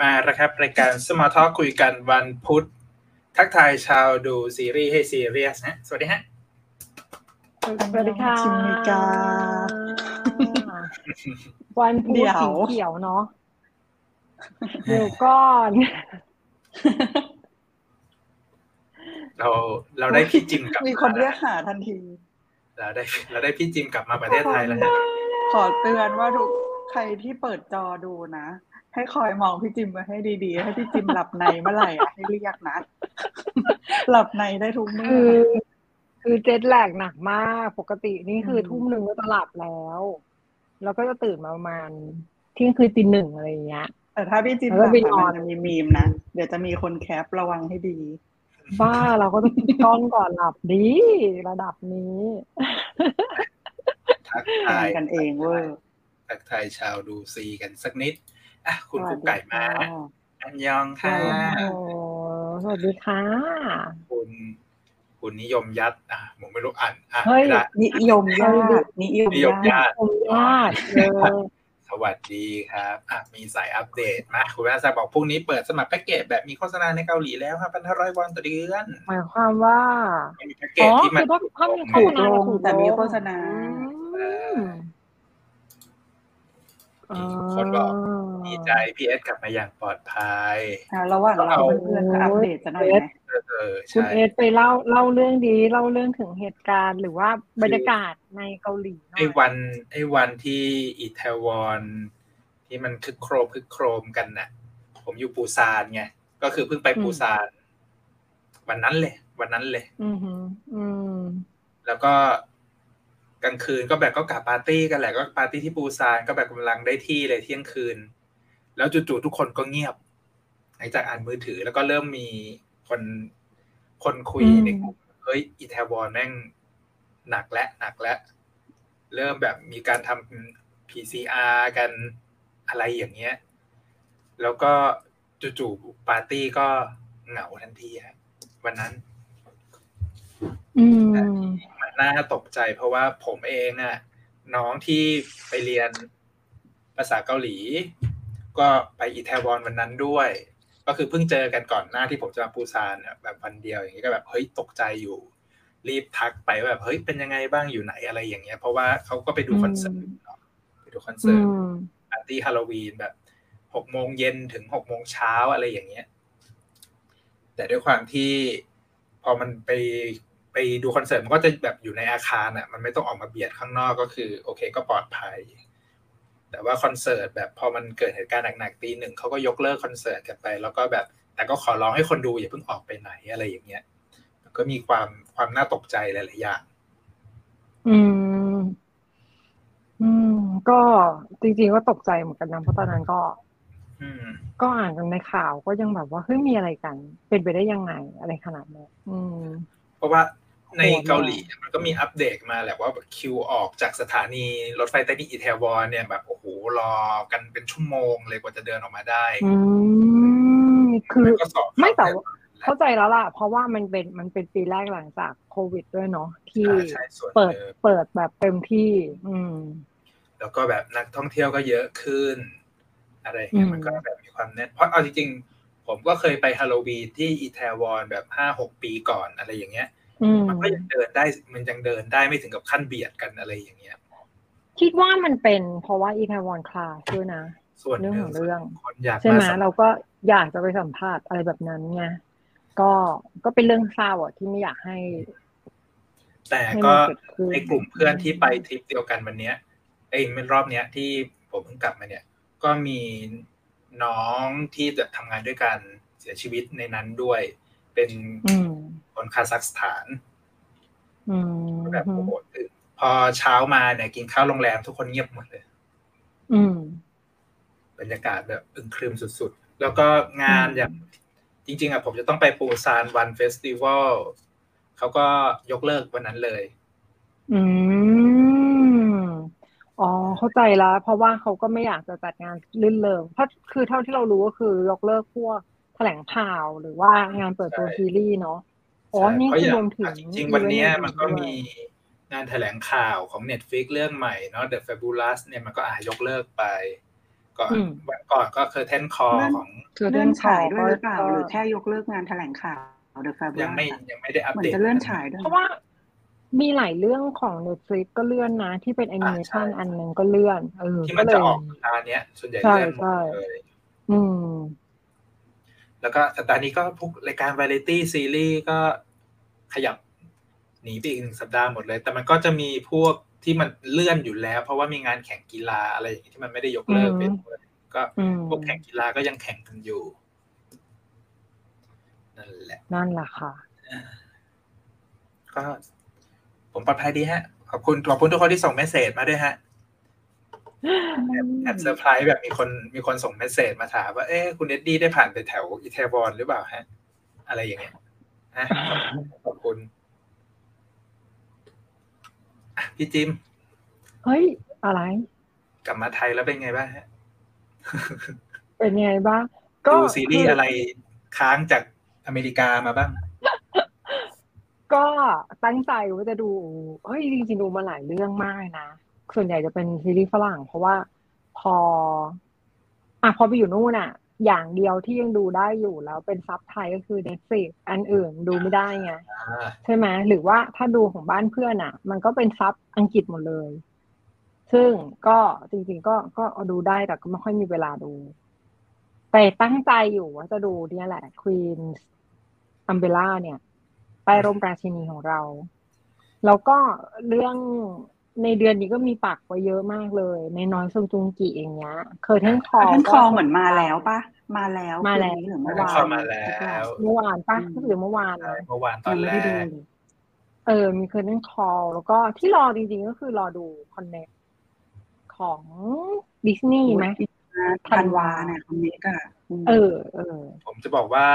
มาแล้วครับ รายการสมาทอคุยกันวันพุธ ทักทายชาวดูซีรีส์ให้ซีเรียสนะสวัสดีฮะสวัสดีค่ะชิมิกาวันพุเดี๋ธยวสีเขียวเนาะเดี๋ยวก่อนเราเราได้พี่จิมกลับมีคนเรียกหาทันที เราได้ เราได้พี่จิมกลับมาประเทศไทยแล้วนะขอเตือนว่าทุกใครที่เปิดจอดูนะ ให้คอยมองพี่จิมไว้ให้ดีๆ ให้พี่จิมหลับในเมื่อไหร่อะให้เรียกนะหลับในได้ทุกเมื่คืออคือเจ็ตแลกหนักมาก ปกตินี่คืออมทุ่มหนึ่งก็จะหลับแล้ว แล้วก็จะตื่นมาประมาณเที่ยงคืนตีหนึ่งอะไรอย่างเงี้ย แต่ถ้าพี่จิมแล้วหก็ลับไปอะนอนมันจะมีมีมนะ เดี๋ยวจะมีคนแคประวังให้ดี บ้าเราก็ต้องปิดกล้องก่อนหลับดีระดับนี้ทักแททายนกันเองเวอร์ทักทายชาวดูซีกันสักนิด อะคุณสกุ๊วักสดีไก่มาค่ะอันยองค่ะโอ้สวัสดีค่ะ คุณคุณนิยมยัดอะผมไม่รู้อ่านอ่านเฮ้ยไม่ได้นิยมญาตินิยมนิยมญาญาติติผมญาติเออสวัสดีครับอะมีสายอัปเดตมาคุณแม่ทราบอกพรุ่งนี้เปิดสมัครแพ็กเกจแบบมีโฆษณาในเกาหลีแล้วครับพันห้าร้อยวอนต่อเดือน หมายความว่าไม่มีแพ็กเกอ๋จอที่มันคือถ้าถ้ามีโฆถูษกณาลงถูกแต่มีโฆษณา อืมมีคนบอกดีใจพีเอสกลับมาอย่างปลอดภัยอะระหว่างเราเพื่อนๆก็อัปเดตจะหน่อยไหมเออเออคุณใช่เอสไปเล่าเล่าเรื่องดีเล่าเรื่องถึงเหตุการณ์หรือว่าบรรยากาศในเกาหลีหน่ไอ้อยวันไอ้วันที่อิตาลีอนที่มันคึกโครมคึกโครมกันน่ะ ผมอยู่ปูซานไงก็คือเพิ่งไปปูซานวันนั้นเลย วันนั้นเลย อือหืออืมแล้วก็ กลางคืนก็แบบก็กลับปาร์ตี้กันแหละก็ปาร์ตี้ที่ปูซานก็แบบกำลังได้ที่เลยเที่ยงคืน แล้วจู่ๆทุกคนก็เงียบหลังจากอ่านมือถือแล้วก็เริ่มมีคนคนคุยอืมในกลุ่มเฮ้ยอีแทวอนแม่งหนักและหนักและ เริ่มแบบมีการทำ PCR กันอะไรอย่างเงี้ย แล้วก็จู่ๆปาร์ตี้ก็เหงาทันทีฮะวันนั้น อืมมั นน่าตกใจ เพราะว่าผมเองอะน้องที่ไปเรียนภาษาเกาหลี ก็ไปอิตาลีวันนั้นด้วย ก็คือเพิ่งเจอกันก่อนหน้าที่ผมจะมาปูซานอะแบบวันเดียวอย่างนี้ก็แบบเฮ้ยตกใจอยู่ รีบทักไปว่าแบบเฮ้ยเป็นยังไงบ้างอยู่ไหนอะไรอย่างเงี้ย เพราะว่าเขาก็ไปดูคอนเสิร์ตเนาะไปดูคอนเสิร์ตอืมปาร์ตี้ฮาโลวีนแบบหกโมงเย็นถึงหกโมงเช้าอะไรอย่างเงี้ย แต่ด้วยความที่พอมันไป ไปดูคอนเสิร์ตมันก็จะแบบอยู่ในอาคารอะมันไม่ต้องออกมาเบียดข้างนอกก็คือ โอเคก็ปลอดภัย แต่ว่าคอนเสิร์ตแบบพอมันเกิดเหตุการณ์หนักๆตีหนึ่งเขาก็ยกเลิกคอนเสิร์ตกันไป แล้วก็แบบ แต่ก็ขอร้องให้คนดูอย่าเพิ่งออกไปไหนอะไรอย่างเงี้ยมันก็มีความความน่าตกใจหลายๆอย่าง อืม อืม ก็จริงๆก็ตกใจเหมือนกันนะเพราะตอนนั้นก็อืมก็อ่านกันในข่าวก็ยังแบบว่าเฮ้ยมีอะไรกัน เป็นไปได้ยังไงอะไรขนาดนี้อืม เพราะว่า ในโหดมากเกาหลีมันก็มีอัปเดตมาแหละว่าแบบคิวออกจากสถานีรถไฟใต้ดินอิตาลีเนี่ยแบบโอ้โหรอกันเป็นชั่วโมงเลยกว่าจะเดินออกมาได้อืมคือมันก็สอบไม่แต่ว่าเข้าเข้าใจแล้วล่ะ เพราะว่ามันเป็นมันเป็นปีแรกหลังจากโควิดด้วยเนาะที่อ่าใช่ส่วนเปิดหนึ่งเปิดแบบเต็มที่ อืม แล้วก็แบบนักท่องเที่ยวก็เยอะขึ้น อะไรอย่างเงี้ยอืมมันก็แบบมีความแน่นเพราะเอาจริงๆผมก็เคยไปฮาโลวีนที่อิตาลีแบบห้าหกปีก่อนอะไรอย่างเงี้ยอื มมันก็ยังเดินได้มันยังเดินได้ไม่ถึงกับขั้นเบียดกันอะไรอย่างเงี้ย คิดว่ามันเป็นเพราะว่าอี a ทวอนคลาสด้วยนะส่วนหเรื่องนึ่ของเรื่องคนอยากใช่ไหมสัมเราก็อยากจะไปสัมภาษณ์อะไรแบบนั้นไงก็ก็เป็นเรื่องเศร้าอะที่ไม่อยากให้ แต่ให้ก็มันเกิดขึ้นในกลุ่มเพื่อนที่ไปทริปเดียวกันวันเนี้ยไอ้ยเป็นรอบเนี้ยที่ผมเพิ่งกลับมาเนี่ย ก็มีน้องที่จะทำงานด้วยกันเสียชีวิตในนั้นด้วย เป็นอืมคนคาซัคสถานอืมแบบโอ้โหตื่นพอเช้ามาเนี่ยกินข้าวโรงแรมทุกคนเงียบหมดเลยอืมบรรยากาศแบบอึมครึมสุดๆ แล้วก็งานอืมอย่างจริง ๆอะผมจะต้องไปปูซานวันเฟสติวัลเขาก็ยกเลิกวันนั้นเลย อืมอ๋อ เข้าใจแล้ว เพราะว่าเขาก็ไม่อยากจะจัดงานลื่นเริงเพราะคือเท่าที่เรารู้ก็คือยกเลิกพวก แถลงข่าวหรือว่างานเปิดตัวใช่ซีรีส์เนาะอ๋อใช่นี่เพราะคืออย่างรวมถึงจริงๆวันเนี้ยอีเวมันต์ก็อื่ๆด้วยมีงานแถลงข่าวของ Netflix เรื่องใหม่เนาะ The Fabulous เนี่ยมันก็อาจยกเลิกไป ก่อนอืมวันก่อนก็เคอร์เทนคอนั่นของคือเลื่อนขฉายด้วยหรือเปล่าก็หรือแค่ยกเลิกงานแถลงข่าวเดอะแฟบยังไม่ยังไม่ได้อัปเหมือเดนตจะเลื่อนฉายด้วยเพราะว่ามีหลายเรื่องของ Netflix ก็เลื่อนนะ ที่เป็นแอนิเมชันใช่อันหนึ่งก็เลื่อนเออที่ก็มันเลจะยออกสัปดาห์เนี้ยส่วนใหญ่ใช่เลื่อนหมดใช่เลยอืม แล้วก็สัปดาห์นี้ก็พวกรายการวาไรตี้ซีรีส์ก็ขยับหนีไปอีกหนึ่งสัปดาห์หมดเลย แต่มันก็จะมีพวกที่มันเลื่อนอยู่แล้ว เพราะว่ามีงานแข่งกีฬาอะไรอย่างนี้ที่มันไม่ได้ยกเลิกไปอืมด้วยก็อืมพวกแข่งกีฬาก็ยังแข่งกันอยู่ นั่นแหละ นั่นแหละค่ะ ก็ผมปลอดภัยดีฮะ ขอบคุณขอบคุณทุกคนที่ส่งเมสเซจมาด้วยฮะ แอบเซอร์ไพรส์แบบมีคนมีคนส่ง message มาถามว่าเอ๊ะคุณเอ็ดดี้ได้ผ่านไปแถวอิตาลีหรือเปล่าฮะ อะไรอย่างเงี้ยฮะขอบคุณอะพี่จิม เฮ้ย อะไร กลับมาไทยแล้วเป็นไงบ้างฮะ เป็นไงบ้าง ก็ดูซีรีส์คืออะไรค้างจากอเมริกามาบ้าง ก็ตั้งใจว่าจะดู เฮ้ย จริงๆดูมาหลายเรื่องมากเลยนะ ส่วนใหญ่จะเป็นซีรีส์ฝรั่ง เพราะว่าพอ อะพอไปอยู่นู่นอะ อย่างเดียวที่ยังดูได้อยู่แล้วเป็นซับไทยก็คือ Netflix อันอื่นดูไม่ได้ไงอ่าใช่ไหมหรือว่าถ้าดูของบ้านเพื่อนอะ มันก็เป็นซับอังกฤษหมดเลย ซึ่งก็จริงๆก็ก็ดูได้แต่ก็ไม่ค่อยมีเวลาดู แต่ตั้งใจอยู่ว่าจะดูเนี่ยแหละ Queen Umbrella เนี่ยใต้ร่มราชินีของเรา แล้วก็เรื่อง ในเดือนนี้ก็มีปักไว้เยอะมากเลย ในน้อยซงจุงกิอย่างเงี้ยเคยเทนคอท่านคอเหมือนมาแล้วปะมาแล้วมาแล้วคืนนี้หรือเมื่อแล้ววานเข้ามาแล้วเมื่อวานปะอืมก็คือเมื่อวานนะเมื่อวานตอยันงไม่แรได้ดูกเลยเออ มี Curtain Call แล้วก็ที่รอจริงๆก็คือรอดู Connect ของดิสนีย์ไหมธันวาเนี่ยคนนี้ก็เออเออ ผมจะบอกว่า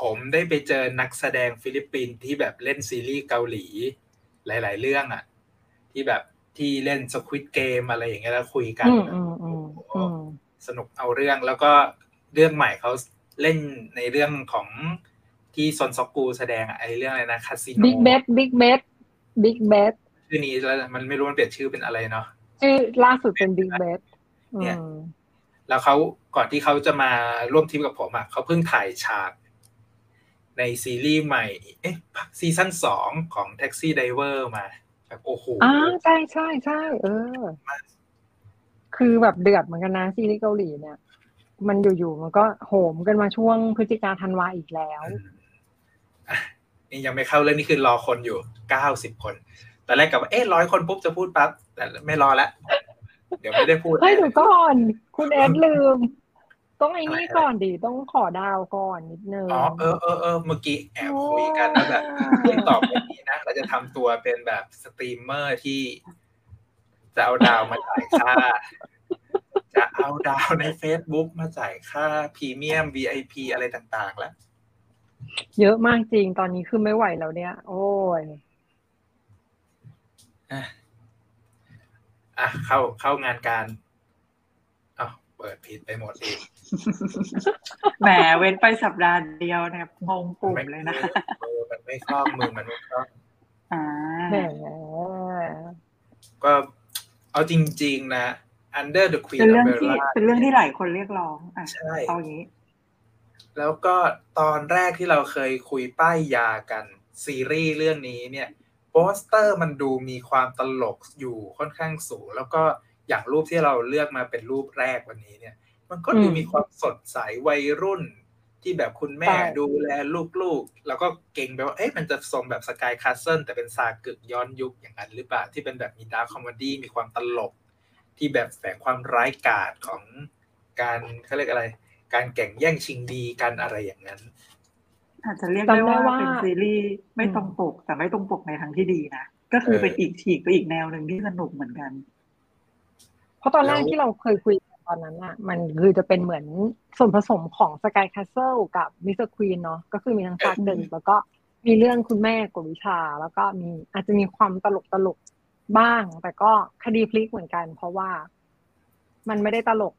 ผมได้ไปเจอนักแสดงฟิลิปปินส์ที่แบบเล่นซีรีส์เกาหลี หลาย ๆ เรื่องอะ ที่แบบ ที่เล่น Squid Game อะไรอย่างเงี้ยแล้วคุยกันอืมอืมอืมอืมสนุกเอาเรื่องแล้วก็เรื่องใหม่เขาเล่นในเรื่องของที่ซนซอกกูแสดงอะไอเรื่องอะไรนะ Casino Big Bet Big Bet Big Bet ชื่อนี้แล้วมันไม่รู้มันเปลี่ยนชื่อเป็นอะไรเนาะชื่อล่าสุดเป็น Big Bet อืเนี่ยมแล้วเขาก่อนที่เขาจะมาร่วมทีมกับผมอะเขาเพิ่งถ่ายฉาก ในซีรีส์ใหม่ เอ๊ะซีซั่นสองของ Taxi Driver มา แบบโอ้โหอ่าใช่ใช่ใช่เออ คือแบบเดือดเหมือนกันนะซีรีส์เกาหลีเนี่ย มันอยู่ๆมันก็โหมกันมาช่วงพฤศจิกาธันวาอีกแล้วอืมอะนี่ยังไม่เข้าเรื่องนี่คือรอคนอยู่เก้าสิบคนตอนแรกกับว่าเอ๊ะร้อยคนปุ๊บจะพูดปั๊บแต่ไม่รอแล้วเดี๋ยวไม่ได้พูดเฮ้ยแน่เดี๋ยวก่อน คุณเอสลืม ต้องไอ้นี่อะไรก่อนดิต้องขอดาวก่อนนิดนึงอ๋อเออเออเออเมื่อกี้แอบคุยกันแล้วแบบที่ตอบแบบนี้นะเราจะทำตัวเป็นแบบสตรีมเมอร์ที่จะเอาดาวมาจ่ายค่า จะเอาดาวใน Facebook มาจ่ายค่า premium VIP อะไรต่างๆ แล้ว เยอะมากจริงตอนนี้คือไม่ไหวแล้วเนี่ย โอ้ยอะอะเข้าเข้างานการอ้าวเปิดผิดไปหมดอีก แหมเว้นไปสัปดาห์เดียวเนี่ยงงปุ่มเลยนะเออมันไม่คล่องมือมันไม่คล่องอ่าแหมก็เอาจริง ๆ นะ Under the Queen เป็นเรื่องที่ Umbrella เป็นเรื่องที่หลายคนเรียกร้องอะใช่เอาอย่างนี้ แล้วก็ตอนแรกที่เราเคยคุยป้ายยากัน ซีรีส์เรื่องนี้เนี่ยโปสเตอร์มันดูมีความตลกอยู่ค่อนข้างสูง แล้วก็อย่างรูปที่เราเลือกมาเป็นรูปแรกวันนี้เนี่ย มันก็ดูอืมมีความสดใสวัยรุ่นที่แบบคุณแม่ใช่ดูแลลูกๆ แล้วก็เก็งไปว่า เอ๊ะมันจะทรงแบบ Sky Castle แต่เป็น사극ย้อนยุคอย่างนั้นหรือเปล่า ที่เป็นแบบมี dark comedy มีความตลก ที่แบบแฝงความร้ายกาจของการเขาเรียกอะไร การแข่งแย่งชิงดีกันอะไรอย่างนั้น อาจจะเรียกได้จำได้ว่าว่าเป็นซีรีส์ไม่ตรงปก แต่ไม่ตรงปกในทางที่ดีนะ ก็คือเออเป็นอีกฉีกไปอีกแนวหนึ่งที่สนุกเหมือนกัน เพราะตอนแรกแล้วที่เราเคยคุยกัน ตอนนั้นอะมันคือจะเป็นเหมือนส่วนผสมของสกายค s สเซิลกับ Mr. Queen เนาะก็คือมีทั้งภาคหนึ่งแล้วก็มีเรื่องคุณแม่กวดวิชา แล้วก็มีอาจจะมีความตลกตลกๆบ้าง แต่ก็คดีพลิกเหมือนกัน เพราะว่ามันไม่ได้ตลก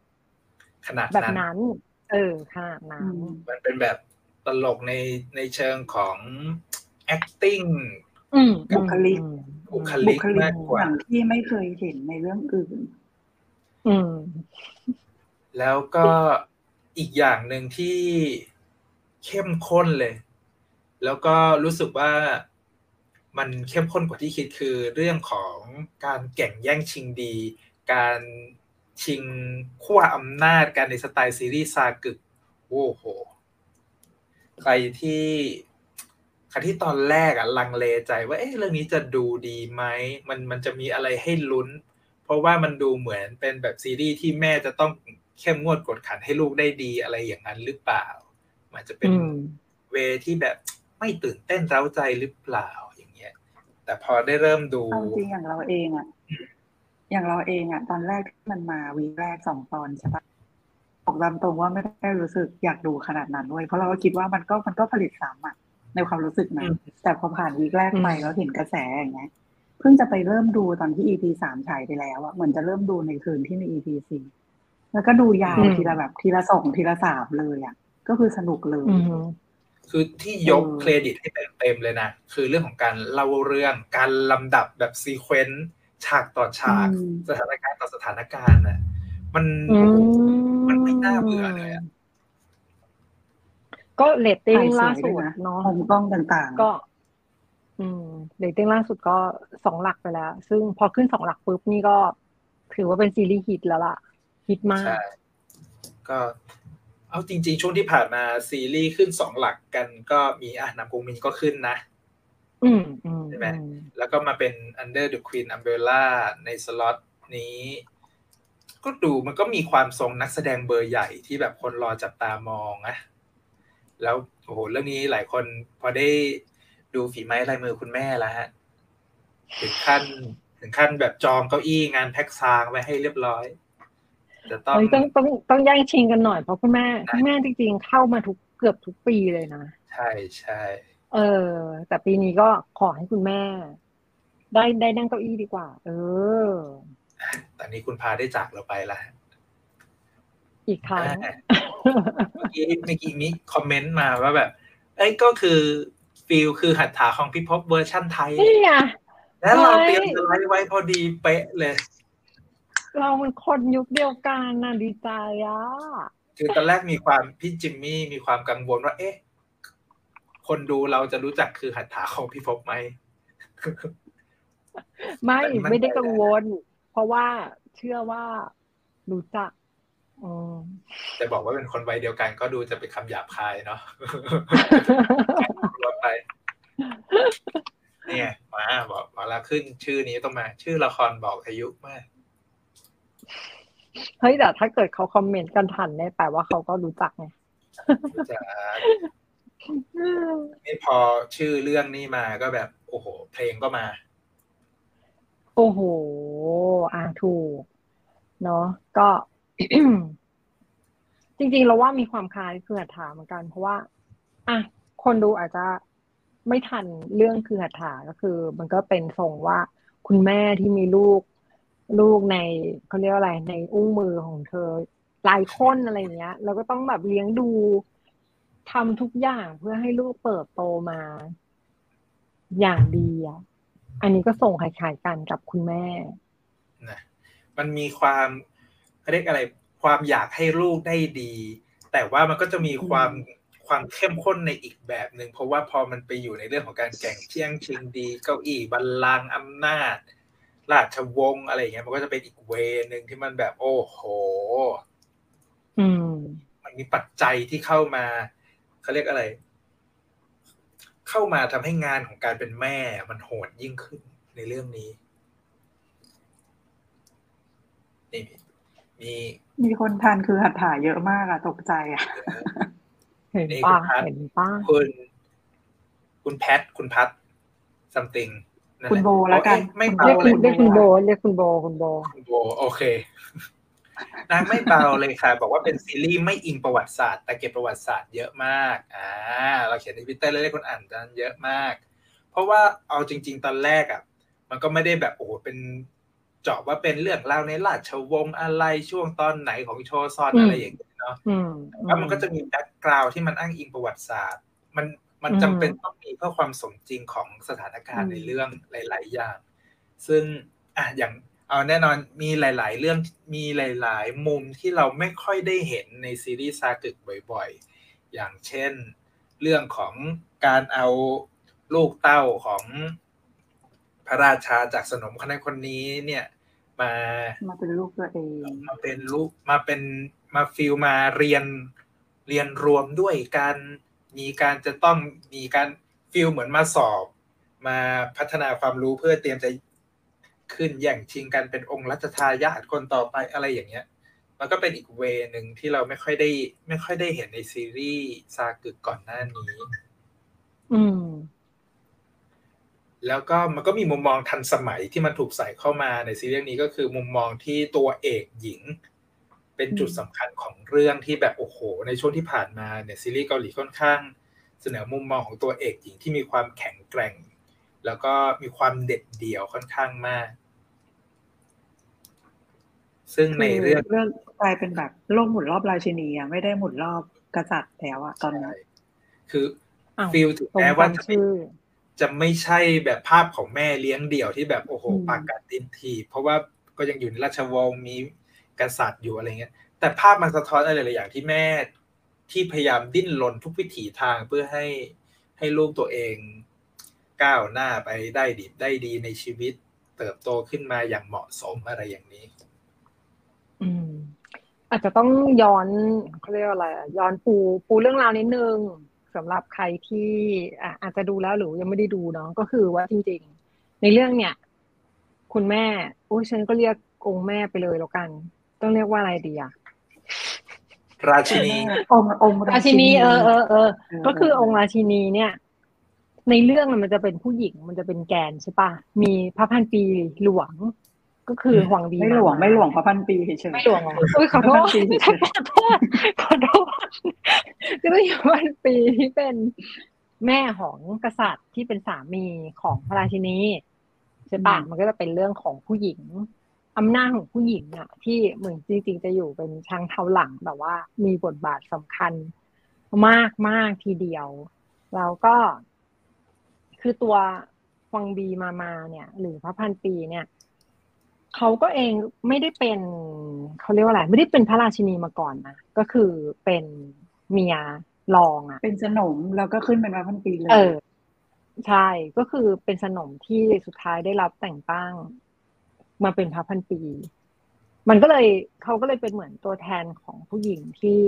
ขนาดแบบนั้นนั้นเออขนาดนั้นมันเป็นแบบตลกในในเชิงของ acting อืมบุคลิกอืมบุคบุลิกคลิกมากกว่าอย่างที่ไม่เคยเห็นในเรื่องอื่น อืม แล้วก็อีกอย่างหนึ่งที่เข้มข้นเลย แล้วก็รู้สึกว่ามันเข้มข้นกว่าที่คิดคือเรื่องของการแข่งแย่งชิงดี การชิงขั้วอำนาจกันในสไตล์ซีรีส์ซากึกโอ้โห ใครที่ใครที่ตอนแรกอะลังเลใจว่าเอ๊ะเรื่องนี้จะดูดีไหมมันมันจะมีอะไรให้ลุ้น เพราะว่ามันดูเหมือนเป็นแบบซีรีส์ที่แม่จะต้องเข้มงวดกดขันให้ลูกได้ดีอะไรอย่างนั้นหรือเปล่า มันจะเป็นเวที่แบบไม่ตื่นเต้นเร้าใจหรือเปล่าอย่างเงี้ย แต่พอได้เริ่มดูจริงอย่างเราเองอะอย่างเราเองอะตอนแรกที่มันมาวีแรกสองตอนใช่ปะบอกตามตรงว่าไม่ได้รู้สึกอยากดูขนาดนั้นด้วยเพราะเราก็คิดว่ามันก็มันก็ผลิตซ้ำอะในความรู้สึกนะแต่พอผ่านวีคแรกไปแล้วเห็นกระแสอย่างเงี้ยเพิ่งจะไปเริ่มดูตอนที่ EP สามฉายไปแล้วอะเหมือนจะเริ่มดูในคืนที่ใน EP สี่แล้วก็ดูยาวทีละแบบทีละสองทีละสามเลยอะก็คือสนุกเลยคือที่ยกเครดิตให้เต็มเลยนะ คือเรื่องของการเล่าเรื่องการลำดับแบบ sequence ฉากต่อฉาก สถานการณ์ต่อสถานการณ์น่ะ มันมันไม่น่าเบื่อเลยอะก็เรตติ้งล่าสุดเนาะมุมกล้องต่างๆ ก็ อืมเรตติ้งล่าสุดก็สองหลักไปแล้ว ซึ่งพอขึ้นสองหลักปุ๊บนี่ก็ ถือว่าเป็นซีรีส์ฮิตแล้วล่ะฮิตมากใช่ก็เอาจริง ๆ ช่วงที่ผ่านมาซีรีส์ขึ้นสองหลักกันก็มีอะนำกงมินก็ขึ้นนะอืมใช่ไหมแล้วก็มาเป็น Under the Queen Umbrella ในสล็อตนี้ ก็ดูมันก็มีความทรงนักแสดงเบอร์ใหญ่ที่แบบคนรอจับตามองนะแล้วโอ้โหเรื่องนี้หลายคนพอได้ ดูฝีไม้ลายมือคุณแม่แล้วฮะถึงขั้นถึงขั้นแบบจองเก้าอี้งานแพ็กซางไว้ให้เรียบร้อยจะต้องต้องต้องต้องย่งชิงกันหน่อยเพราะคุณแม่คุณแม่จริงๆเข้ามาทุกเกือบทุกปีเลยนะใช่ใช่เออ แต่ปีนี้ก็ขอให้คุณแม่ ได้ได้นั่งเก้าอี้ดีกว่า เออ ตอนนี้คุณพาได้จากเราไปแล้วอีกครั้งเมื่อกี้เมื่อกี้มีคอมเมนต์มาว่าแบบไอ้ก็คือ ฟิลคือหัตถาของพี่พบเวอร์ชั่นไทย นี่ไงแล้วเราเตรียมสไลด์ไว้พอดีเป๊ะเลย เรามันคนยุคเดียวกันนะดีใจอะคือตอนแรกมีความพี่จิมมี่มีความกังวลว่า เอ๊ะ คนดูเราจะรู้จักคือหัตถาของพี่พบไหม ไม่ไม่ได้กังวล เพราะว่าเชื่อว่ารู้จัก แต่บอกว่าเป็นคนวัยเดียวกันก็ดูจะเป็นคำหยาบคายเนาะรวมไป เนี่ยมาบอกมาแล้วขึ้นชื่อนี้ต้องมา ชื่อละครบอกอายุมากเฮ้ยแต่ถ้าเกิดเขาคอมเมนต์กันทันเนี่ยแปลว่าเขาก็รู้จักไงจะนี่พอชื่อเรื่องนี้มาก็แบบ โอ้โห เพลงก็มา โอ้โห อ่าถูก เนาะก็ จริงๆ เราว่ามีความคล้ายคือหัตถาเหมือนกัน เพราะว่า อะคนดูอาจจะไม่ทันเรื่องคือหัตถาก็คือ มันก็เป็นทรงว่าคุณแม่ที่มีลูกลูกในเขาเรียกอะไรในอุ้งมือของเธอหลายคนอะไรเงี้ยแล้วก็ต้องแบบเลี้ยงดูทำทุกอย่างเพื่อให้ลูกเปิดโตมาอย่างดีอะอันนี้ก็ส่งคล้ายๆกันกับคุณแม่นะมันมีความ เรียกอะไร ความอยากให้ลูกได้ดี แต่ว่ามันก็จะมีความความเข้มข้นในอีกแบบหนึ่งเพราะว่าพอมันไปอยู่ในเรื่องของการแข่งเที่ยงชิงดี เก้าอี้บัลลังก์อำนาจ ราชวงศ์อะไรเงี้ยมันก็จะเป็นอีกเวนึงที่มันแบบโอ้โหอืมมันมีปัจจัยที่เข้ามาเขาเรียกอะไร เข้ามาทำให้งานของการเป็นแม่มันโหดยิ่งขึ้นในเรื่องนี้นี่ มีมีคนทานคือหัตถาเยอะมากอะตกใจอะเห็นป้าเห็นป้าคุณ คุณแพทคุณพัท something คุณโบแล้วกันไม่เบาเลยเรียกคุณโบเรียกคุณโบคุณโบคุณโบโอเคนางไม่เบาเลยค่ะ บอกว่าเป็นซีรีส์ไม่อิงประวัติศาสตร์ แต่เก็บประวัติศาสตร์เยอะมากอ่าเราเขียนในทวิตเตอร์เลยคนอ่านกันเยอะมาก เพราะว่าเอาจริง ๆ ตอนแรกอะ มันก็ไม่ได้แบบโอ้โหเป็น เจาะว่าเป็นเรื่องราวในราชวงศ์อะไรช่วงตอนไหนของโชซอนอะไรอย่างเงี้ยเนาะแล้วมันก็จะมี background ที่มันอ้างอิงประวัติศาสตร์ มันมันจำเป็นต้องมีเพื่อความสมจริงของสถานการณ์ในเรื่องหลาย ๆ อย่าง ซึ่งอะอย่างเอเอาแน่นอนมีหลาย ๆ เรื่องมีหลาย ๆ มุมที่เราไม่ค่อยได้เห็นในซีรีส์ซากึกบ่อย ๆ อย่างเช่น เรื่องของการเอาลูกเต้าของพระราชาจากสนมคนนั้นคนนี้เนี่ย มามาเป็นลูกตัวเองมาเป็นลูกมาเป็นมาฟิลมาเรียนเรียนรวมด้วยการมีการจะต้องมีการฟิลเหมือนมาสอบ มาพัฒนาความรู้เพื่อเตรียมจะขึ้นแย่งชิงกันเป็นองค์รัชทายาทคนต่อไปอะไรอย่างเงี้ย มันก็เป็นอีกเวหนึ่งที่เราไม่ค่อยได้ ไม่ค่อยได้เห็นในซีรีส์ซากึกก่อนหน้านี้ อืม แล้วก็มันก็มีมุมมองทันสมัยที่มันถูกใส่เข้ามาในซีรีส์นี้ก็คือมุมมองที่ตัวเอกหญิง เป็นจุดสำคัญของเรื่องที่แบบโอ้โห ในช่วงที่ผ่านมาเนี่ยซีรีส์เกาหลีค่อนข้าง เสนอมุมมองของตัวเอกหญิงที่มีความแข็งแกร่ง แล้วก็มีความเด็ดเดี่ยวค่อนข้างมาก ซึ่งในเรื่องเรื่องกลายเป็นแบบโลกหมุนรอบราชินีอะไม่ได้หมุนรอบกษัตริย์แล้วอะตอนนี้คืออ้าวฟิลถึงตรงแม้กัว่านจะไม่ชื่อ จะไม่ใช่แบบภาพของแม่เลี้ยงเดี่ยวที่แบบโอ้โหอืมปากกัดตินทีเพราะว่าก็ยังอยู่ในราชวงศ์มีกษัตริย์อยู่อะไรเงี้ย แต่ภาพมันสะท้อนอะไรหลายอย่างที่แม่ที่พยายามดิ้นรนทุกวิถีทางเพื่อให้ให้ลูกตัวเองก้าวหน้าไปได้ดีได้ดีในชีวิต เติบโตขึ้นมาอย่างเหมาะสมอะไรอย่างนี้ อืม อาจจะต้องย้อนเขาเรียกว่าอะไรอะย้อนปูปูเรื่องราวนิดนึง สำหรับใครที่อะอาจจะดูแล้วหรือยังไม่ได้ดูเนาะก็คือว่าจริง ๆ ในเรื่องเนี่ย คุณแม่โอ้ยฉันก็เรียกองค์แม่ไปเลยแล้วกัน ต้องเรียกว่าอะไรดีอะราชินีองค์องค์ราชินีเออเออเออเออก็คือองค์ราชินีเนี่ย ในเรื่องน่ะมันจะเป็นผู้หญิงมันจะเป็นแกนใช่ปะมีพระพันปีหลวง ก็คือหวังดีไม่หลวงาไม่หลวงพระพันปีเฉยๆไม่หลวงเหรออุ้ยขอโทษพระพันปีเฉยขอโทษขอโทษก็ต้องอยู่พันปีที่เป็นแม่ของกษัตริย์ที่เป็นสามีของพระราชินีใช่ปะมันก็จะเป็นเรื่องของผู้หญิงอำนาจของผู้หญิงอะที่เหมือนจริงๆจะอยู่เป็นช้างเท้าหลังแต่ว่า มีบทบาทสำคัญมากมากทีเดียว แล้วก็ คือตัวฟังบีมามาเนี่ย หรือพระพันปีเนี่ย เขาก็เองไม่ได้เป็นเขาเรียกว่าอะไรไม่ได้เป็นพระราชินีมาก่อนนะก็คือเป็นเมียรองอะ เป็นสนมแล้วก็ขึ้นเป็นพระพันปีเลยเออใช่ก็คือเป็นสนมที่สุดท้ายได้รับแต่งตั้งมาเป็นพระพันปี มันก็เลยเขาก็เลยเป็นเหมือนตัวแทนของผู้หญิงที่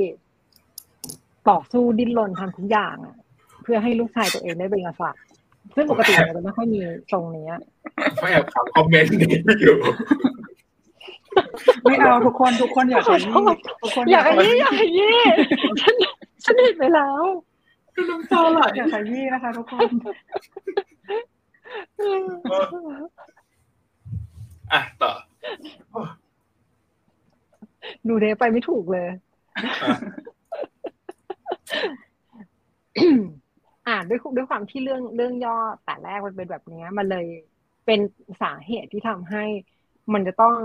ต่อสู้ดิ้นรนทำทุกอย่างอะ เพื่อให้ลูกชายตัวเองได้เป็นกษัตริย์ ซึ่งปกติมันจะไม่ค่อยมีตรงเนี้ยไม่แอบถามคอมเมนต์นี้อยู่ไม่เอาทุกคนทุกคนอย่าขยี้ขอโทษทุกคนอยากขยี้อยากขยี้ฉันฉันเห็นไปแล้วน้ำตาไหลอย่าขยี้นะคะ ทุกคนอะต่อดูเดไปไม่ถูกเลย อะอ่าด้วยด้วยความที่เรื่องเรื่องย่อแต่แรกมันเป็นแบบเนี้ยมันเลยเป็นสาเหตุที่ทำให้มันจะต้อง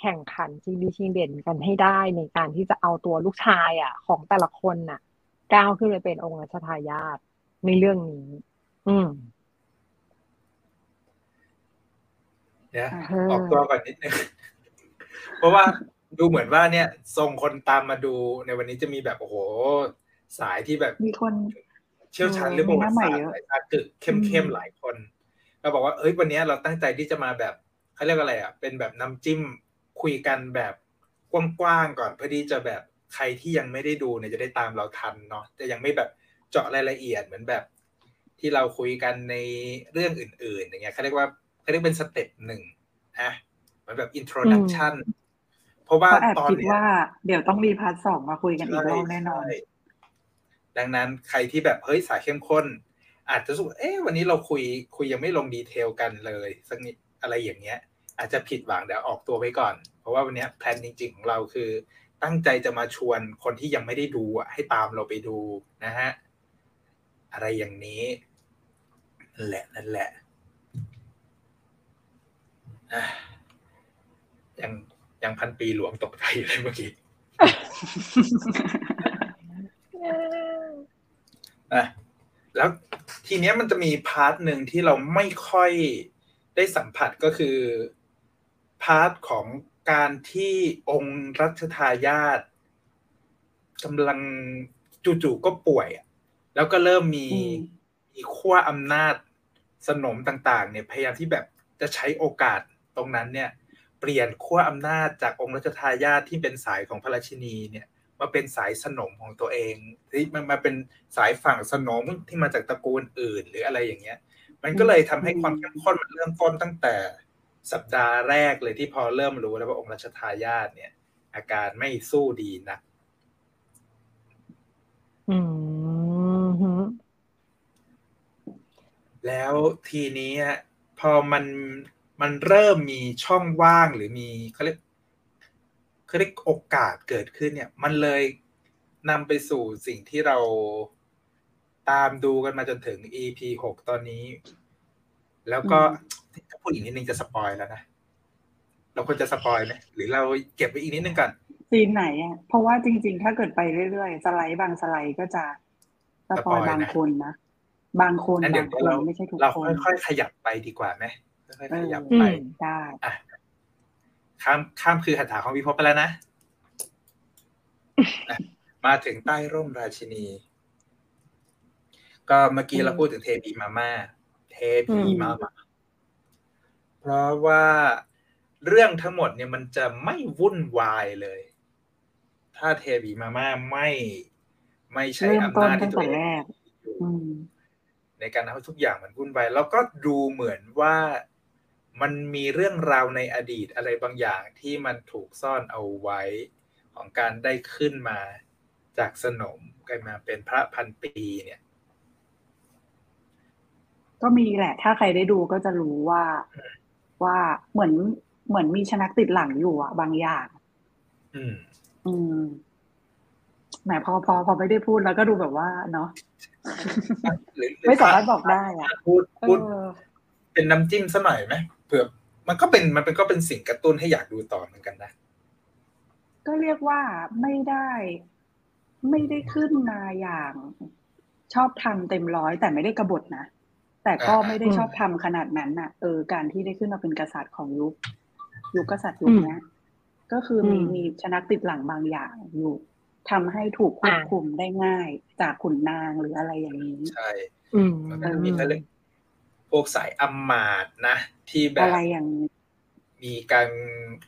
แข่งขันชิงดีชิงเด่นกันให้ได้ในการที่จะเอาตัวลูกชายอะ ของแต่ละคนน่ะ ก้าวขึ้นไปเป็นองค์รัชทายาทในเรื่องนี้ อืมเดี๋ยวเออออกตัวก่อนนิดนึงเพราะว่าดูเหมือนว่าเนี่ยทรงคนตามมาดูในวันนี้จะมีแบบโอ้โห สายที่แบบมีคน เชี่ยวชาญเออเรื่องประวัติศาสตมีร์หน้าใหม่เยอะหลายชาติตึกเข้มๆหลายคน เราบอกว่าเอ้ยวันนี้เราตั้งใจที่จะมาแบบเขาเรียกว่าอะไรอะเป็นแบบน้ำจิ้มคุยกันแบบกว้างๆก่อนเพื่อที่จะแบบใครที่ยังไม่ได้ดูเนี่ยจะได้ตามเราทันเนาะจะยังไม่แบบเจาะรายละเอียดเหมือนแบบ ที่เราคุยกันในเรื่องอื่น ๆ อย่างเงี้ยเขาเรียกว่าเขาเรียกเป็น step หนึ่งอะเหมือนแบบ introduction เพราะว่าก็แอบตอนคิดเนี้ยว่าเดี๋ยวต้องมี part สองมาคุยกันอีกรอบแน่นอนใช่ ดังนั้นใครที่แบบเฮ้ยสายเข้มข้น อาจจะรู้สึกเอ๊ะวันนี้เราคุยคุยยังไม่ลง detail กันเลยสักนิดอะไรอย่างเงี้ย อาจจะผิดหวังเดี๋ยวออกตัวไว้ก่อน เพราะว่าวันนี้ plan จริง ๆ ของเราคือ ตั้งใจจะมาชวนคนที่ยังไม่ได้ดูอะให้ตามเราไปดูนะฮะอะไรอย่างนี้แหละนั่นแหละอะยังยังพันปีหลวงตกใจอยู่เลยเมื่อกี้ อะแล้วทีเนี้ยมันจะมี part หนึ่งที่เราไม่ค่อยได้สัมผัสก็คือ part ของการที่องค์รัชทายาทกำลังจู่ๆก็ป่วยอะแล้วก็เริ่มมีอืมมีขั้วอำนาจสนมต่างๆ เนี่ยพยายามที่แบบจะใช้โอกาสตรงนั้นเนี่ย เปลี่ยนขั้วอำนาจจากองค์รัชทายาทที่เป็นสายของพระราชินีเนี่ย มาเป็นสายสนมของตัวเองที่มันมาเป็นสายฝั่งสนมที่มาจากตระกูลอื่นหรืออะไรอย่างเงี้ย มันก็เลยทำให้ความเข้มข้นมันเริ่มต้นตั้งแต่สัปดาห์แรกเลยที่พอเริ่มรู้แล้วว่าองค์รัชทายาทเนี่ย อาการไม่สู้ดีนะอืมฮึแล้วทีนี้อะพอมันมันเริ่มมีช่องว่างหรือมีเขาเรียก เขาเรียกโอกาสเกิดขึ้นเนี่ย มันเลยนำไปสู่สิ่งที่เราตามดูกันมาจนถึง EP หกตอนนี้ แล้วก็ถ้าพูดอีกนิดนึงจะสปอยแล้วนะ เราควรจะสปอยไหมหรือเราเก็บไว้อีกนิดนึงก่อนซีนไหนอะ เพราะว่าจริง ๆ ถ้าเกิดไปเรื่อยๆ สไลด์บางสไลด์ก็จะสปอยสปอยนะบางคนนะ บางคนงั้นเดี๋ยบาวงคนเราไม่ใช่ทุกเราคนค่อยๆขยับไปดีกว่าไหมค่อยเอๆขอยับอืไปมได้อะ ข้ามข้ามคือหัตถาของพิภพไปแล้วนะอะมาถึงใต้ร่มราชินี ก็เมื่อกี้อืมเราพูดถึงเทพีมาม่า เทพีอืมมาม่า เพราะว่าเรื่องทั้งหมดเนี่ยมันจะไม่วุ่นวายเลย ถ้าเทพีมาม่าไม่ไม่ใช้เริ่มอำต้นนาจตั้ที่งตัวแต่เองแรกอยู่อืมในการทำให้ทุกอย่างมันวุ่นวายแล้วก็ดูเหมือนว่า มันมีเรื่องราวในอดีตอะไรบางอย่างที่มันถูกซ่อนเอาไว้ของการได้ขึ้นมาจากสนมกลายมาเป็นพระพันปีเนี่ย ก็มีแหละ ถ้าใครได้ดูก็จะรู้ว่าว่าเหมือนเหมือนมีชนักติดหลังอยู่อะบางอย่าง อืม อืมแหมพอพอพอไม่ได้พูดแล้วก็ดูแบบว่า เนาะหรือหรือไม่สามารถบอกได้อะพูดเอพูดอเป็นน้ำจิ้มซะหน่อยไหมเผื่อมันก็เป็นมันเป็นก็เป็นสิ่งกระตุ้นให้อยากดูต่อเหมือนกันนะ ก็เรียกว่าไม่ได้ไม่ได้ขึ้นมาอย่างชอบทำเต็มร้อยแต่ไม่ได้กบฏนะ แต่ก็อ่าไม่ได้ชอบทำขนาดนั้นน่ะ เออการที่ได้ขึ้นมาเป็นกษัตริย์ของยุค ยุคกษัตริย์ยุคเนี้ยก็คือมีอืมมีชนักติดหลังบางอย่างอยู่ทำให้ถูกควบอ่าคุมได้ง่ายจากขุนนางหรืออะไรอย่างนี้ ใช่อืมมันก็จะมีเขาเรียก พวกสายอำมาตย์นะที่แบอะบไรอย่างนี้มีการ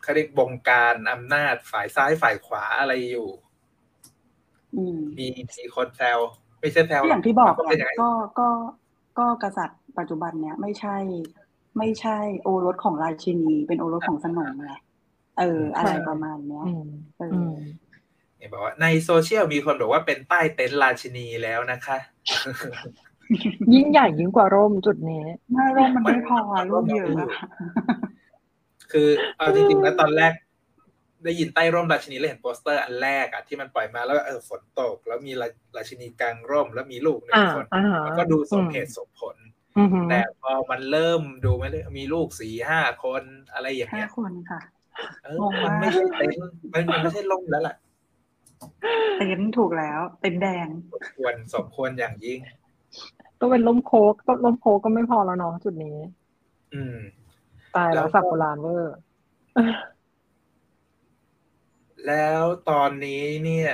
เขาเรียกบงการอำนาจฝ่ายซ้ายฝ่ายขวาอะไรอยู่อืมมีมีคนแซวไม่ใช่แซวก็อย่างที่บอกมันก็เป็นแหอย่างละนั้นก็ก็ก็กษัตริย์ปัจจุบันเนี้ยไม่ใช่ ไม่ใช่โอรสของราชินี เป็นโอรสของสนมไงเออ อะไรประมาณเนี้ยอืมเอออือมเนี่ยบอกว่าในโซเชียลมีคนบอกว่าเป็นใต้เต็นท์ราชินีแล้วนะคะ ยิ่งใหญ่ยิ่งกว่าร่มจุดนี้ไม่ร่มมันไม่พอมันร่มเยอะมันอะคือเอาจริงๆแล้วตอนแรก ได้ยินใต้ร่มราชินีแล้วเห็นโปสเตอร์อันแรกอะที่มันปล่อยมาแล้วเออฝนตก แล้วมีราราชินีกลางร่มแล้วมีลูกหนึ่อ่างคนอ่ามันก็ดูสมเหตุสมผลอือหือแต่พอมันเริ่มดูไม่เลยมีลูกสี่ห้าคนอะไรอย่างห้าเงี้ยคนค่ะเอองงมันมากไม่ใช่เต็นท์มันมันไม่ใช่ร่มแล้วล่ะเต็นท์ถูกแล้วเต็นท์แดงควรสมควรอย่างยิ่ง ต้องเป็นร่มโค้กก็ร่มโค้กก็ไม่พอแล้วเนาะจุดนี้ อืม ตายแล้แล้ววสับโบราณเวอร์ แล้วตอนนี้เนี่ย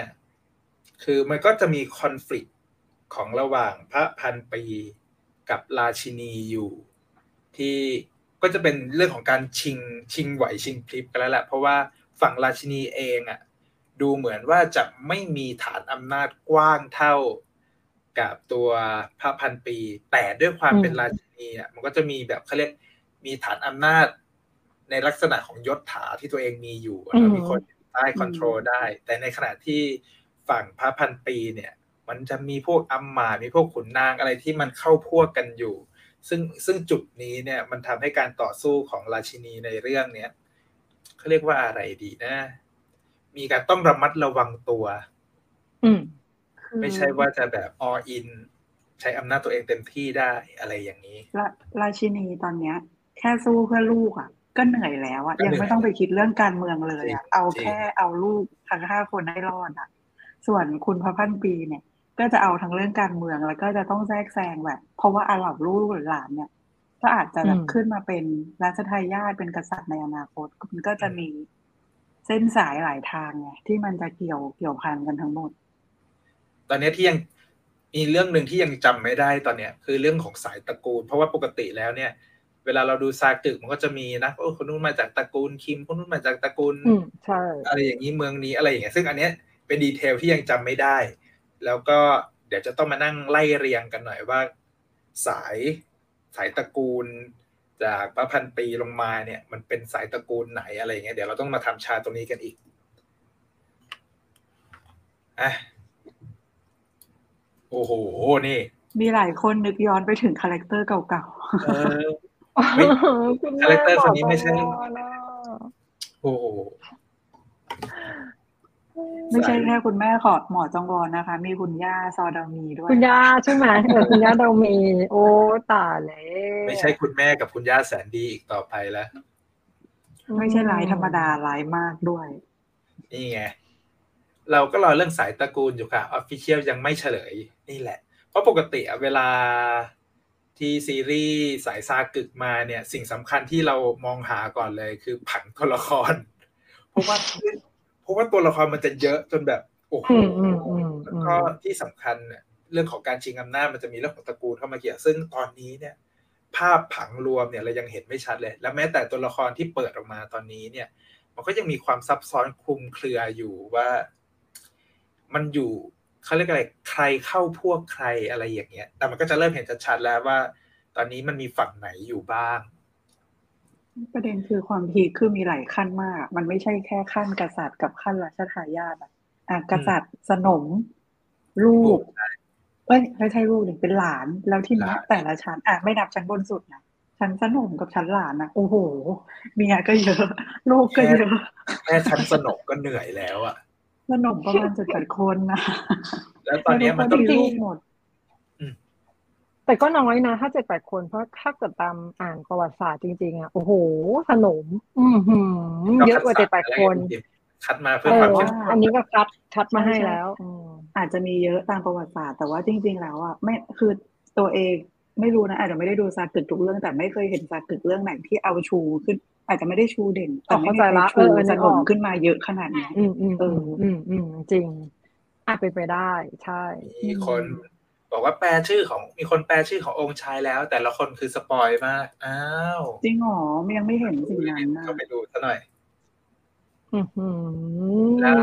คือมันก็จะมีคอน FLICT ของระหว่างพระพันปีกับราชินีอยู่ ที่ก็จะเป็นเรื่องของการชิงชิงไหวชิงพลิบกันแล้วแหละเพราะว่าฝั่งราชินีเองอะ่ะ ดูเหมือนว่าจะไม่มีฐานอำนาจกว้างเท่า กับตัวพระพันปี แต่ด้วยความอืมเป็นราชินีอะมันก็จะมีแบบเขาเรียกมีฐานอำนาจ ในลักษณะของยศถาที่ตัวเองมีอยู่แล้วมีคนอยู่ใต้คอนโทรลได้ แต่ในขณะที่ฝั่งพระพันปีเนี่ย มันจะมีพวกอัมมาตย์มีพวกขุนนางอะไรที่มันเข้าพวกกันอยู่ ซึ่งซึ่งจุดนี้เนี่ยมันทำให้การต่อสู้ของราชินีในเรื่องเนี้ยเขาเรียกว่าอะไรดีนะ มีการต้องระมัดระวังตัว อืมคือ ไม่ใช่ว่าจะแบบ all in ใช้อำนาจตัวเองเต็มที่ได้อะไรอย่างนี้ราราชินีตอนเนี้ย แค่สู้เพื่อลูกอะ ก็เหนื่อยแล้วอะก็เหนื่ยัอยงไม่ต้องไปคิดเรื่องการเมืองเลยอะจริงเอาจริงแค่เอาลูกทั้งห้าคนให้รอดอะ ส่วนคุณพระพันปีเนี่ย ก็จะเอาทั้งเรื่องการเมืองแล้วก็จะต้องแทรกแซงแบบ เพราะว่าอาเหล่าลูกหรือหลานเนี่ยก็อาจจะแบบอืมขึ้นมาเป็นรัชทายาทเป็นกษัตริย์ในอนาคตมันก็จะมีเส้นสายหลายทางไงที่มันจะเกี่ยวเกี่ยวพันกันทั้งหมด ตอนเนี้ยที่ยังมีเรื่องหนึ่งที่ยังจำไม่ได้ตอนเนี้ยคือเรื่องของสายตระกูล เพราะว่าปกติแล้วเนี่ย เวลาเราดูซาตึกมันก็จะมีนะโอ้คนนู้นมาจากตระกูลคิมคนนู้นมาจากตระกูลอืมใช่อะไรอย่างนี้เมืองนี้อะไรอย่างเงี้ยซึ่งอันเนี้ยเป็นดีเทลที่ยังจำไม่ได้ แล้วก็เดี๋ยวจะต้องมานั่งไล่เรียงกันหน่อยว่า สายสายตระกูล จากพระพันปีลงมาเนี่ย มันเป็นสายตระกูลไหนอะไรอย่างเงี้ยเดี๋ยวเราต้องมาทำชาตรงนี้กันอีกอะ โอ้โห นี่ มีหลายคนนึกย้อนไปถึง character เก่าเออเฮ้ยคุณ character คนนี้ไม่ใช่บอกว่านะโอ้โหๆไม่ใช่แค่คุณแม่ของหมอจองวอนนะคะ มีคุณย่าซอดามีด้วย คุณย่าใช่ไหมเออคุณย่าเรามี โอ้ตายแล้วไม่ใช่คุณแม่กับคุณย่าแสนดีอีกต่อไปแล้ว ไม่ใช่ร้ายธรรมดาร้ายมากด้วย นี่ไง เราก็รอเรื่องสายตระกูลอยู่ค่ะออฟฟิเชียลยังไม่เฉลยนี่แหละ เพราะปกติอะเวลาที่ซีรีส์สายซากึกมาเนี่ย สิ่งสำคัญที่เรามองหาก่อนเลยคือผังตัวละคร เพราะว่าเพราะว่าตัวละครมันจะเยอะจนแบบโอ้โหอืมอืมอืมแล้วก็ที่สำคัญเนี่ยเรื่องของการชิงอำนาจมันจะมีเรื่องของตระกูลเข้ามาเกี่ยวซึ่งตอนนี้เนี่ย ภาพผังรวมเนี่ยเรายังเห็นไม่ชัดเลย และแม้แต่ตัวละครที่เปิดออกมาตอนนี้เนี่ย มันก็ยังมีความซับซ้อนคลุมเครืออยู่ว่า มันอยู่เขาเรียกอะไรใครเข้าพวกใครอะไรอย่างเงี้ย แต่มันก็จะเริ่มเห็นชัดๆแล้วว่า ตอนนี้มันมีฝั่งไหนอยู่บ้าง ประเด็นคือความพีคคือมีหลายขั้นมาก มันไม่ใช่แค่ขั้นกษัตริย์กับขั้นรัชทายาทอะอะกษัตริย์สนมลูกเอ้ยไม่ใช่ลูกหนึ่งเป็นหลานแล้วที่นี้ยหลานแต่ละชั้นอะไม่นับชั้นบนสุดนะชั้นสนมกับชั้นหลานนะโอ้โหเมียก็เยอะ ลูกก็เยอะแค่ชั้นสนมก็เหนื่อยแล้วอะ สนมประมาณจุดแปดคนนะแล้วตอนเนี้ยมันแล้ต้วองก็มีลูกหมดแต่ก็น้อยนะถ้าเจ็ดแปดคนเพราะถ้าเกิดตามอ่านประวัติศาสตร์จริงๆอะโอ้โหสนม อือหือเยอะกว่าเจ็ดแปดคน คัดมาเอเพื่อความอเข้มอันนี้ก็คัดคัดมาให้แล้วอืมอาจจะมีเยอะตามประวัติศาสตร์แต่ว่าจริง ๆ แล้วอะไม่คือตัวเองไม่รู้นะอาจจะไม่ได้ดูซากึกทุกเรื่องแต่ไม่เคยเห็นซากึกเรื่องไหนที่เอาชูขึ้น อาจจะไม่ได้ชูเด่นแต่ไม่มีใครเข้าใจละชูเออนึสกนออมกขึ้นมาเยอะขนาดนี้อืมอืมเออือมอืมอืมจริงอาจเป็นไปได้ใช่ มีคนบอกว่าแปลชื่อของมีคนแปลชื่อขององค์ชายแล้ว แต่ละคนคือสปอยมากอ้าวจริงเหรอมันยังไม่เห็นสิ่งนั้นนะก็ไปดูซะหน่อยอือหือแล้ว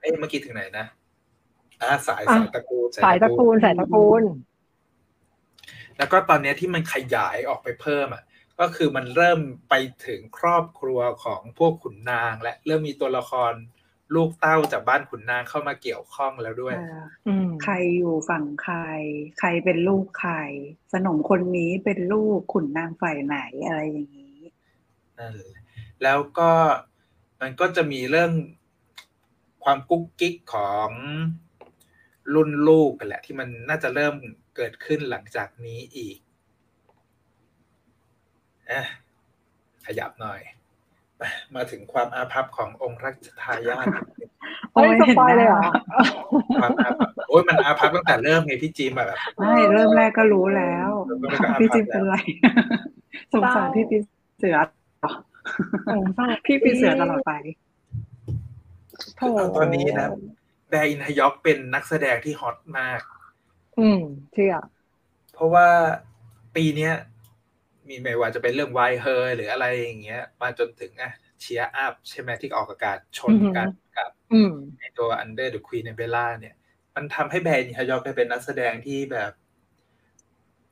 เอ้ยเมื่อกี้ถึงไหนนะอ่าสายอะสายตระกูลสายตระกูลสายตระกูล แล้วก็ตอนเนี้ยที่มันขยายออกไปเพิ่มอะ ก็คือมันเริ่มไปถึงครอบครัวของพวกขุนนาง และเริ่มมีตัวละครลูกเต้าจากบ้านขุนนางเข้ามาเกี่ยวข้องแล้วด้วยเอออืมใครอยู่ฝั่งใคร ใครเป็นลูกใคร สนมคนนี้เป็นลูกขุนนางฝ่ายไหนอะไรอย่างนี้นั่นแหละแล้วก็มันก็จะมีเรื่องความกุ๊กกิ๊กของรุ่นลูกกันแหละ ที่มันน่าจะเริ่มเกิดขึ้นหลังจากนี้อีก อะขยับหน่อยไปมาถึงความอาภัพขององค์รัชทายาทเฮ้ยสปอยเลยเหรอความอาภัพโอ้ยมันอาภัพตั้งแต่เริ่มไงพี่จีมอะแบบไม่เริ่มแรกก็รู้แล้วเริ่มแรกก็อาภัพพี่จิมเป็นไรสงสารพี่ปีเสือสงสารพี่ปีเสือตลอดไปโถคือเอาตอนนี้นะแบร์อินฮยอกเป็นนักแสดงที่ฮอตมาก อืมเชื่อเพราะว่าปีเนี้ย มีไม่ว่าจะเป็นเรื่องวายเฮอร์หรืออะไรอย่างเงี้ย มาจนถึงอะCheer Up ใช่ไหมที่ออกอากาศชนกันกับอืมในตัว Under the Queen's Umbrella เนี่ย มันทำให้แบอินฮยอกได้เป็นนักแสดงที่แบบ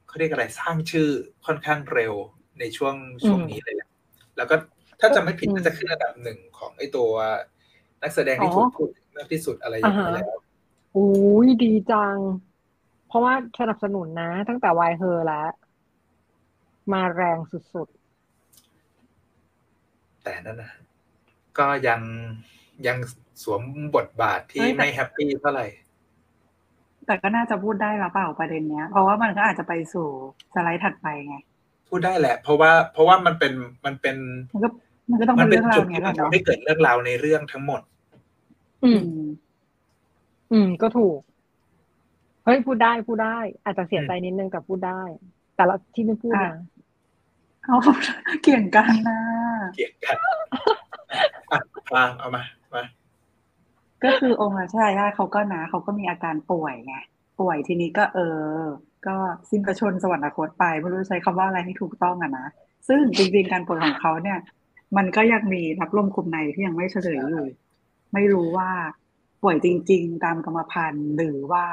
เขาเรียกอะไรสร้างชื่อค่อนข้างเร็วในช่วงช่วงนี้เลยแหละแล้วก็ถ้าจำไม่ผิดอืมน่าจะขึ้นอันดับหนึ่งของไอตัว นักแสดงที่ถูกพูดถึงมากที่สุดอะไรอย่างนี้อ่าฮะแล้วโอ้ยดีจัง เพราะว่าสนับสนุนนะ ตั้งแต่ Why Her แล้ว มาแรงสุดแต่นั่นนะก็ยังยังสวมบทบาทที่เฮ้ยแต่ไม่แฮปปี้เท่าไหร่ แต่ก็น่าจะพูดได้หรือเปล่าประเด็นเนี้ย เพราะว่ามันก็อาจจะไปสู่สไลด์ถัดไปไง พูดได้แหละ เพราะว่าเพราะว่ามันเป็นมันเป็น มันก็มันก็ต้องมัเป็นเป็นเรื่องราจุวดเนี้ที่ยแหมันละเนาะทำให้เกิดเรื่องราวในเรื่องทั้งหมดๆอือืมมอืมก็ถูกเฮ้ยพูดได้พูดได้ อาจจะเสียใจนิดนึงแต่พูดได้ แต่ละที่ไม่พูดนะ เอาเกี่ยงกันนะเกี่ยงกันอะมาเอามามาก็คือองค์รัชทายาทเขาก็นะเขาก็มีอาการป่วยไงป่วยทีนี้ก็เออ ก็สิ้นประชนสวรรคตไปไม่รู้ใช้คำว่าอะไรให้ถูกต้องอะนะซึ่งจริงๆการป่วยของเขาเนี่ย มันก็ยังมีรับลมคมในที่ยังไม่เฉลยอยู่ ไม่รู้ว่าป่วยจริง ๆ ตามกรรมพันธุ์หรือว่า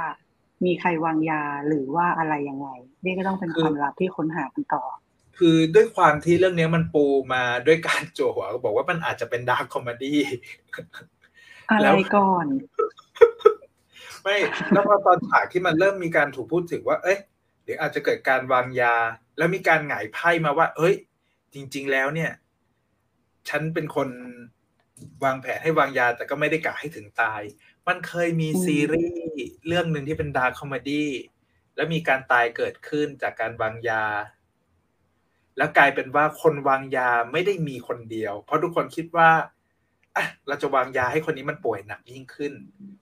มีใครวางยาหรือว่าอะไรยังไงนี่ก็ต้องเป็นความลับที่ค้นหากันต่อ คือด้วยความที่เรื่องนี้มันปูมาด้วยการโปรยหัวก็บอกว่ามันอาจจะเป็น dark comedy อะไรก่อน ไม่แล้วพอตอนฉากที่มันเริ่มมีการถูกพูดถึงว่า เอ้ยเดี๋ยวอาจจะเกิดการวางยา แล้วมีการหงายไพ่มาว่า เอ้ย จริง ๆ แล้วเนี่ย ฉันเป็นคนวางแผนให้วางยา แต่ก็ไม่ได้กะให้ถึงตาย มันเคยมีอืมซีรีส์เรื่องหนึ่งที่เป็น dark comedy แล้วมีการตายเกิดขึ้นจากการวางยา แล้วกลายเป็นว่าคนวางยาไม่ได้มีคนเดียว เพราะทุกคนคิดว่าอะเราจะวางยาให้คนนี้มันป่วยหนักยิ่งขึ้น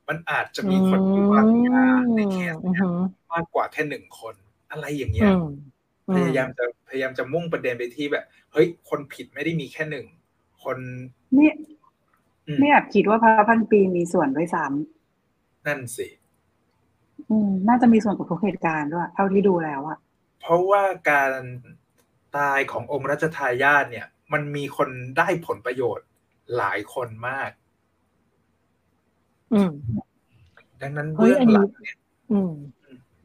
มันอาจจะมีคนที่วางยาในเคสอืมเนี้ยมากกว่าแค่หนึ่งคน อะไรอย่างเงี้อืยมพยายามจะพยายามจะมุ่งประเด็นไปที่แบบ เฮ้ย คนผิดไม่ได้มีแค่หนึ่งคนเนี่ยอืมไม่แอบคิดว่าพระพันปีมีส่วนด้วยซ้นั่นสิำอืมน่าจะมีส่วนกับทุกเหตุการณ์ด้วยเท่าที่ดูแล้วอะเพราะว่าการ ตายขององค์รัชทายาทเนี่ย มันมีคนได้ผลประโยชน์หลายคนมาก อืมดังนั้นเฮ้ยเบื้องอันนี้หลังเนี่ยอืม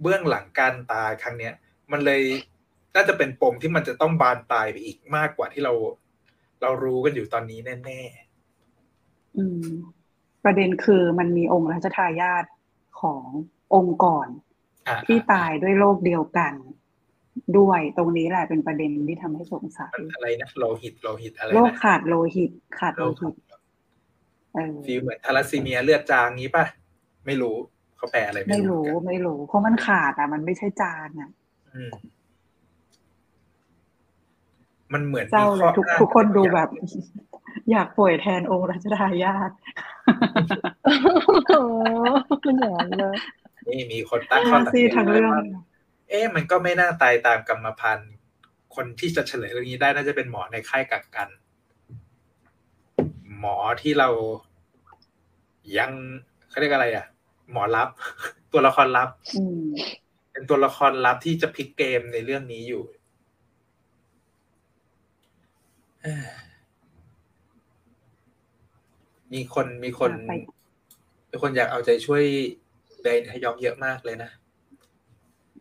เบื้องหลังการตายครั้งเนี้ย มันเลยน่าจะเป็นปมที่มันจะต้องบานปลายไปอีกมากกว่าที่เรา เรารู้กันอยู่ตอนนี้แน่อืม ประเด็นคือมันมีองค์รัชทายาทขององค์ก่อนๆอะที่ตายด้วยโรคเดียวกัน ด้วยตรงนี้แหละเป็นประเด็นที่ทำให้สงสัยมันอะไรนะโลหิตโลหิตอะไรโรคนะขาดโลหิตขาดโลโลหิหิตตเออฟีลเหมือนทาลัสซีเมียเลือดจางงี้ป่ะ ไม่รู้เขาแปลอะไรไม่ไม่รู้รู้เหมือนกันไม่รู้ เพราะมันขาดอะ มันไม่ใช่จานอะอืมมันเหมือนเศร้ามีเลข้อยทุกอ้างทุกคนดูอย่างแบบ อยากป่วยแทนองค์รัชทายาทโอ้มันอย่างนั้นเลยนี่มีคนตั้งข้อน่าสังซีเกดตทั้งเรื่องว่า เอ๊ะมันก็ไม่น่าตายตามกรรมพันธุ์ คนที่จะเฉลยเรื่องนี้ได้น่าจะเป็นหมอในค่ายกักกัน หมอที่เรายังเขาเรียกอะไร อะ หมอลับ ตัวละครลับอืมเป็นตัวละครลับที่จะพลิกเกมในเรื่องนี้อยู่เอ้อมีคนมีคนอยากไปมีคนอยากเอาใจช่วยเบนฮยอกเยอะมากเลยนะ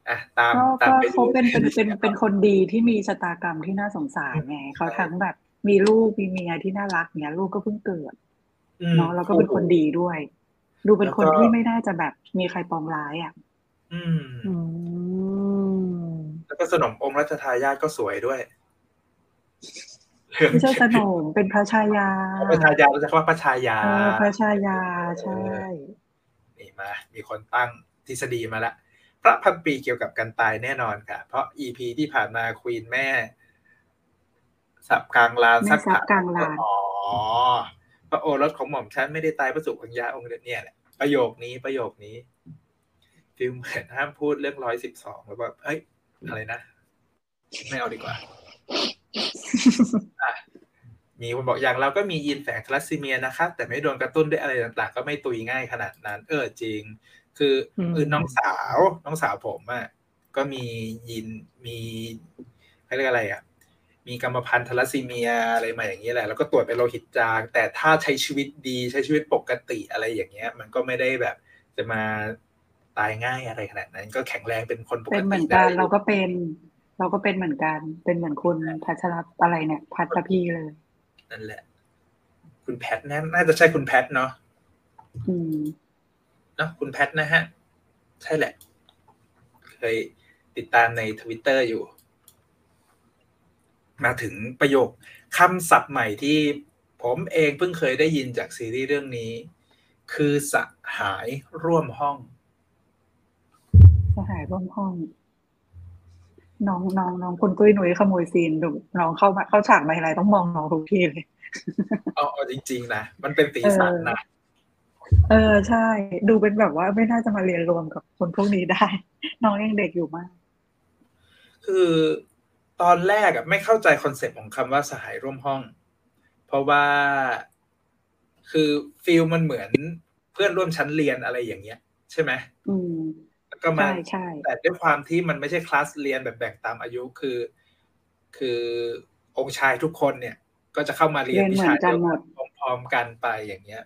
อะตามก็ตามก็ไปดูเขาเป็นเป็นเป็นเป็นคนดีที่มีชะตากรรมที่น่าสงสารไงเขาทั้งแบบมีลูกมีเมียที่น่ารักเนี้ยลูกก็เพิ่งเกิดอืมเนาะแล้วก็เป็นคนดีด้วย ดูเป็นคนแล้วก็ที่ไม่น่าจะแบบมีใครปองร้ายอะอืมอืมแล้วก็สนมองค์รัชทายาทก็สวยด้วยเรื่องไม่ใช่สนมเป็นพระชายาพระชายาเราจะว่าพระชายาเออพระชายาใช่นี่มา มีคนตั้งทฤษฎีมาละ พระพันปีเกี่ยวกับการตายแน่นอนค่ะ เพราะอีพีที่ผ่านมาควีนแม่ สับกลางลานแม่สักซับกลางลานอ๋อพระโอรสของหม่อมฉันไม่ได้ตายพระสุขของยาองค์เดียวเนี่ยแหละประโยคนี้ประโยคนี้ฟิลเหมือนห้ามพูดเรื่องร้อยสิบสองแล้วแบบเอ้ยอะไรนะ ไม่เอาดีกว่าอะมีคนบอกอย่างเราก็มียีนแฝงทรัสซีเมียนะครับแต่ไม่โดนกระตุ้นด้วยอะไรต่างๆ ก็ไม่ตุยง่ายขนาดนั้น เออจริง คืออมเออน้องสาว น้องสาวผมอะ่ะก็มียีนมีเขาเรียกอะไรอะ่ะมีกรรมพันธุ์ทรัสซีเมียอะไรมาอย่างนี้แหละ แล้วก็ตรวจเป็นโลหิตจาง แต่ถ้าใช้ชีวิตดีใช้ชีวิตปกติอะไรอย่างเงี้ย มันก็ไม่ได้แบบจะมาตายง่ายอะไรขนาดนั้น ก็แข็งแรงเป็นคนปกเป็นเหมืติอนได้กันเราก็เป็น เราก็เป็นเหมือนกัน เป็นเหมือนคุณพัชรอะไรเนี่ย พัชพีเลย นั่นแหละ คุณแพทนะน่าจะใช่คุณแพทเนาะอืมเนาะคุณแพทนะฮะ ใช่แหละ เคยติดตามในทวิตเตอร์อยู่ มาถึงประโยคคำศัพท์ใหม่ที่ผมเองเพิ่งเคยได้ยินจากซีรีส์เรื่องนี้ คือสหายร่วมห้อง สหายร่วมห้อง น้องน้องน้องคุณตุ้ยนุ้ยขโมยซีนดูน้องเข้ามาเข้าฉากมาอะไรต้องมองน้องทุกทีเลยเอาเอาจริง ๆ นะ มันเป็นสีสันนะ เออใช่ ดูเป็นแบบว่าไม่น่าจะมาเรียนรวมกับคนพวกนี้ได้ น้องยังเด็กอยู่มาก คือตอนแรกอะไม่เข้าใจ concept ของคำว่าสหายร่วมห้อง เพราะว่าคือฟิลมันเหมือนเพื่อนร่วมชั้นเรียนอะไรอย่างเงี้ย ใช่ไหมอืมแล้วก็มาใช่ใช่แต่ด้วยความที่มันไม่ใช่คลาสเรียนแบบแบ่งตามอายุคือ คือองค์ชายทุกคนเนี่ย ก็จะเข้ามาเรียนเรียนวิเหมือชานกันเดียวหมกัดนพร้อมๆกันไปอย่างเงี้ย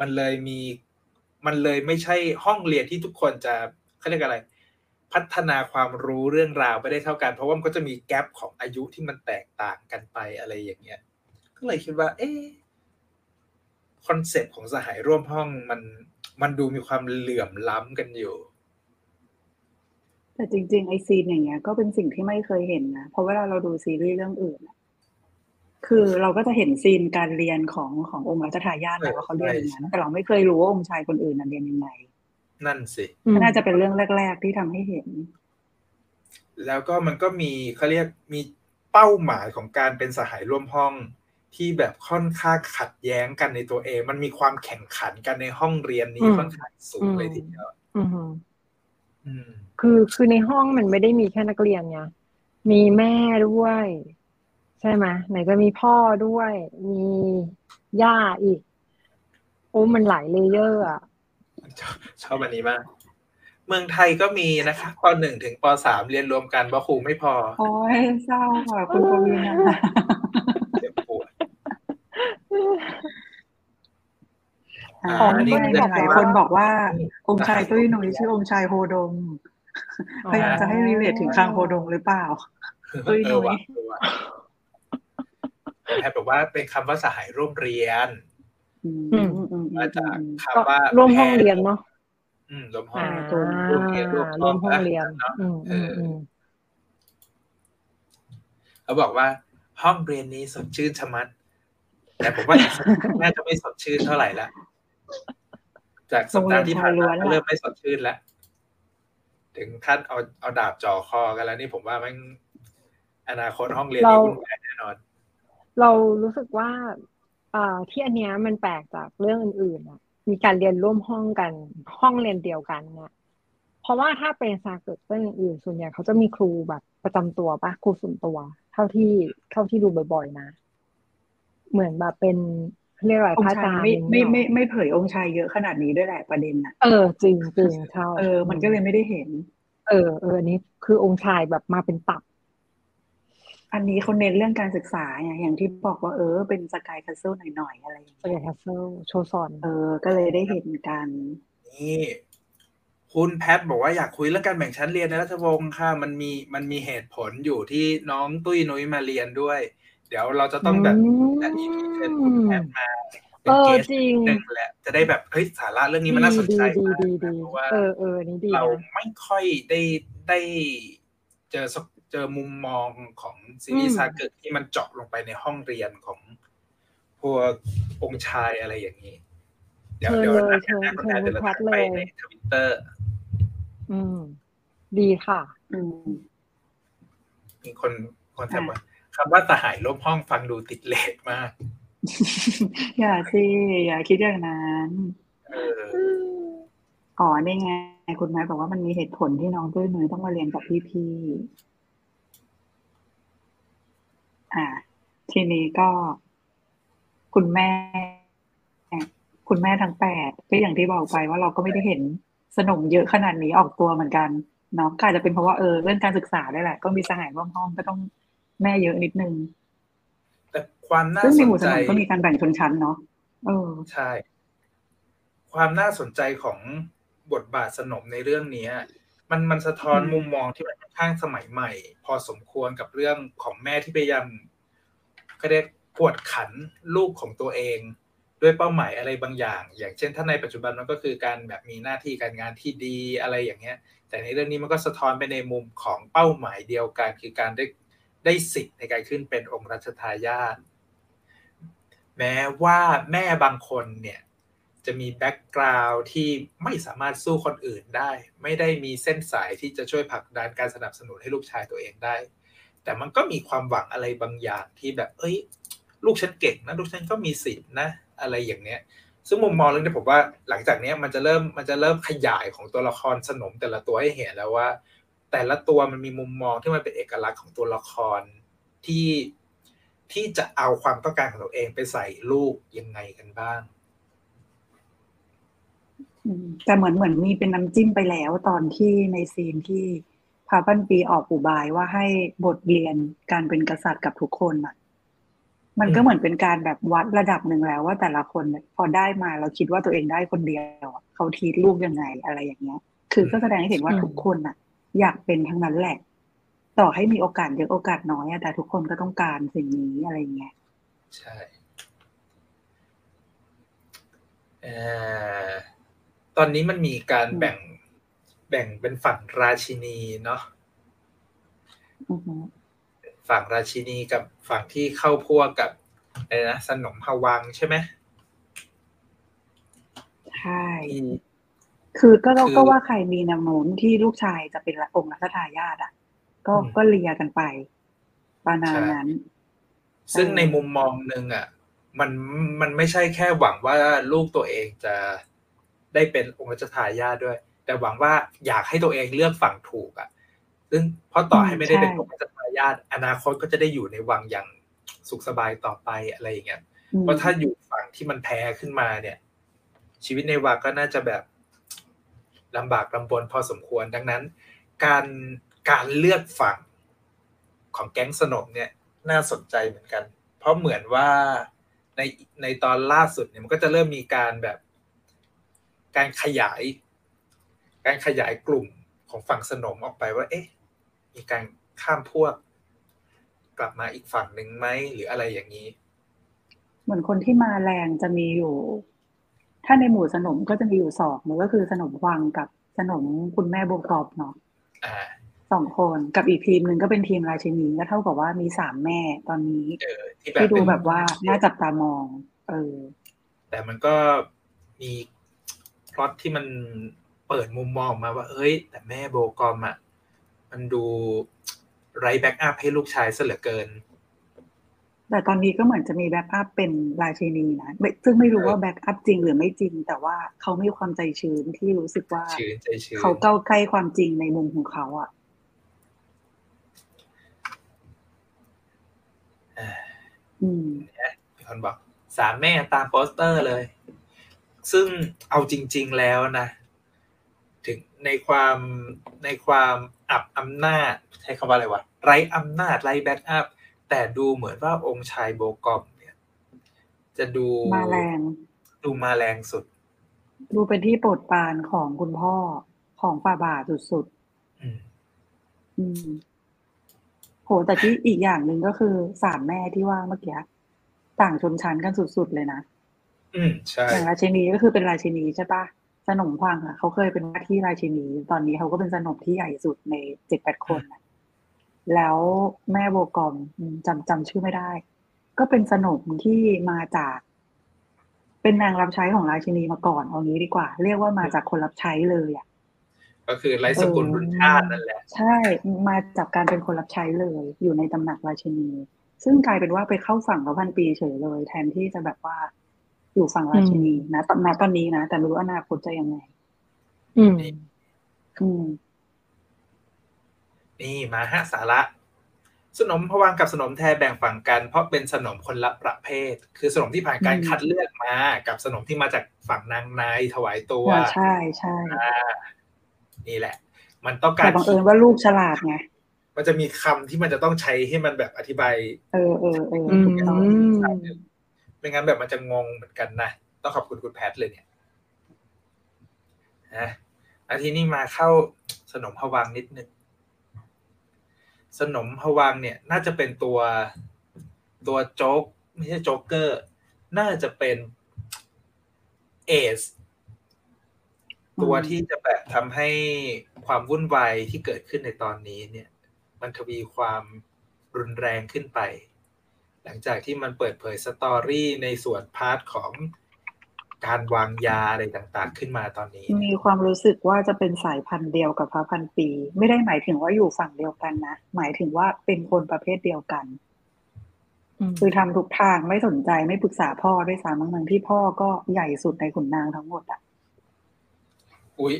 มันเลยมี มันเลยไม่ใช่ห้องเรียนที่ทุกคนจะเขาเรียกอะไร พัฒนาความรู้เรื่องราวไปได้เท่ากัน เพราะว่ามันก็จะมีแกลบของอายุที่มันแตกต่างกันไปอะไรอย่างเงี้ย ก็เลยคิดว่า เอ๊ concept ของสหายร่วมห้องมันมันดูมีความเหลื่อมล้ำกันอยู่ แต่จริงๆไอซีนอย่างเงี้ยก็เป็นสิ่งที่ไม่เคยเห็นนะเพราะเวลาเราดูซีรีส์เรื่องอื่นอะ คือเราก็จะเห็นซีนการเรียนของขององค์รัชทายาทแหละว่าเขาเรียนอย่างนั้นแต่เราไม่เคยรู้ว่าองค์ชายคนอื่นน่ะเรียนยังไงนั่นสิอืมน่าจะเป็นเรื่องแรก ๆ ที่ทำให้เห็น แล้วก็มันก็มีเขาเรียกมีเป้าหมายของการเป็นสหายร่วมห้องที่แบบค่อนข้างขัดแย้งกันในตัวเอง มันมีความแข่งขันกันในห้องเรียนนี้อืมค่อนข้างสูงเลยทีเดียวอืมอืมคือคือในห้องมันไม่ได้มีแค่นักเรียนไงมีแม่ด้วย ใช่ไหมไหนจะมีพ่อด้วย มีย่าอีก โอ้มันหลายเลเยอร์อะชอบชอบอันนี้มาก เมืองไทยก็มีนะคะปหนึ่งถึงปสามเรียนรวมกันเพราะครูไม่พอ โอ้ยเศร้าค่ะคุณปวีนาเจ็บปวดอ่าอ๋ออันนี้นี่หลายคนบอกว่าอืมองค์ชายตุ้ยหนุ่ยชื่อองค์ชายโฮดมอ๋อพยายามจะให้รีเลทถึงคางโฮดมหรือเปล่าตุ้ยเอนุ้อย ว่ะเออว่ะแค่แบบว่าเป็นคำว่าสหายร่วมเรียนอืมอือืมมอืมอืมาจากมคำว่าร่วมห้องเรียนเนาะอืมร่วมห้องอ่าร่วมเรียนร่วมร่วมห้องเรียนเนาะอืมอืมอืมเขาบอกว่า ห้องเรียนนี้สดชื่นชะมัด แต่ผมว่าอีกสักพักน่าจะไม่สดชื่นเท่าไหร่ละจากสัปดาห์ที่ผ่านมาก็เริ่มไม่สดชื่นแล้วถึงขั้นเอาเอาดาบจ่อคอกันแล้วนี่ผมว่ามันอนาคตห้องเรียนนี้วุ่นวายแน่นอน เรารู้สึกว่าอ่าที่อันเนี้ยมันแปลกจากเรื่องอื่นๆอะมีการเรียนร่วมห้องกันห้องเรียนเดียวกันเนี่ยเพราะว่าถ้าเป็นซาเกิดเรื่องอื่นๆส่วนใหญ่เขาจะมีครูแบบประจำตัวปะครูส่วนตัว เท่าที่เท่าที่ดูบ่อย ๆ นะ เหมือนแบบเป็นเรียกอะไรองพระค์อาชาจายรย์ไม่ไม่อย่างไม่เงี้ยไม่เผยองค์ชายเยอะขนาดนี้ด้วยแหละประเด็นน่ะ เออจริงจริงใช่เออ มันก็เลยไม่ได้เห็น เออเอออันนี้คือองค์ชายแบบมาเป็นตับ อันนี้เขาเน้นเรื่องการศึกษาไงอย่างที่บอกว่าเออ เป็น Sky Castle หน่อยๆ อะไรอย่างเงี้ย Castle โชซอนเออ ก็เลยได้เห็นกัน นี่คุณแพทบอกว่าอยากคุยเรื่องการแบ่งชั้นเรียนในราชวงศ์ค่ะ มันมีมันมีเหตุผลอยู่ที่น้องตุ้ยนุ้ยมาเรียนด้วย เดี๋ยวเราจะต้องแบบจัด EP เชิญคุณแพทมาเป็นเออ guest จริงหนึ่งแหละ จะได้แบบเฮ้ยสาระเรื่องนี้มันน่าสนใจดีมากดีดีนะดีเพราะว่าเออเอออันนี้ดีเรานะไม่ค่อยได้ได้เจอสัก เจอมุมมองของซีรีอืส์มซาเกิดที่มันเจาะลงไปในห้องเรียนของพวกองค์ชายอะไรอย่างนี้ เดี๋ยวเชิญเดี๋ยวเลยนัดเชิญกันเชิญนะคุณเดี๋ยวเราแพทจะเลไปยในทวิตเตอร์ อืม ดีค่ะ อืมมีคนคนถามว่าคำว่าสหายร่วมห้องฟังดูติดเลทมาก อย่าสิอย่าคิดอย่างนั้นเอออ๋อนี่ไง คุณแม่บอกว่ามันมีเหตุผลที่น้องตุ้ยนุ้ยต้องมาเรียนกับพี่ๆ อ่า ทีนี้ก็ คุณแม่ คุณแม่ทั้งแปดก็อย่างที่บอกไปว่าเราก็ไม่ได้เห็นสนมเยอะขนาดนี้ออกตัวเหมือนกันเนาะก็อาจจะเป็นเพราะว่าเออเรื่องการศึกษาด้วยแหละ ก็มีสหายร่วมห้องก็ต้องแม่เยอะนิดนึง แต่ความน่าซึ่งสในนหมู่สใจนมก็มีการแบ่งชนชั้นเนาะเออใช่ ความน่าสนใจของบทบาทสนมในเรื่องเนี้ย มันมันสะท้อนอืมมุมมองที่มันค่อนข้างสมัยใหม่ พอสมควรกับเรื่องของแม่ที่พยายามก็เรียกกวดขันลูกของตัวเอง ด้วยเป้าหมายอะไรบางอย่าง อย่างเช่น ถ้าในปัจจุบันมันก็คือการแบบมีหน้าที่การงานที่ดีอะไรอย่างเงี้ย แต่ในเรื่องนี้มันก็สะท้อนไปในมุมของเป้าหมายเดียวกัน คือการได้ได้สิทธิ์ในการขึ้นเป็นองค์รัชทายาทแม้ว่าแม่บางคนเนี่ย จะมีแบ็กกราวด์ที่ไม่สามารถสู้คนอื่นได้ ไม่ได้มีเส้นสายที่จะช่วยผลักดันการสนับสนุนให้ลูกชายตัวเองได้ แต่มันก็มีความหวังอะไรบางอย่างที่แบบ เอ้ย ลูกฉันเก่งนะ ลูกฉันก็มีสิทธินะ อะไรอย่างเนี้ย ซึ่งมุมมองเรื่องนี้ผมว่าหลังจากนี้มันจะเริ่มมันจะเริ่มขยายของตัวละครสนมแต่ละตัวให้เห็นแล้วว่า แต่ละตัวมันมีมุมมองที่มันเป็นเอกลักษณ์ของตัวละครที่ที่จะเอาความต้องการของตัวเองไปใส่ลูกยังไงกันบ้าง แต่เหมือนเหมือนมีเป็นน้ำจิ้มไปแล้วตอนที่ในซีนที่พาพันปีออกอุบายว่าให้บทเรียนการเป็นกษัตริย์กับทุกคนอะ มันก็เหมือนเป็นการแบบวัดระดับหนึ่งแล้วว่าแต่ละคนพอได้มาเราคิดว่าตัวเองได้คนเดียวเขาทีลูกยังไงอะไรอย่างเงี้ย คือก็แสดงให้เห็นว่าทุกคนอะ อยากเป็นทั้งนั้นแหละ ต่อให้มีโอกาสเยอะโอกาสน้อยแต่ทุกคนก็ต้องการสิ่งนี้อะไรเงี้ยใช่เออ ตอนนี้มันมีการแบ่งแบ่งเป็นฝั่งราชินีเนาะฝั่งราชินีกับฝั่งที่เข้าพวกกับอะไรนะสนมฮวังใช่ไหมใช่คือก็เราก็ว่าใครมีแนวโน้มที่ลูกชายจะเป็นองค์รัชทายาทอะ ก็ก็เลียกันไปประมาณนั้น ซึ่งในมุมมองหนึ่งอะ มันมันไม่ใช่แค่หวังว่าลูกตัวเองจะ ได้เป็นองค์รัชทายาทด้วย แต่หวังว่าอยากให้ตัวเองเลือกฝั่งถูกอะ ซึ่งเพราะต่อให้ไม่ได้เป็นองค์รัชทายาทอนาคตก็จะได้อยู่ในวังอย่างสุขสบายต่อไปอะไรอย่างเงี้ยเพราะถ้าอยู่ฝั่งที่มันแพ้ขึ้นมาเนี่ย ชีวิตในวังก็น่าจะแบบลำบากลำบนพอสมควรดังนั้น การการเลือกฝั่งของแก๊งสนมเนี่ยน่าสนใจเหมือนกัน เพราะเหมือนว่าในในตอนล่าสุดเนี่ยมันก็จะเริ่มมีการแบบ การขยาย การขยายกลุ่มของฝั่งสนมออกไปว่า เอ๊ะ มีการข้ามพวก กลับมาอีกฝั่งหนึ่งไหมหรืออะไรอย่างนี้ เหมือนคนที่มาแรงจะมีอยู่ ถ้าในหมู่สนมก็จะมีอยู่สองมันก็คือสนมวังกับสนมคุณแม่โบกอบเนาะสองคนกับอีกทีมหนึ่งก็เป็นทีมราชินีก็เท่ากับว่ามีสามแม่ตอนนี้ที่ดูแบบว่าน่าจับตามอง เออ แต่มันก็มีพ ล็อตที่มันเปิดมุมมองมาว่า เอ้ย แต่แม่โบกอมอะมันดูไร้ backup ให้ลูกชายซะเหลือเกิน แต่ตอนนี้ก็เหมือนจะมี backup เป็นราชินีนะซึ่งไม่รู้ว่า backup จริงหรือไม่จริง แต่ว่าเขามีความใจชื้นที่รู้สึกว่าเขาเข้าใกล้ความจริงในมุมของเขาอะอืมมีคนบอกสามแม่ตามโปสเตอร์เลย ซึ่งเอาจริง ๆแล้วนะ ถึงในความในความอับอำนาจใช้คำว่าอะไรวะไร้อำนาจไร้ backup แต่ดูเหมือนว่าองค์ชายโบกอมเนี่ย จะดูมาแรงดูมาแรงสุด ดูเป็นที่โปรดปรานของคุณพ่อของฝ่าบาทสุดๆอืมอืมโหแต่ที่อีกอย่างหนึ่งก็คือสามแม่ที่ว่าเมื่อกี้ต่างชนชั้นกันสุดๆเลยนะ อืมใช่อย่างราชินีก็คือเป็นราชินีใช่ปะสนมพังอะเขาเคยเป็นว่าที่ราชินี ตอนนี้เขาก็เป็นสนมที่ใหญ่สุดในเจ็ดแปดคนแล้วแม่โบกอมจำจำชื่อไม่ได้ ก็เป็นสนมที่มาจาก เป็นนางรับใช้ของราชินีมาก่อนเอางี้ดีกว่า เรียกว่ามาจากคนรับใช้เลยอะก็คือไรสกุลรุ่นชาตินั่นแหละ ใช่มาจากการเป็นคนรับใช้เลย อยู่ในตำหนักราชินี ซึ่งกลายเป็นว่าไปเข้าฝั่งเขาพันปีเฉยเลย แทนที่จะแบบว่า อยู่ฝั่งราชินีนะตอนนตอนนี้นะแต่ไม่รู้อนาคตจะยังไง อืมอืมนี่มาฮะสาระ สนมพวังกับสนมแทแบ่งฝั่งกัน เพราะเป็นสนมคนละประเภท คือสนมที่ผ่านการคัดเลือกมา กับสนมที่มาจากฝั่งนางนายถวายตัว ใช่ใช่นี่แหละ มันต้องการแต่บังเอิญว่าลูกฉลาดไงมันจะมีคำที่มันจะต้องใช้ให้มันแบบอธิบาย เออเออเออ ไม่งั้นแบบมันจะงงเหมือนกันนะ ต้องขอบคุณคุณแพทเลยเนี่ยนะอาทีนี้มาเข้าสนมพวังนิดนึงสนมพวังเนี่ย น่าจะเป็นตัวตัวโจ๊กไม่ใช่โจ๊กเกอร์ น่าจะเป็นเอสตัวที่จะแบบทำให้ความวุ่นวายที่เกิดขึ้นในตอนนี้เนี่ย มันทวีความรุนแรงขึ้นไป หลังจากที่มันเปิดเผย story ในส่วน part ของการวางยาอะไรต่างๆ ขึ้นมาตอนนี้ มีความรู้สึกว่าจะเป็นสายพันธุ์เดียวกับพระพันปี ไม่ได้หมายถึงว่าอยู่ฝั่งเดียวกันนะ หมายถึงว่าเป็นคนประเภทเดียวกัน คือทำทุกทางไม่สนใจไม่ปรึกษาพ่อด้วยซ้ำบางที่พ่อก็ใหญ่สุดในขุนนางทั้งหมดอะ อุ้ย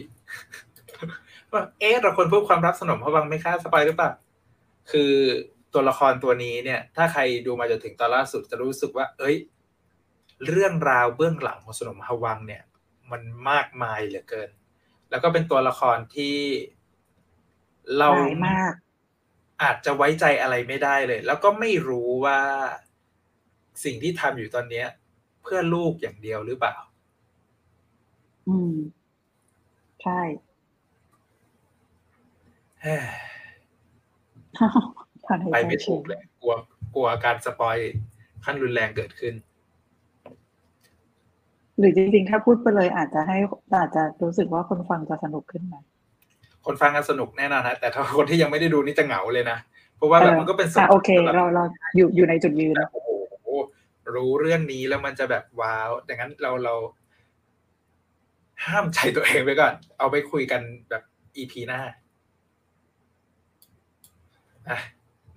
ว่าเอ๊ะเราควรพูดความรักสนมพระวังไหม่ค่าสปอยหรือเปล่าคือ ตัวละครตัวนี้เนี่ย ถ้าใครดูมาจนถึงตอนล่าสุดจะรู้สึกว่า เอ้ย เรื่องราวเบื้องหลังของสนมพวังเนี่ย มันมากมายเหลือเกิน แล้วก็เป็นตัวละครที่เราหลายมาก อาจจะไว้ใจอะไรไม่ได้เลย แล้วก็ไม่รู้ว่าสิ่งที่ทำอยู่ตอนเนี้ยเพื่อลูกอย่างเดียวหรือเปล่า อืม ใช่ เฮ้ยผ่านเหตุไปการไม่ณ์ถูกเลยกลัวกลัวการสปอยขั้นรุนแรงเกิดขึ้น หรือจริงๆ ถ้าพูดไปเลยอาจจะให้อาจจะรู้สึกว่าคนฟังจะสนุกขึ้นไหมคนฟังกันสนุกแน่นอนฮะแต่ถ้าคนที่ยังไม่ได้ดูนี่จะเหงาเลยนะเพราะว่าแบบมันก็เป็นส่วนอะโอเคสำหรับเราเราอยู่อยู่ในจุดยืนแบบโอ้โหรู้เรื่องนี้แล้วมันจะแบบว้าวดังนั้นเราเรา ห้ามใจตัวเองไปก่อน เอาไปคุยกันแบบอีพีหน้าอะ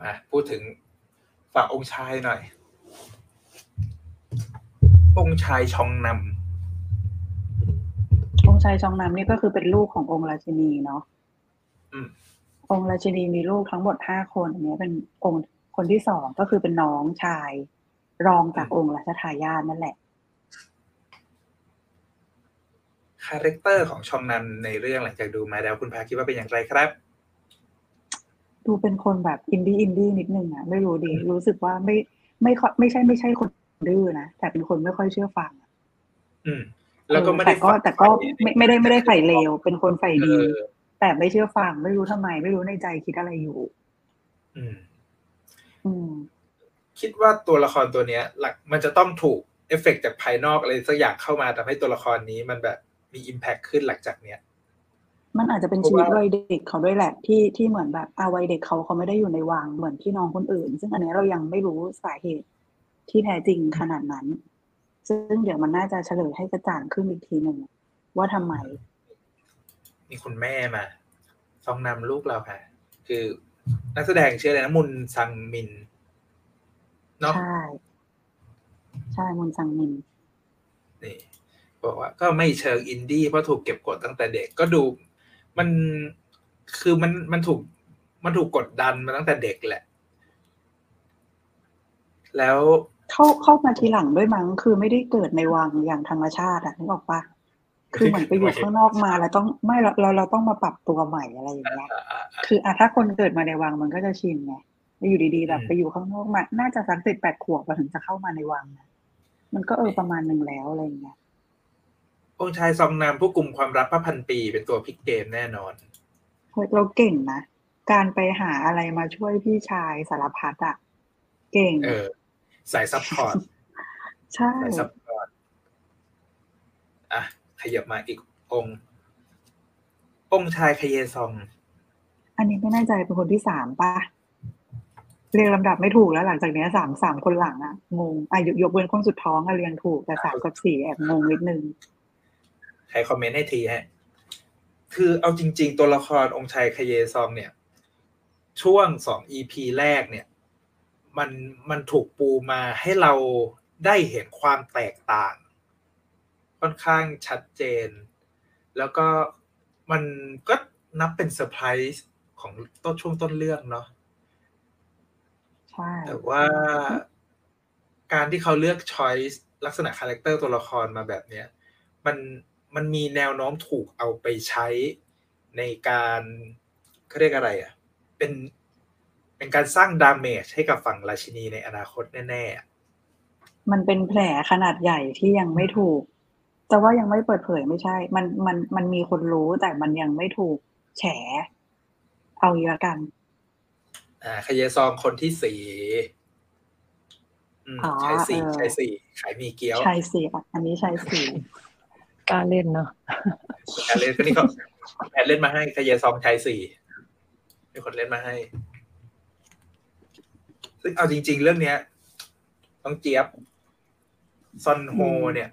มาพูดถึงฝากองค์ชายหน่อย องค์ชายชองนองค์ชายซองนัมนี่ก็คือเป็นลูกขององค์ราชินีเนาะอืมองค์ราชินีมีลูกทั้งหมดห้าคนอันนี้เป็นองค์คนที่สองก็คือเป็นน้องชาย รองจากองค์รัชทายาทนั่นแหละ character ของซองนัมในเรื่องหลังจากดูมาแล้วคุณพาคิดว่าเป็นอย่างไรครับ ดูเป็นคนแบบ indie indie นิดนึงอะไม่รู้ดิรู้สึกว่าไม่ไม่ค่อยไม่ใช่ไม่ใช่คนดื้อนะแต่เป็นคนไม่ค่อยเชื่อฟังอะอืม แล้วก็ไม่ได้แต่ก็แต่ก็ไม่ไม่ได้ไม่ได้ใฝ่เลวเป็นคนใฝ่ดีอะแต่ไม่เชื่อฟังไม่รู้ทำไม ไม่รู้ในใจคิดอะไรอยู่ อืม อืม คิดว่าตัวละครตัวเนี้ย หลักมันจะต้องถูกเอฟเฟกต์จากภายนอกอะไรสักอย่างเข้ามาทำให้ตัวละครนี้มันแบบมี impact ขึ้นหลังจากเนี้ย มันอาจจะเป็นเพราะชีวิตว่าวัยเด็กเขาด้วยแหละที่ที่เหมือนแบบอาวัยเด็กเขาเขาไม่ได้อยู่ในวังเหมือนพี่น้องคนอื่น ซึ่งอันนี้เรายังไม่รู้สาเหตุที่แท้จริงขนาดนั้น ซึ่งเดี๋ยวมันน่าจะเฉลยให้กระจ่างขึ้นอีกทีหนึ่งว่าทำไม มีคุณแม่มาซองนำลูกเราค่ะ คือนักแสดงชื่ออะไรนะมุนซังมินเนาะใช่ใช่มุนซังมินนี่บอกว่าก็ไม่เชิงอินดี้เพราะถูกเก็บกดตั้งแต่เด็กก็ดู มันคือมันมันถูกมันถูกกดดันมาตั้งแต่เด็กแหละ แล้วเข้าเข้ามาทีหลังด้วยมั้ง คือไม่ได้เกิดในวังอย่างธรรมชาติอะนึกออกปะคือเหมือนไปอยู่ข้างนอกมาแล้วต้องไม่เราเราเราต้องมาปรับตัวใหม่อะไรอย่างเงี้ยอ่าอ่าคืออะถ้าคนเกิดมาในวังมันก็จะชินไงแล้วอยู่ดีๆแบบอืมไปอยู่ข้างนอกมา น่าจะสักสิบแปดขวบกว่าถึงจะเข้ามาในวังนะมันก็เออประมาณหนึ่งแล้วอะไรอย่างเงี้ย องค์ชายซองนำผู้กลุ่มความรักพระพันปีเป็นตัวพลิกเกมแน่นอนเฮ้ยเราเก่งนะ การไปหาอะไรมาช่วยพี่ชายสารพัดอะเก่ง เออ สาย support ใช่ สาย support อะ ขยับมาอีกองค์ องค์ชายคเยซอง อันนี้ไม่แน่ใจเป็นคนที่สามป่ะ เรียงลำดับไม่ถูกแล้วหลังจากเนี้ยสามสามคนหลังอะงงอะยกยกเว้นคนสุดท้องอะเรียงถูกแต่สามกับสี่แอบงงนิดนึง ใครคอมเมนต์ให้ทีฮะ คือเอาจริง ๆ ตัวละครองค์ชายคเยซองเนี่ย ช่วงสองอีพีแรกเนี่ย มันมันถูกปูมาให้เราได้เห็นความแตกต่าง ค่อนข้างชัดเจน แล้วก็มันก็นับเป็นเซอร์ไพรส์ของต้นช่วงต้นเรื่องเนาะใช่แต่ว่าการที่เขาเลือก choice ลักษณะ character ตัวละครมาแบบเนี้ย มัน มันมีแนวโน้มถูกเอาไปใช้ในการเขาเรียกอะไรอะเป็นเป็นการสร้าง damage ให้กับฝั่งราชินีในอนาคตแน่ๆอะมันเป็นแผลขนาดใหญ่ที่ยังไม่ถูก แต่ว่ายังไม่เปิดเผยไม่ใช่ มันมันมันมีคนรู้แต่มันยังไม่ถูกแฉ เอาอย่างนี้ละกัน อ่าขยายซองคนที่สี่อืมอ๋อชายสี่เออชายสี่ขายหมีเกี๊ยวชายสี่อะอันนี้ชายสี่ กล้าเล่นเนาะการเล่นก็นี่เขาแอนเล่นมาให้ขยายซองชายสี่มีคนเล่นมาให้ ซึ่งเอาจริง ๆ เรื่องเนี้ยต้องเจี๊ยบซอนโฮเนี่ย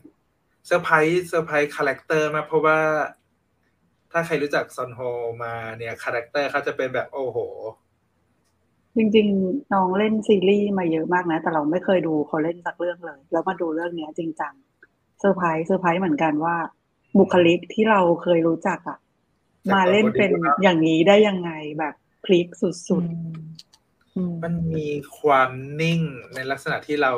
เซอร์ไพรส์เซอร์ไพรส์คาแรคเตอร์มากเพราะว่า ถ้าใครรู้จักซอนโฮมาเนี่ย character เขาจะเป็นแบบโอ้โห จริงๆ น้องเล่นซีรีส์มาเยอะมากนะ แต่เราไม่เคยดูเขาเล่นสักเรื่องเลย แล้วมาดูเรื่องเนี้ยจริงจัง surprise surprise เหมือนกันว่า บุคลิกที่เราเคยรู้จักอะมาเล่นเป็นอย่างนี้ได้ยังไงแบบพลิกสุดอืมอืมมันมีความนิ่งในลักษณะที่เรา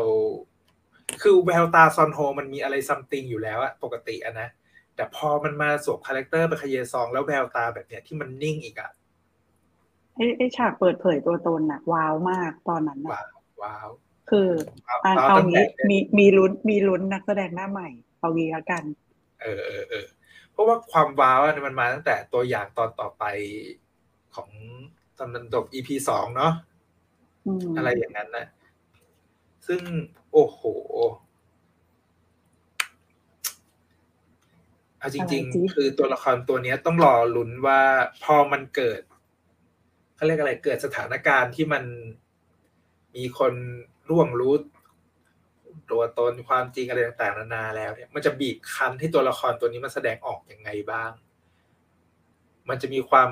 คือแววตาซอนโฮมันมีอะไร something อยู่แล้วอะปกติอะนะ แต่พอมันมาสวม character เป็นคเยซอง แล้วแววตาแบบเนี้ยที่มันนิ่งอีกอะๆไอ้ไอ้ฉากเปิดเผยตัวตนอะว้าวมากตอนนั้นว้าอะวว้าว คือว้าวอะว้าวเอาตั้งแต่งี้มีมีลุ้นมีลุ้นนักแสดงหน้าใหม่เอางี้ละกัน เออเออเออเพราะว่าความว้าวอะมันมาตั้งแต่ตัวอย่างตอนต่อไปของตอนมันจบ EP สองเนาะอืมอะไรอย่างนั้นนะซึ่งโอ้โหเอาจริง ๆ คือตัวละครตัวเนี้ยต้องรอลุ้นว่าพอมันเกิดเขาเรียกอะไรเกิดสถานการณ์ที่มันมีคน ร่วงรู้ตัวตนความจริงอะไรต่างๆนานาแล้วเนี่ยมันจะบีบคั้นให้ตัวละครตัวนี้มันแสดงออกยังไงบ้าง มันจะมีความ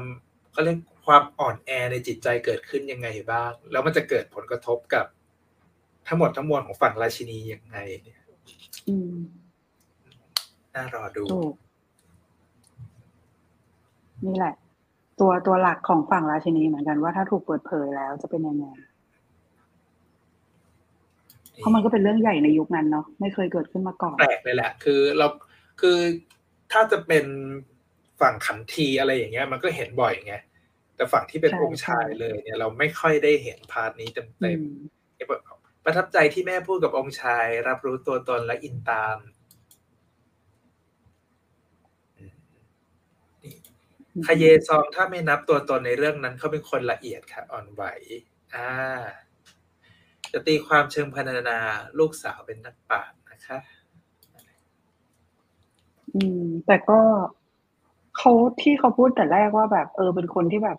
เขาเรียกความอ่อนแอในจิตใจเกิดขึ้นยังไงบ้าง แล้วมันจะเกิดผลกระทบกับ ทั้งหมดทั้งมวลของฝั่งราชินียังไงเนี่ยอืมน่ารอดูถูกนี่แหละ ตัวตัวหลักของฝั่งราชินีเหมือนกันว่าถ้าถูกเปิดเผยแล้วจะเป็นยังไง เพราะมันก็เป็นเรื่องใหญ่ในยุคนั้นเนาะไม่เคยเกิดขึ้นมาก่อนแปลกเลยแหละ คือเราคือถ้าจะเป็นฝั่งขันทีอะไรอย่างเงี้ย มันก็เห็นบ่อยไงแต่ฝั่งที่เป็นใช่องค์ชายใช่เลยเนี่ยเราไม่ค่อยได้เห็นพาร์ทนี้เต็มอืเต็มมประทับใจที่แม่พูดกับองค์ชาย รับรู้ตัวตนและอินตามอืมนี่คาเยซองถ้าไม่นับตัวตนในเรื่องนั้นเขาเป็นคนละเอียดค่ะอ่อนไหว อ่า จะตีความเชิงพรรณนาลูกสาวเป็นนักปราชญ์นะคะ อืม แต่ก็เขาที่เขาพูดแต่แรกว่าแบบ เออเป็นคนที่แบบ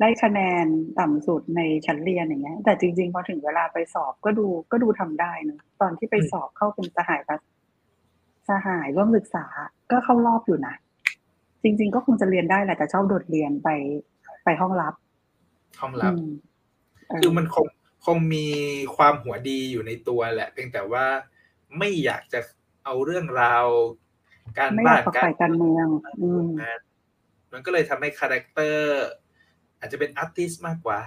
ได้คะแนนต่ำสุดในชั้นเรียนอย่างเงี้ย แต่จริงๆพอถึงเวลาไปสอบก็ดูก็ดูทำได้เนอะตอนที่ไปสอบเข้าเป็นสหายรัฐสหายร่วมศึกษาก็เข้ารอบอยู่นะจริง ๆ ก็คงจะเรียนได้แหละแต่ชอบโดดเรียนไปไปห้องรับ ห้องลับอืมเคือมันคง คงมีความหัวดีอยู่ในตัวแหละ เพียงแต่ว่าไม่อยากจะเอาเรื่องราว การไม่อบ้ายานกฝักใฝ่การเมืองอืมมันก็เลยทำให้ character อาจจะเป็น artist มากกว่า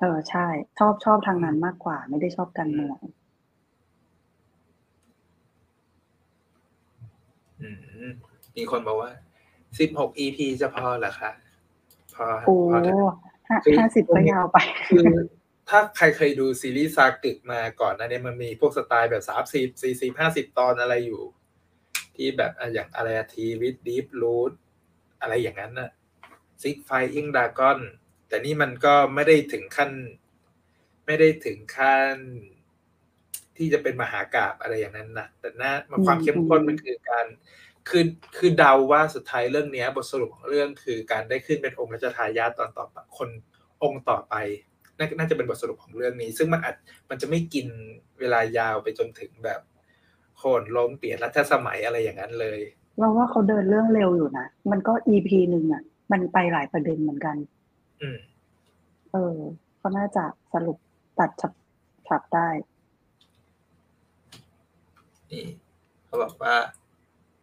เออใช่ ชอบชอบทางนั้นมากกว่า ไม่ได้ชอบการเมืองอืมมีคนบอกว่าสิบหก EP จะพอเหรอคะ พอโอ้พอเถอะห้าคือห้าสิบก็ยาวไปคือ ถ้าใครเคยดูซีรีส์ซากึกมาก่อนหนะเนี่ยมันมีพวกสไตล์แบบสามสิบสี่สิบห้าสิบตอนอะไรอยู่ ที่แบบอะอย่างอะไร Tree with Deep Roots อะไรอย่างนั้นน่ะ Six Flying Dragons แต่นี่มันก็ไม่ได้ถึงขั้น ไม่ได้ถึงขั้น ที่จะเป็นมหากาพย์อะไรอย่างนั้นนะแต่น่ามันความเข้มข้นมันคือการคือคือเดาว่าสุดท้ายเรื่องเนี้ย บทสรุปของเรื่องคือการได้ขึ้นเป็นองค์รัชทายาทตอนต่อไปคนองค์ต่อไป น่าน่าจะเป็นบทสรุปของเรื่องนี้ ซึ่งมันอาจมันจะไม่กินเวลายาวไปจนถึงแบบโค่นล้มเปลี่ยนรัชสมัยอะไรอย่างนั้นเลยเราว่าเขาเดินเรื่องเร็วอยู่นะ มันก็ EP หนึ่งอะ มันไปหลายประเด็นเหมือนกัน อืม เออก็น่าจะสรุปตัดฉับฉับได้ นี่เขาบอกว่า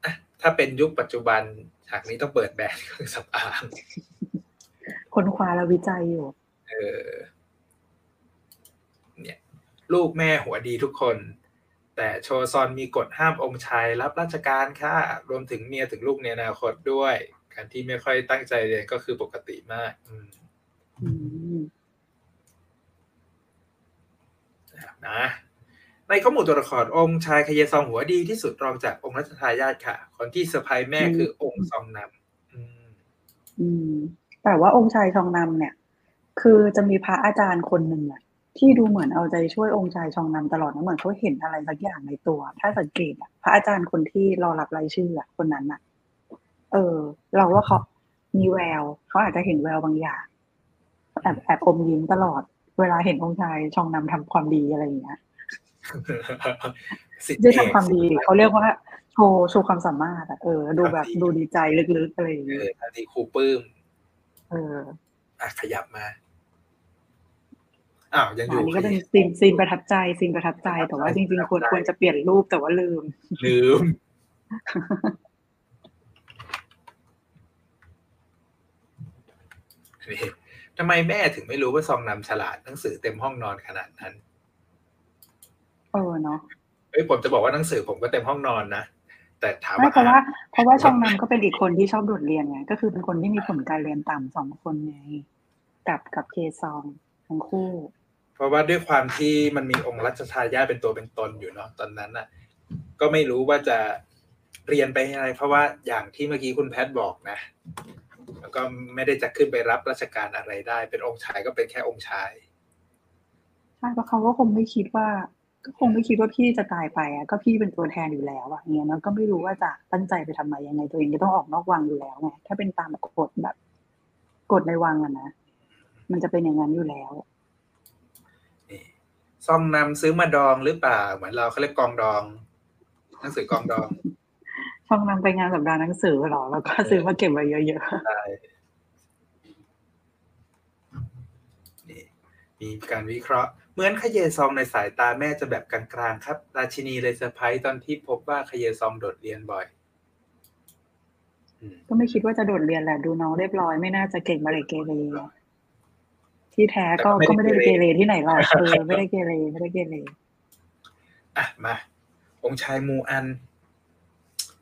อะถ้าเป็นยุคปัจจุบันฉากนี้ต้องเปิดแบรนด์เครื่องสำอางคนคว้าและวิจัยอยู่ เออเนี่ย ลูกแม่หัวดีทุกคน แต่โชซอนมีกฎห้ามองค์ชายรับราชการค่ะ รวมถึงเมียถึงลูกในอนาคตด้วย การที่ไม่ค่อยตั้งใจเรียนก็คือปกติมากอืมอืมนะในข้อมูลตัวละครองค์ชายคเยซองหัวดีที่สุดรองจากองค์รัชทายาทค่ะ คนที่เซอร์ไพรส์แม่คือองค์ซองนำอืมอืมแต่ว่าองค์ชายชองนำเนี่ย คือจะมีพระอาจารย์คนหนึ่งอะ ที่ดูเหมือนเอาใจช่วยองค์ชายชองนำตลอดนะเหมือนเขาเห็นอะไรสักอย่างในตัว ถ้าสังเกตอะพระอาจารย์คนที่รอรับรายชื่ออะคนนั้นอะเออ เราว่าเขามีแววเขาอาจจะเห็นแววบางอย่างแอบแอบอมยิ้มตลอด เวลาเห็นองค์ชายชองนำทำความดีอะไรอย่างเงี้ยสิทธิ์ด้วยเอกทำความดีเขาเรียกว่าโชว์โชว์ความสามารถอะเออ ดูแบบดูดีใจลึกๆอะไรอย่างเอเงี้อยทันทีครูปลื้ม เอออะขยับมา อ้าวยังออัยู่นนี้ก็เป็นซีนซีนประทับใจซีนประทับใจ แต่ว่าจริงๆควรควรจะเปลี่ยนรูปแต่ว่าลืม ลืมนี่ทำไมแม่ถึงไม่รู้ว่าซองนำฉลาดหนังสือเต็มห้องนอนขนาดนั้น เออเนาะเอ้ยผมจะบอกว่าหนังสือผมก็เต็มห้องนอนนะแต่ถามไม่ว่าเพราะว่าเพราะว่าชองนำก็เป็นอีกคนที่ชอบโดดเรียนไงก็คือเป็นคนที่มีผลการเรียนต่ำสองคนไงกับกับเคซองทั้งคู่ เพราะว่าด้วยความที่มันมีองค์รัชทายาทเป็นตัวเป็นตนอยู่เนาะตอนนั้นน่ะ ก็ไม่รู้ว่าจะเรียนไปอะไร เพราะว่าอย่างที่เมื่อกี้คุณแพทย์บอกนะแล้วก็ไม่ได้จะขึ้นไปรับราชการอะไรได้ เป็นองค์ชายก็เป็นแค่องค์ชายใช่เพราะเขาก็คงไม่คิดว่า ก็คงไม่คิดว่าพี่จะตายไปอะก็พี่เป็นตัวแทนอยู่แล้วอะเนี่ยแล้วก็ไม่รู้ว่าจะตั้งใจไปทำไมยังไงตัวเองก็ต้องออกนอกวังอยู่แล้วไงถ้าเป็นตามกฎแบบกฎในวังอะนะมันจะเป็นอย่างนั้นอยู่แล้ว ซองนำซื้อมาดองหรือเปล่า เหมือนเราเขาเรียกกองดอง หนังสือกองดอง ช่องนำไปงานสัปดาห์หนังสือเหรอ แล้วก็ซื้อมาเก็บไว้เยอะใช่นี่มีการวิเคราะห์ เหมือนคเยซองในสายตาแม่จะแบบกลางๆ ครับ ราชินีเลยเซอร์ไพรส์ตอนที่พบว่าคเยซองโดดเรียนบ่อยอืมๆก็ไม่คิดว่าจะโดดเรียนแหละดูน้องเรียบร้อยไม่น่าจะเก่งมาเลยเกเร ที่แท้ก็ก็ไม่ได้เกเรที่ไหนหรอกเออไม่ได้เกเรไม่ได้เกเรอะมา องค์ชายมูอัน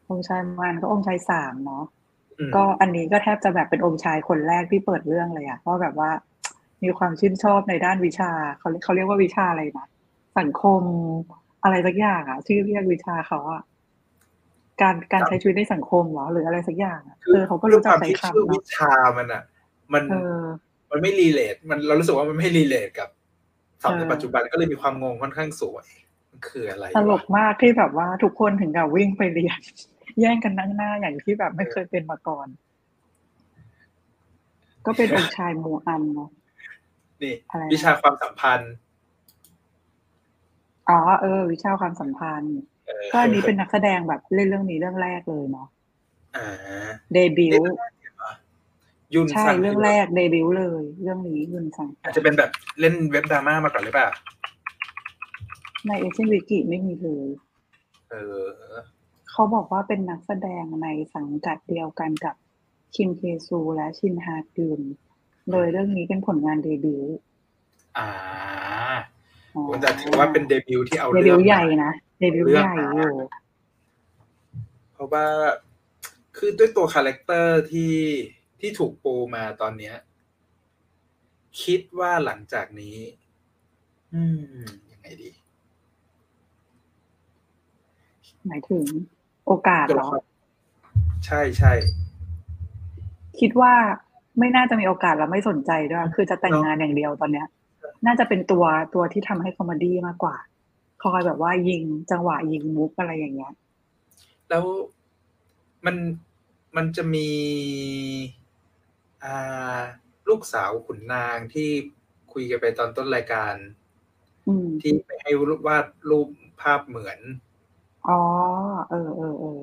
องค์ชายมันก็องค์ชายสามเนาะอืมก็อันนี้ก็แทบจะแบบเป็นองค์ชายคนแรกที่เปิดเรื่องเลยอะเพราะแบบว่า มีความชื่นชอบในด้านวิชาเขาเขาเรียกว่าวิชาอะไรนะสังคมอะไรสักอย่างอะชื่อเรียกวิชาเขาอะการการใช้ชีวิตในสังคมเหรอหรืออะไรสักอย่างอะเออเขาก็รู้จักใช้ด้วยความที่ชื่อคำวิเนาะชามันอะมันเออ มันไม่รีเลทมันเรารู้สึกว่ามันไม่รีเลทกับศัพท์ในเออปัจจุบันก็เลยมีความงงค่อนข้างสวยมันคืออะไรตลวะกมากที่แบบว่าทุกคนถึงกับวิ่งไปเรียน แย่งกันนั่งหน้าอย่างที่แบบไม่เคยเป็นมาก่อน ก็เป็นองค์ชายมูอันเนาะนี่อะไรนะวิชาความสัมพันธ์อ๋อเออ วิชาความสัมพันธ์เออก็อันนี้เป็นนักแสดงแบบเล่นเรื่องนี้เรื่องแรกเลยเนาะอ่าเดบิวต์ ยุนใช่ซังเรื่องแรกเดบิวต์เลย เรื่องนี้ยุนซังอาจจะเป็นแบบเล่นเว็บดราม่ามาก่อนหรือเปล่าใน AsianWiki ไม่มีเลยเออเขาบอกว่าเป็นนักแสดงในสังกัดเดียวกันกับคิมเคซูและชินฮากุนเลยเรื่องนี้เป็นผลงานเดบิวต์อ่าอ๋อผมจะถือว่าเป็นเดบิวต์ที่เอาเดบิเรื่วองต์ใหญ่นะเดบิวต์เรื่องใหญ่มาอยู่เพราะว่าคือด้วยตัว character ที่ ที่ถูกปูมาตอนเนี้ย คิดว่าหลังจากนี้ อืมยังไงดี หมายถึง โอกาสตัวเหรละอครใช่ใช่คิดว่าไม่น่าจะมีโอกาสแล้วไม่สนใจด้วย คือจะแต่งงานอย่างเดียวตอนเนี้ย น่าจะเป็นตัวตัวที่ทำให้คอมเมดี้มากกว่า คอยแบบว่ายิงจังหวะยิงมุกอะไรอย่างเงี้ย แล้วมันมันจะมีอ่า ลูกสาวขุนนางที่คุยกันไปตอนต้นรายการอืมที่ไปให้รูปวาดรูปภาพเหมือน อ๋อ เออเออเออ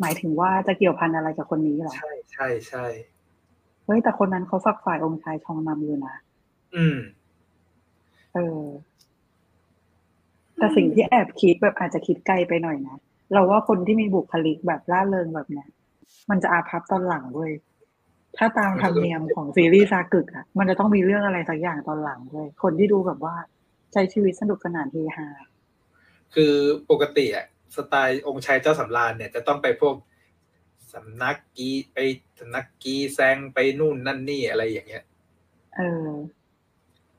หมายถึงว่าจะเกี่ยวพันอะไรกับคนนี้เหรอ ใช่ใช่ใช่เฮ้ยแต่คนนั้นเขาฝักฝ่ายองค์ชายชองนำอยู่นะ อืม เออ แต่สิ่งที่แอบคิดแบบอาจจะคิดไกลไปหน่อยนะ เราว่าคนที่มีบุคลิกแบบร่าเริงแบบเนี้ย มันจะอาภัพตอนหลังด้วยถ้าตามธรรมเนียมของซีรีส์ซากึกอะมันจะต้องมีเรื่องอะไรสักอย่างตอนหลังด้วยคนที่ดูแบบว่าใช้ชีวิตสนุกสนานเฮฮาคือปกติอะสไตล์องค์ชายเจ้าสำราญเนี่ยจะต้องไปพวกสำนักกีไปสำนักกีแซงไปนู่นนั่นนี่อะไรอย่างเงี้ย เออ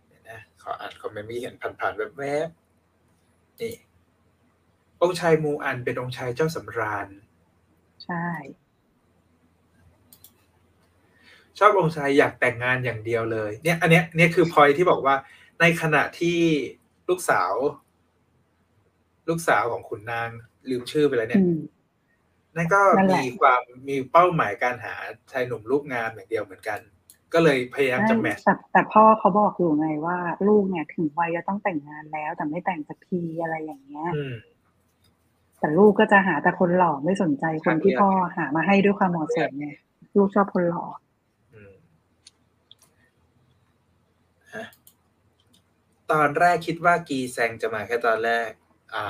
เดี๋ยวนะขออ่านคอมเมนต์มีเห็นผ่านๆแบบแวบๆนี่องค์ชายมูอันเป็นองค์ชายเจ้าสำราญ ใช่ ชอบองค์ชายอยากแต่งงานอย่างเดียวเลย เนี่ย อันเนี้ยเนี่ยคือพอยที่บอกว่า ในขณะที่ลูกสาว ลูกสาวของขุนนางลืมชื่อไปแล้วเนี่ยอืมนั่นก็นั่นแหละมีความมีเป้าหมายการหาชายหนุ่มรูปงามอย่างเดียวเหมือนกัน ก็เลยพยายามจะแมทช์แต่แต่พ่อเขาบอกอยู่ไงว่า ลูกเนี่ยถึงวัยจะต้องแต่งงานแล้ว แต่ไม่แต่งสักทีอะไรอย่างเงี้ยอืมแต่ลูกก็จะหาแต่คนหล่อไม่สนใจคนที่ครับพ่อหามาให้ด้วยความเหมาะสมไงลูกชอบคนหล่ออืมฮะ ตอนแรกคิดว่ากีแซงจะมาแค่ตอนแรก อ่า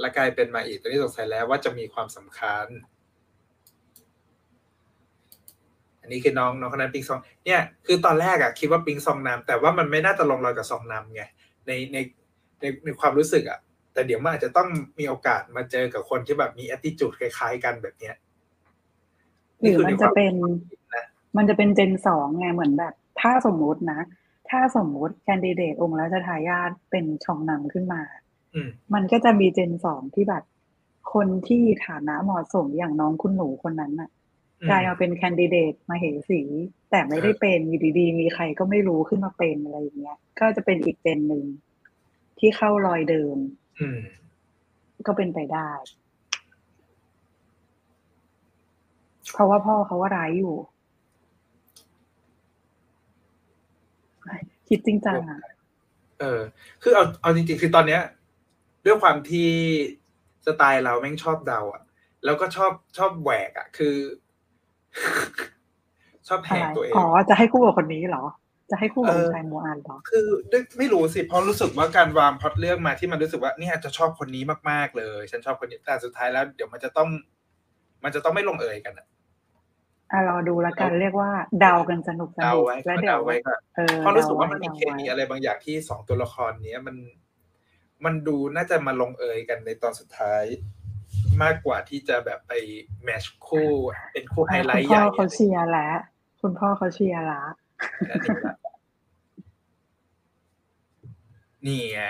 แล้วกลายเป็นมาอีกตอนนี้สงสัยแล้วว่าจะมีความสำคัญ อันนี้คือน้องน้องคนนั้นปิงซอง เนี่ย คือตอนแรกอะคิดว่าปิงซองนำแต่ว่ามันไม่น่าจะลงรอยกับซองนำไงในในในในความรู้สึกอะแต่เดี๋ยวมันอาจจะต้องมีโอกาสมาเจอกับคนที่แบบมี attitude คล้ายๆกันแบบเนี้ยหรือมันจะเป็นนะมันจะเป็นเจนสองไงเหมือนแบบ ถ้าสมมุตินะ ถ้าสมมุติแคนดิเดตองค์รัชทายาทเป็นชองนำขึ้นมาอืมมันก็จะมีเจนสองที่แบบคนที่ฐานะเหมาะสมอย่างน้องคุณหนูคนนั้นน่ะอืมกลายมาเป็นแคนดิเดตมาเหสี แต่ไม่ได้เป็นอยู่ดีๆมีใครก็ไม่รู้ขึ้นมาเป็นอะไรอย่างเงี้ย ก็จะเป็นอีกเจนหนึ่งที่เข้ารอยเดิมอืมก็เป็นไปได้ เพราะว่าพ่อเขาว่าร้ายอยู่ คิดจริงจังอะเออ คือเอาเอาจริงๆ คือตอนเนี้ย ด้วยความที่สไตล์เราแม่งชอบเดาอะ แล้วก็ชอบชอบแหวกอะ คือ ชอบแหอะไรกตัวเองอ๋อจะให้คู่กับคนนี้เหรอ จะให้คู่กับเออคุณชายโมอันเหรอคือด้วยไม่รู้สิเพราะรู้สึกว่าการวางพล็อตเรื่องมาที่มันรู้สึกว่าเนี่ยจะชอบคนนี้มากๆเลย ฉันชอบคนนี้แต่สุดท้ายแล้ว เดี๋ยวมันจะต้อง มันจะต้องไม่ลงเอยกันอะ อะรอดูแล้วกันเรียกว่าเดากันสนุกสเดานุกไว้แล้วก็เดี๋ยเดาวไว้ก็เออเพราะรู้สึกว่ามันมีดเคไมีอะไรบางอย่างที่สองตัวละครเนี้ยมัน มันดูน่าจะมาลงเอยกันในตอนสุดท้าย มากกว่าที่จะแบบไปแมทช์คู่เป็นคู่ไฮไลท์ใหคุณญ่พ่อเขาเชียร์แล้วคุณพ่อเขาเชียร์ละอันนี้ละนี่ไง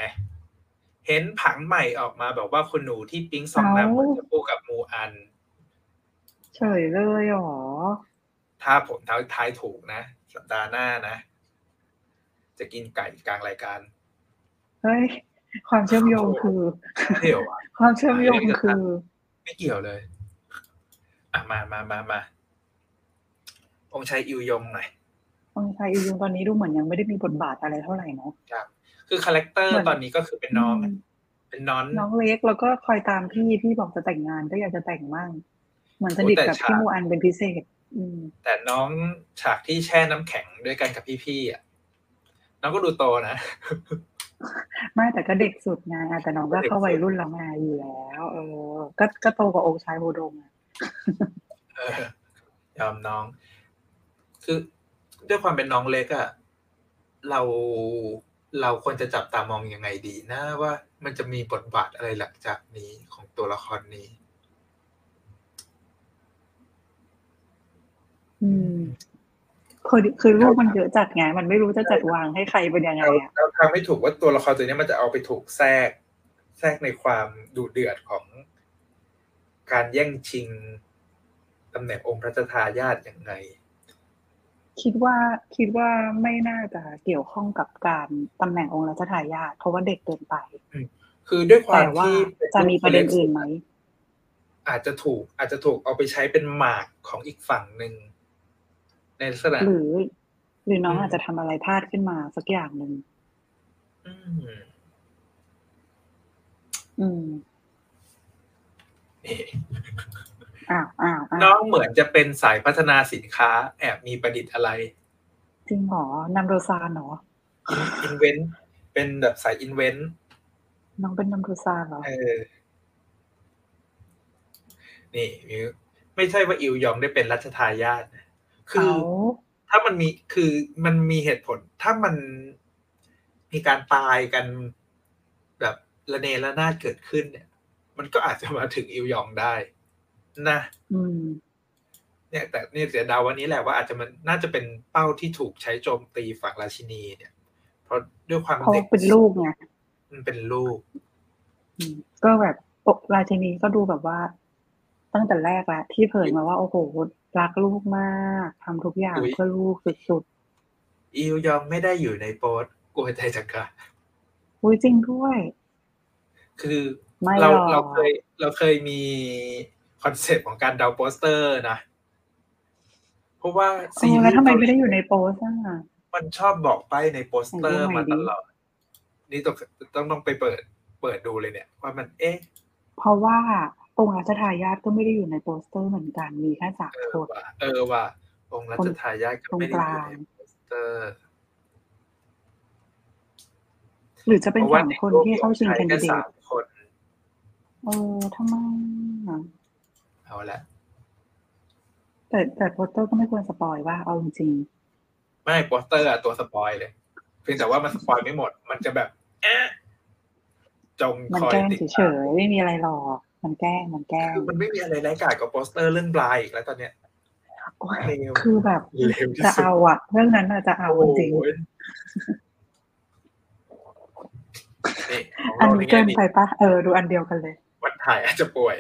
เห็นผังใหม่ออกมาแบบว่าคุณหนูที่ปิ๊งซองนำมันจะคู่กับมูอันเเฉยเลยเหรอ ถ้าผมทายทายถูกนะ สัปดาห์หน้านะ จะกินไก่กลางรายการ เฮ้ย ความเชื่อมโยงคือเดี๋ยวอะความเชื่อมโยงคือ ไม่เกี่ยวเลย อะมามามามาองค์ชายอิวยองหน่อยองค์ชายอิวยองตอนนี้ดูเหมือนยังไม่ได้มีบทบาทอะไรเท่าไหร่เนาะครับคือ character เหมือนตอนนี้ก็คือเป็นน้องอืมเป็นน้องน้องเล็กแล้วก็คอยตามพี่พี่บอกจะแต่งงานก็อยากจะแต่งมั่ง เหมือนสนิทโอ้แต่กับฉากพี่มูอันเป็นพิเศษอืมแต่น้องฉากที่แช่น้ำแข็งด้วยกันกับพี่ๆอะน้องก็ดูโตนะไม่แต่ก็เด็กสุดไงแต่น้องก็เข้าวัยรุ่นแล้วไงอยู่แล้ว เออ ก็ก็โตกว่าองค์ชายโบดงอะเออยอมน้อง คือด้วยความเป็นน้องเล็กอะเราเราควรจะจับตามองยังไงดีนะว่ามันจะมีบทบาทอะไรหลังจากนี้ของตัวละครนี้ อืมคือคือลูกมันเยอะจัดไงมันไม่รู้จะจัดวางให้ใครเป็นยังไงเราอะเราทำไม่ถูกว่าตัวละครตัวนี้มันจะเอาไปถูกแทรก แทรกในความดุเดือดของการแย่งชิงตำแหน่งองค์พระทายาทอย่างไง คิดว่าคิดว่าไม่น่าจะเกี่ยวข้องกับการตำแหน่งองค์รัชทายาทเพราะว่าเด็กเกินไปคือด้วยควาแต่มว่าที่จะมีประเด็นอื่นไหมอาจจะถูกอาจจะถูกเอาไปใช้เป็นหมากของอีกฝั่งหนึ่ง ในลักษณะหรือ หรือน้องอืมอาจจะทำอะไรพลาดขึ้นมาสักอย่างหนึ่งอืมอืมนี่อ้าวอ้าวอ้าน้อวงเหมือนจะเป็นสายพัฒนาสินค้า แอบมีประดิษฐ์อะไร จริงเหรอนำโดซานเหรออินเวนต์เป็นแบบสายอินเวนต์น้องเป็นนำโดซานเหรอเออนี่มิวไม่ใช่ว่าอิวยองได้เป็นรัชทายาทนะ คือเอาถ้ามันมีคือมันมีเหตุผล ถ้ามันมีการตายกันแบบระเนระนาดเกิดขึ้นเนี่ย มันก็อาจจะมาถึงอิวยองได้นะอืมเนี่ยแต่เนี่ยเสียดาววันนี้แหละว่าอาจจะมันน่าจะเป็นเป้าที่ถูกใช้โจมตีฝั่งราชินีเนี่ย เพราะด้วยความเพราะเด็กเป็นลูกไงมันเป็นลูกอืมก็แบบปกราชินีก็ดูแบบว่า ตั้งแต่แรกละที่เผยมาว่าโอ้โหรักลูกมากทำทุกอย่างอุ๊ยเพื่อลูกสุดอิวยองไม่ได้อยู่ในโปสต์กลัวใจจักระๆอุ้ยจริงด้วย คือไม่เราหรอกเราเคย เราเคยมีคอนเซปต์ของการเดาโปสเตอร์นะ เพราะว่าเอซีอรีแล้วส์ทำไมเกาหไม่ลีได้อยู่ในโปสอะมันชอบบอกไปในโปสเตอร์ไหนดูหน่มาอยดิตลอด นี่ต้องต้องต้องไปเปิด เปิดดูเลยเนี่ย ว่ามันเอ๊ะ เพราะว่า องค์รัชทายาทก็ไม่ได้อยู่ในโปสเตอร์เหมือนกันมีแค่สามเออคนว่าเออว่าองค์รัชทายาทก็ไม่ได้อยู่ในโปสเตอร์หรือจะเป็นเพราะว่าสามในคนรูปที่เข้าชิงใช้แคนดิแค่เดสาตมคนเออทำไมอะเอาละแต่แต่โปสเตอร์ก็ไม่ควรสปอยว่าเอาจริงไม่โปสเตอร์อะตัวสปอยเลย เพียงแต่ว่ามันสปอยไม่หมด มันจะแบบแอะจงมันคอยแกล้งติดเฉยๆไม่มีอะไรหรอก มันแกล้งมันแกล้งคือมันไม่มีอะไรไร้ายกาจกับโปสเตอร์เรื่องบลายอีกแล้วตอนเนี้ยโอ๊ยเลวคือแบบเลวที่จะสุดเอาอะเรื่องนั้นอะจะเอาจริงโอ้ยนี่ของอันเรานี้ในเกิแง่นดีไปปะเออดูอันเดียวกันเลย วันถ่ายอาจจะป่วย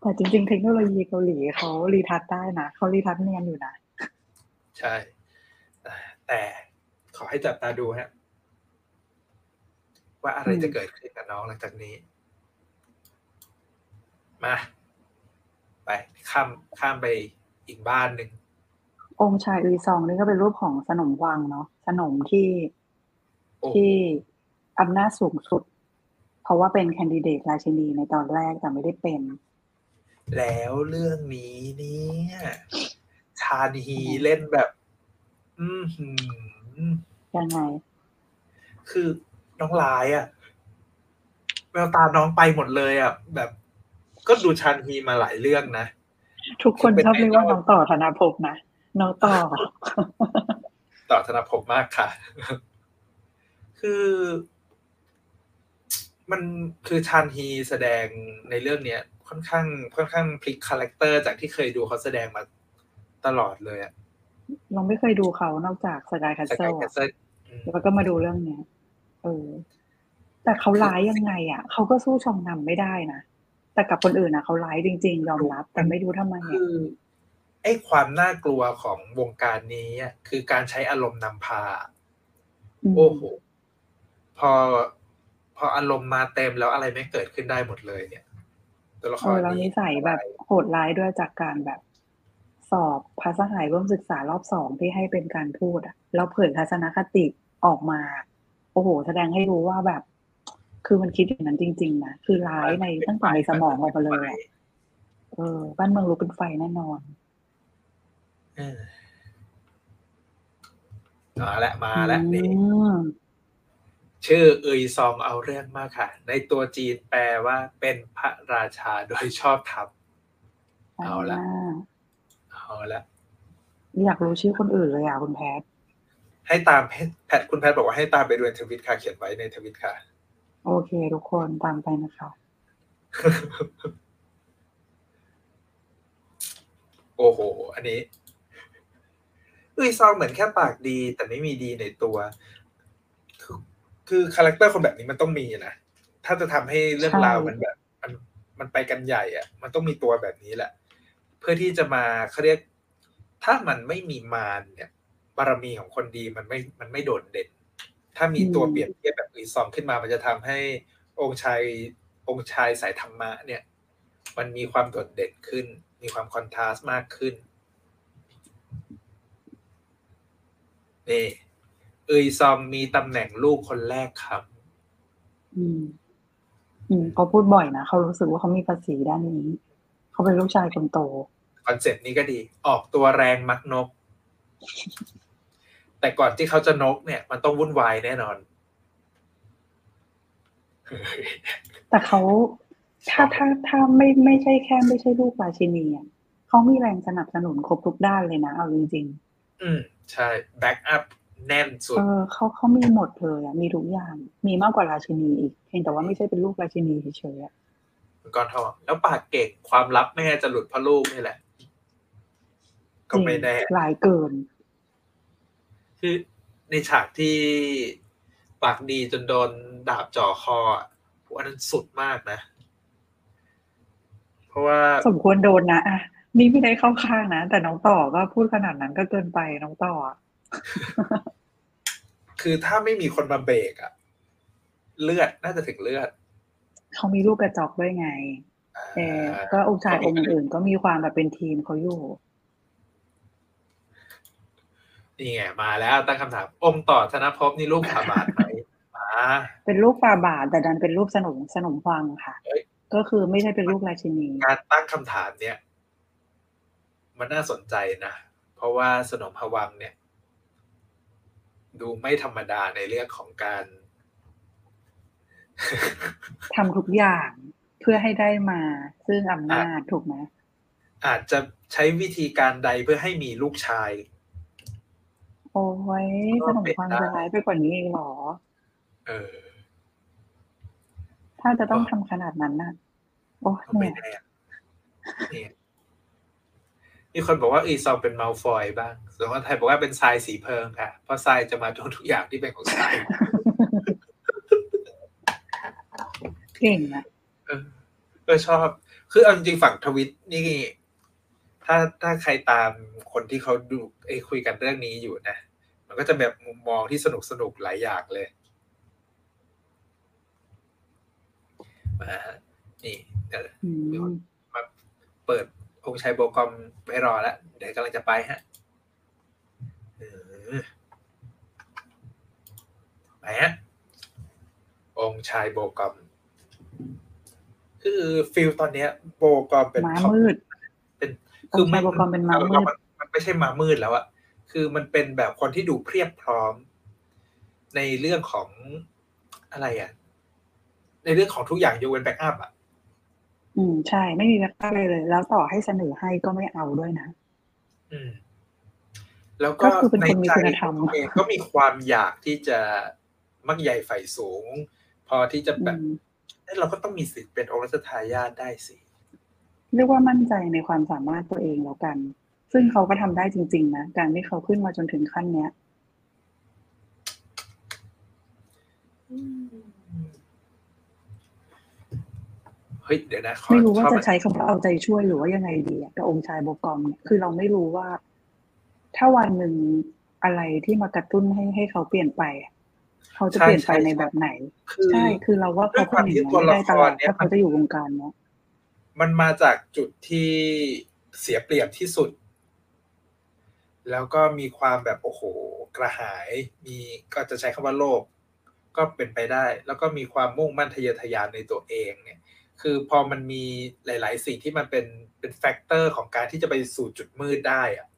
แต่จริง ๆ เทคโนโลยีเกาหลีเขารีทัชได้นะเขารีทัชเนียนอยู่นะ ใช่ แต่ขอให้จับตาดูฮะว่าอะไรจะเกิดขึ้นกับน้องหลังจากนี้ มา ไปข้ามข้ามไปอีกบ้านหนึ่งองค์ชายอุยซองนี่ก็เป็นรูปของสนมวังเนาะสนมที่โอ้ที่อำนาจสูงสุด เพราะว่าเป็นแคนดิเดตราชินีในตอนแรกแต่ไม่ได้เป็น แล้วเรื่องนี้เนี่ยชาญฮีเล่นแบบ อือหือยังไง คือน้องร้ายอะแววตาน้องไปหมดเลยอะแบบ ก็ดูชานฮีมาหลายเรื่องนะ ทุกคนชอบเรียกว่าน้องต่อธนาภพนะ น้องต่อ ต่อธนภพมากค่ะ คือ มันคือชานฮีแสดงในเรื่องเนี้ย ค่อนข้าง ค่อนข้างพลิก character จากที่เคยดูเขาแสดงมาตลอดเลยอะเราไม่เคยดูเขานอกจาก Sky Castle Sky Castle แล้วก็มาดูเรื่องเนี้ย เออ แต่เขาร้ายยังไง อะ เขาก็สู้ชองนำไม่ได้นะ แต่กับคนอื่นอะเขาร้ายจริง ๆ ยอมรับ แต่ไม่รู้ทำไมคือะอไอ้ความน่ากลัวของวงการนี้อะคือการใช้อารมณ์นำพามโอ้โห พอ พออารมณ์มาเต็มแล้วอะไรไม่เกิดขึ้นได้หมดเลยเนี่ย ตัวละคเอรอแล้วนินี้สัยแบบโหดร้ายด้วยจากการแบบสอบภาษาหายร่วมศึกษารอบสองที่ให้เป็นการพูดอะแล้วเผยทัศนคติออกมา โอ้โห แสดงให้รู้ว่าแบบ คือมันคิดอย่างนั้นจริง ๆ นะ คือร้ายในตั้งแต่ในสมองออกมาเลยอะเออ บ้านเมืองรู้เป็นไฟแน่นอนเออมาแล้วมาแล้วนี่อืมชื่อเอยซองเอาเรื่องมากค่ะ ในตัวจีนแปลว่าเป็นพระราชาโดยชอบธรรมเอาละเอาละอยากรู้ชื่อคนอื่นเลยอะคุณแพทให้ตามแพทแพทคุณแพทบอกว่าให้ตามไปดูในทวิตค่ะ เขียนไว้ในทวิตค่ะ โอเคทุกคนตามไปนะคะโอ้โห อันนี้เอยซองเหมือนแค่ปากดี แต่ไม่มีดีในตัวคือคือ character คนแบบนี้มันต้องมีนะ ถ้าจะทำให้เรื่องราวมันแบบ มันมันไปกันใหญ่อะมันต้องมีตัวแบบนี้แหละ เพื่อที่จะมาเขาเรียก ถ้ามันไม่มีมารเนี่ย บารมีของคนดีมันไม่ มันไม่โดดเด่น ถ้ามีตัวเปรียบเทียบแบบอีซองขึ้นมา มันจะทำให้องค์ชายองค์ชายสายธรรมะเนี่ย มันมีความโดดเด่นขึ้น มีความ contrast มากขึ้นนี่เอยซองมีตำแหน่งลูกคนแรกครับ อืม อืมเขาพูดบ่อยนะเขารู้สึกว่าเขามีภาษีด้านนี้ เขาเป็นลูกชายคนโต concept นี้ก็ดี ออกตัวแรงมักนก แต่ก่อนที่เขาจะนกเนี่ย มันต้องวุ่นวายแน่นอน แต่เขาถ้าถ้าถ้าไม่ไม่ใช่แค่ไม่ใช่ลูกราชินีอะเขามีแรงสนับสนุนครบทุกด้านเลยนะ เอาจริงอืม ใช่แบ็กอัพแน่นสุๆดเออเขาเขามีหมดเลยอะ มีทุกอย่าง มีมากกว่าราชินีอีก เพียงแต่ว่าไม่ใช่เป็นลูกราชินีเฉยๆอะมังกรทองแล้วปากเก่งความลับแม่จะหลุดเพราะลูกนี่แหละ ก็ไม่แน่จริงหลายเกิน คือในฉากที่ปากดีจนโดนดาบจ่อคออะอันนั้นสุดมากนะ เพราะว่าสมควรโดนนะอะนี่ไม่ได้เข้าข้างนะ แต่น้องต่อก็พูดขนาดนั้นก็เกินไปน้องต่ออะคือถ้าไม่มีคนมาเบรกอะเลือดน่าจะถึงเลือด เขามีลูกกระจอกด้วยไง เออก็องค์ชายองค์อื่นๆก็มีความแบบเป็นทีมเขาอยู่ นี่ไงมาแล้วตั้งคำถามองค์ต่อธนภพนี่ลูกขาบาทไหมมาเป็นลูกฟาบาทแต่ดันเป็นลูกสนมสนมฟังค่ะเอ้ยก็คือไม่ใช่เป็นลูกราชินี การตั้งคำถามเนี่ย มันน่าสนใจนะ เพราะว่าสนมพวังเนี่ย ดูไม่ธรรมดาในเรื่องของการทำทุกอย่างเพื่อให้ได้มา ซึ่งอำนาจถูกไหมอาจจะใช้วิธีการใดเพื่อให้มีลูกชาย โอ้ยขนมปังจะร้ายไปกว่านี้อีกเหรอ เออ ถ้าจะต้องทำขนาดนั้นน่ะ โอ้ก็ไม่เนี่ยแน่เนี่ยมีคนบอกว่าอีซองเป็นมัลฟอยบ้าง ส่วนคนไทยบอกว่าเป็นทรายสีเพิงค่ะ เพราะทรายจะมาทุกทุกอย่างที่เป็นของทรายเก่งนะเออก็ชอบ คือเอาจริงๆฝั่งทวิตนี่ ถ้าถ้าใครตามคนที่เขาดูไอ้ยคุยกันเรื่องนี้อยู่นะ มันก็จะแบบมุมมองที่สนุกสนุกๆหลายอย่างเลยมานี่เดี๋ยวอืมมาเปิดองค์ชัยโบกอมไว้รอแล้วเดี๋ยวกำลังจะไปฮะเออไปฮะองค์ชายโบกอม คือ feel ตอนเนี้ย โบกอมเป็นม้า top มืด เป็นองค์ชายโบกอมเป็นม้ามืดนมันไม่ใช่ม้ามืดแล้วอะคือมันเป็นแบบคนที่ดูเพียบพร้อม ในเรื่องของอะไรอะในเรื่องของทุกอย่างยกเว้น backup อะอืมใช่ ไม่มี backup เลยเลย แล้วต่อให้เสนอให้ก็ไม่เอาด้วยนะ อืม แล้วก็ก็คือเป็นคนมีใจคุณธรรมตัวเองก็มีความอยากที่จะมักใหญ่ไฟสูง พอที่จะแบบอืมเอ้ยเราก็ต้องมีสิทธิ์เป็นองค์รัชทายาทได้สิ เรียกว่ามั่นใจในความสามารถตัวเองแล้วกัน ซึ่งเขาก็ทำได้จริง ๆ นะ การที่เขาขึ้นมาจนถึงขั้นเนี้ยเฮ้ยเดี๋ยวนะขอไม่รู้ว่าชอบจะใช้คำว่าเอาใจช่วยหรือว่ายังไงดีอะกับองค์ชายโบกอมเนี่ยคือเราไม่รู้ว่า ถ้าวันหนึ่งอะไรที่มากระตุ้นให้ให้เขาเปลี่ยนไปอะเขาจะเปลี่ยนไปในแบบไหนคือใช่ คือเราว่าเขาเป็นอย่างนั้นไม่ได้ตลอดถ้าเขาจะอยู่วงการเนี้ย มันมาจากจุดที่เสียเปรียบที่สุด แล้วก็มีความแบบโอ้โห กระหาย มีก็จะใช้คำว่าโลภก็เป็นไปได้ แล้วก็มีความมุ่งมั่นทะเยอทะยานในตัวเองเนี่ย คือพอมันมีหลาย ๆ สิ่งที่มันเป็นเป็น factor ของการที่จะไปสู่จุดมืดได้อะ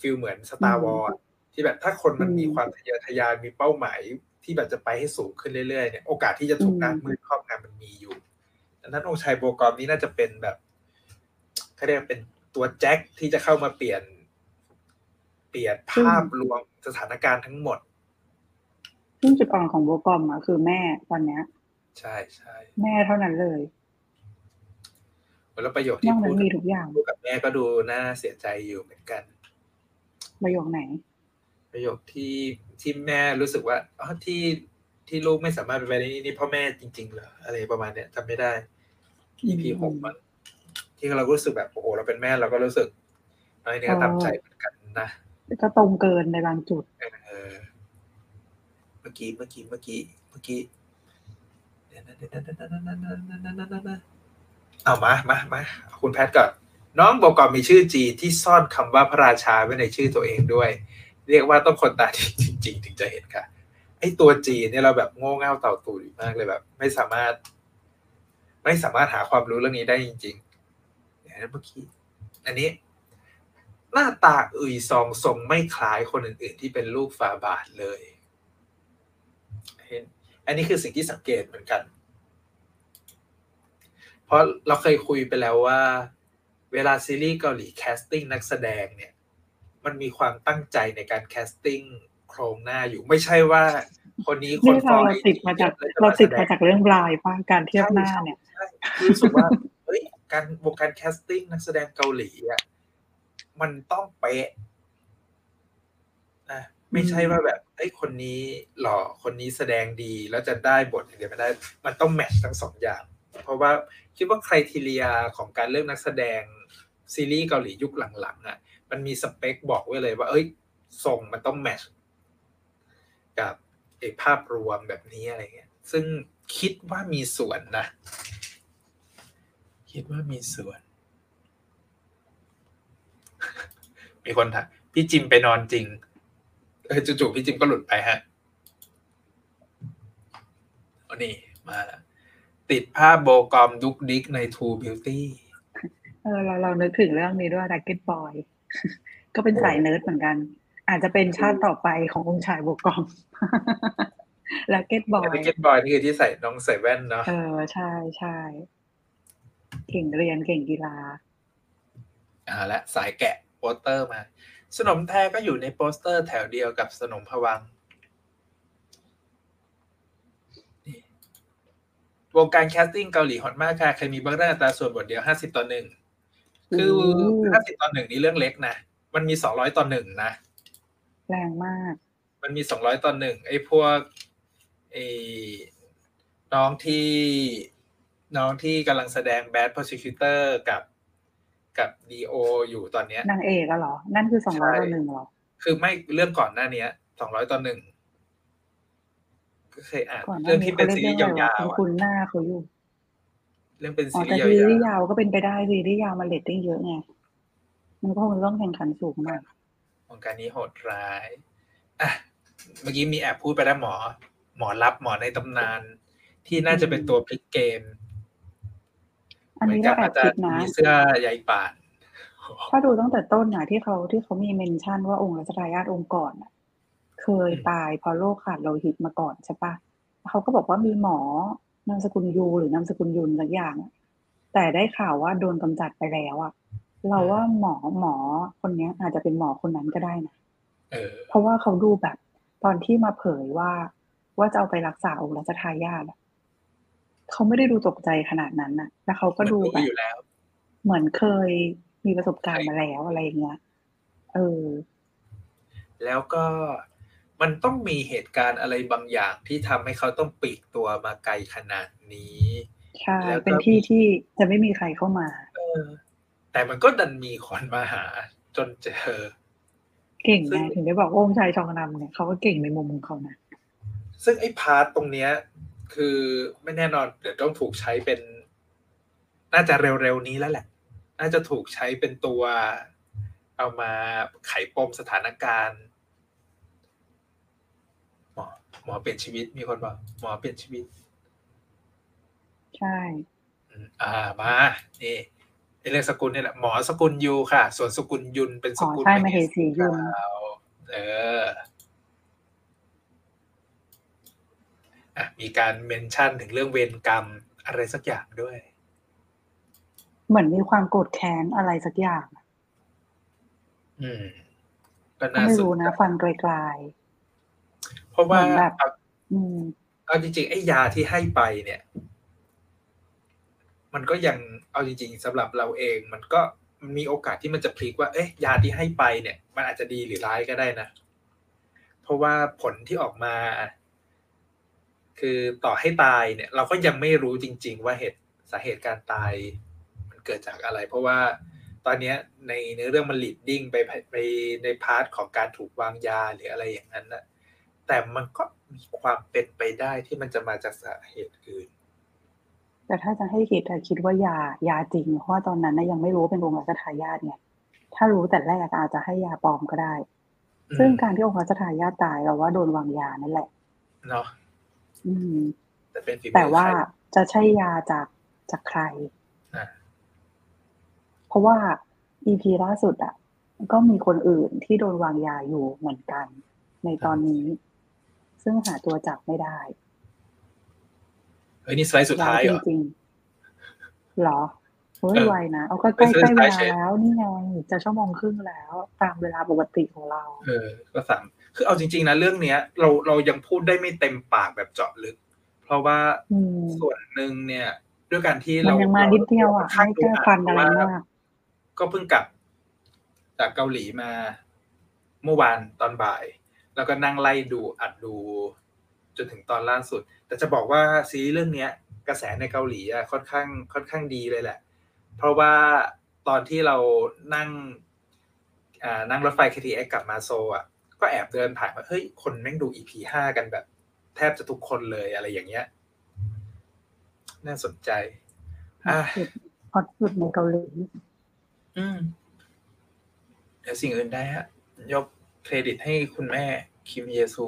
feel เหมือน Star Wars ที่แบบถ้าคนมันมีความทะเยอทะยานมีเป้าหมายที่แบบจะไปให้สูงขึ้นเรื่อย ๆ เนี่ย โอกาสที่จะถูกด้านมืดครอบงำมันมีอยู่ดัง นั้นองค์ชายโบกอมนี้น่าจะเป็นแบบเขาเรียกว่าเป็นตัวแจ็คที่จะเข้ามาเปลี่ยน เปลี่ยนภาพรวมสถานการณ์ทั้งหมดซึ่งจุดอ่อนของโบกอมอะคือแม่ตอนเนี้ย ใช่ใช่แม่เท่านั้นเลยแล้วประโยคนอที่กพูนั้ดนมีทุกอย่างพูดกับแม่ก็ดูน่าเสียใจอยู่เหมือนกัน ประโยคไหน ประโยคที่ที่แม่รู้สึกว่าอ๋อที่ ที่ลูกไม่สามารถไปได้นี่นี่เพ่อแม่จริงๆเหรออะไรประมาณเนี้ยจำไม่ได้ EP หกมั้งที่เรารู้สึกแบบโอ้โหเราเป็นแม่เราก็รู้สึกน้อยเนื้อต่ำใจเหมือนกันนะก็ตรงเกินในบางจุดเออเมื่อกี้เมื่อกี้เมื่อกี้เมื่อกี้เดี๋ยวนะเดี๋ยวนะเดี๋ยวนะเดี๋ยวนะเดี๋ยวนะเดี๋ยวนะเดี๋ยวนะเอามามามาเอาคุณแพทก่อนน้องบอกก่อนมีชื่อจีนที่ซ่อนคำว่าพระราชาไว้ในชื่อตัวเองด้วย เรียกว่าต้องคนตาดีจริง ๆ ถึงจะเห็นค่ะ ไอตัวจีนเนี่ยเราแบบโง่เง่าเต่าตูดมากเลยแบบ ไม่สามารถ ไม่สามารถหาความรู้เรื่องนี้ได้จริงๆเดี๋ยวนเมื่อกี้อันนี้ หน้าตาอุยซองทรงไม่คล้ายคนอื่น ๆ ที่เป็นลูกฝาบาทเลยเห็นอันนี้คือสิ่งที่สังเกตเหมือนกัน เพราะเราเคยคุยไปแล้วว่า เวลาซีรีส์เกาหลีแคสติ้งนักแสดงเนี่ย มันมีความตั้งใจในการแคสติ้ง โครงหน้าอยู่ไม่ใช่ว่า คนนี้คนนี่ฟอเราลเราติดมาจากแล้วจะเราติดแสมาจากเรื่องบลายป้าการเทียบหน้าเนี่ยใช่ใช่รู้สึกว่าเฮ้ยการวงการ casting นักแสดงเกาหลีอะมันต้องเป๊ะอะไม่ใช่ว่าแบบเอ้ยคนนี้หล่อคนนี้แสดงดีแล้วจะได้บทอย่างเดียวไม่ได้ มันต้อง match ทั้งสองอย่าง เพราะว่าคิดว่า criteria ของการเลือกนักแสดงซีรีส์เกาหลียุคหลังๆอะ มันมีสเปคบอกไว้เลยว่า เอ้ยทรงมันต้อง match กับไอ้ภาพรวมแบบนี้อะไรเงี้ย ซึ่งคิดว่ามีส่วนนะ คิดว่ามีส่วน มีคนถามพี่จิมไปนอนจริงเออจู่ๆพี่จิมก็หลุดไปฮะเอานี่มาแล้วติดภาพโบกอมดุกดิกใน True Beauty เออเราเรานึกถึงเรื่องนี้ด้วย Racket Boy ก็เป็นสายเนิร์ดเหมือนกัน อาจจะเป็นชาติต่อไปขององค์ชายโบกอม Racket Boy Racket Boy นี่คือที่ใส่น้องใส่แว่นเนาะเออใช่ใช่เก่งเรียนเก่งกีฬาอ่าและสายแกะโปสเตอร์มา สนมแทก็อยู่ในโปสเตอร์แถวเดียวกับสนมพวังค์นี่วงการ casting เกาหลี hot มากค่ะเคยมีเบื้องหน้าอัตราส่วนบทเดียวห้าสิบต่อหนึ่ง คือโอ้ห้าสิบต่อหนึ่งนี่เรื่องเล็กนะ มันมีสองร้อยต่อหนึ่งนะ แรงมาก มันมีสองร้อยต่อหนึ่งไอ้พวกไอ้น้องที่น้องที่กำลังแสดง Bad Prosecutor กับกับดีโออยู่ตอนเนี้ยนางเอกอะเหรอ นั่นคือสองร้อยใช่ต่อหนึ่งเหรอ คือไม่เรื่องก่อนหน้าเนี้สองร้อยต่อหนึ่งก็เคยอ่านก่อนหน้าเรื่องนี้ที่เขาเป็นเล่นซีรีเรื่องส์อะไรยาวะวๆคุณอะคุณหน้าเขาอยู่เรื่องเป็นอ๋อซีรีแต่ส์ซีรีส์ยาวยาวก็เป็นไปได้ซีรีส์ยาวมันเรตติ้งเยอะไงมันก็คงต้องแข่งขันสูงหน่อยๆว งการนี้โหดร้ายอะเมื่อกี้มีแอบพูดไปแล้วหมอ หมอรับหมอในตำนาน ที่น่าจะเป็นตัวพลิกเกมอันนี้เหมืก็กัแอบจจะคิดนะมีเสื้อใยป่าน ถ้าดูตั้งแต่ต้นน่ะที่เขาที่เขามีเมนชั่นว่าองค์รัชทายาทองค์ก่อนน่ะเคยตายเพราะโรคขาดโลหิตมาก่อนใช่ปะเขาก็บอกว่ามีหมอนามสกุลยูหรือนามสกุลยุนสักอย่างอะแต่ได้ข่าวว่าโดนกำจัดไปแล้วอะ เราว่าหมอหมอคนเนี้ยอาจจะเป็นหมอคนนั้นก็ได้นะเออเพราะว่าเขาดูแบบ ตอนที่มาเผยว่าว่าจะเอาไปรักษาองค์รัชทายาทอะเขาไม่ได้ดูตกใจขนาดนั้นน่ะแล้วเขาก็ดูมันรู้แบบอยู่แล้วเหมือนเคยมีประสบการณ์มาแล้วอะไรอย่างเงี้ย เออ แล้วก็มันต้องมีเหตุการณ์อะไรบางอย่างที่ทำให้เขาต้องปลีกตัวมาไกลขนาดนี้ ใช่แล้วก็เป็นที่ที่จะไม่มีใครเข้ามาเออ แต่มันก็ดันมีคนมาหาจนเจอ เก่งซึ่งนะถึงได้บอกโอมชัยชองนำเนี่ยเขาก็เก่งในมุมของเขานะซึ่งไอ้พาร์ทตรงเนี้ย คือไม่แน่นอนเดี๋ยวต้องถูกใช้เป็น น่าจะเร็วๆนี้แล้วแหละ น่าจะถูกใช้เป็นตัว เอามาไขปมสถานการณ์ หมอหมอเปลี่ยนชีวิตมีคนบอกหมอเปลี่ยนชีวิต ใช่อืมอ่ามานี่ไอ้ เรื่องสกุลเนี่ยแหละหมอสกุลยูค่ะ ส่วนสกุลยุนเป็นสอ๋อกุลใช่มเหสียุนขาวเอออะมีการเมนชั่นถึงเรื่องเวรกรรมอะไรสักอย่างด้วย เหมือนมีความโกรธแค้นอะไรสักอย่าง อืมก็ก็น่าไม่สนรู้ใจนะ ฟังไกลเพราะว่าเหมือนแบบเอาๆอืมเอาจริงๆไอ้ยาที่ให้ไปเนี่ย มันก็ยังเอาจริง ๆสำหรับเราเองมันก็มีโอกาสที่มันจะพลิกว่า เอ๊ะยาที่ให้ไปเนี่ย มันอาจจะดีหรือร้ายก็ได้นะ เพราะว่าผลที่ออกมา คือต่อให้ตายเนี่ย เราก็ยังไม่รู้จริง ๆ ว่าเหตุสาเหตุการตาย มันเกิดจากอะไร เพราะว่าตอนนี้ในเนื้อเรื่องมัน leading ไปไปใน part ของการถูกวางยาหรืออะไรอย่างนั้นนะแต่มันก็มีความเป็นไปได้ที่มันจะมาจากสาเหตุอื่น แต่ถ้าจะให้คิดอะคิดว่ายายาจริง เพราะว่าตอนนั้นนะยังไม่รู้ว่าเป็นองค์รัชทายาทไงถ้ารู้แต่แรกอาจจะให้ยาปลอมก็ได้อืมซึ่งการที่องค์รัชทายาทตายเราว่าโดนวางยานั่นแหละเนาะอืม แต่เป็นฝีมือแต่ว่าใครจะใช่ยาจากจากใครอะเพราะว่า EP ล่าสุดอะ ก็มีคนอื่นที่โดนวางยาอยู่เหมือนกัน ในตอนนี้ ซึ่งหาตัวจับไม่ได้ เฮ้ยนี่สไลด์สุดท้ายเหรอจริงๆหรอเฮ้ยเออไวนะเอาก็ใกไม่ล้ใช่ใกล้เวสไตล์ลาเชฟแล้วนี่ไงจะชั่วโมงครึ่งแล้ว ตามเวลาปกติของเรา เออ ก็สามคือเอาจริง ๆนะเรื่องเนี้ย เราเรายังพูดได้ไม่เต็มปากแบบเจาะลึก เพราะว่าอืมส่วนหนึ่งเนี่ย ด้วยการที่มันเรายังมานิดเดียวอะค่อนไม่ข้างแก้ฟันอะไรว่มากก็เพิ่งกลับ จากเกาหลีมา เมื่อวานตอนบ่าย แล้วก็นั่งไล่ดูอัดดู จนถึงตอนล่าสุด แต่จะบอกว่าซีรีส์เรื่องเนี้ยกระแสในเกาหลีอะค่อนข้างค่อนข้างดีเลยแหละ เพราะว่าตอนที่เรานั่งอ่านั่งรถไฟ KTX กลับมาโซลอะก็แอบเดินผ่านว่าเฮ้ยคนแม่งดู EP ห้ากันแบบ แทบจะทุกคนเลยอะไรอย่างเงี้ย น่าสนใจอะฮอตสุดในเกาหลีอืมเดี๋ยวสิ่งอื่นได้ฮะ ยกเครดิตให้คุณแม่คิมเยซู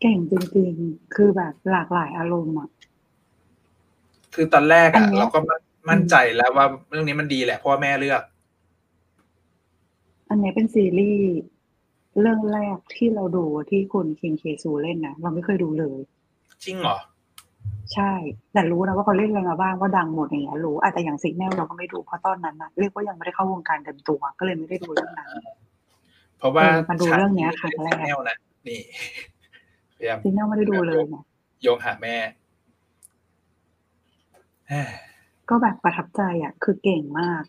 เก่งจริงๆ คือแบบหลากหลายอารมณ์อะ คือตอนแรกอัอะนเนี้ย เราก็มั่นมั่นใจแล้วว่าเรื่องนี้มันดีแหละเพราะว่าแม่เลือก อันนี้เป็นซีรีส์เรื่องแรกที่เราดูที่คุณคิงเคซูเล่นนะเราไม่เคยดูเลย จริงเหรอใช่ แต่รู้นะว่าเขาเล่นอะไรมาบ้างว่าดังหมดอย่างเงี้ยรู้อาจจะอย่างซิกแนลเราก็ไม่ดูเพราะตอนนั้นนะเรียกว่ายังไม่ได้เข้าวงการเต็มตัว ก็เลยไม่ได้ดูเรื่องนั้น เพราะว่าเออมาดูเรื่องเนี้ยครั้งแรก แนวนะนี่ พยายาม Signal ไม่ได้ดูเลยนะโยงหาแม่แหมก็แบบประทับใจอะ คือเก่งมาก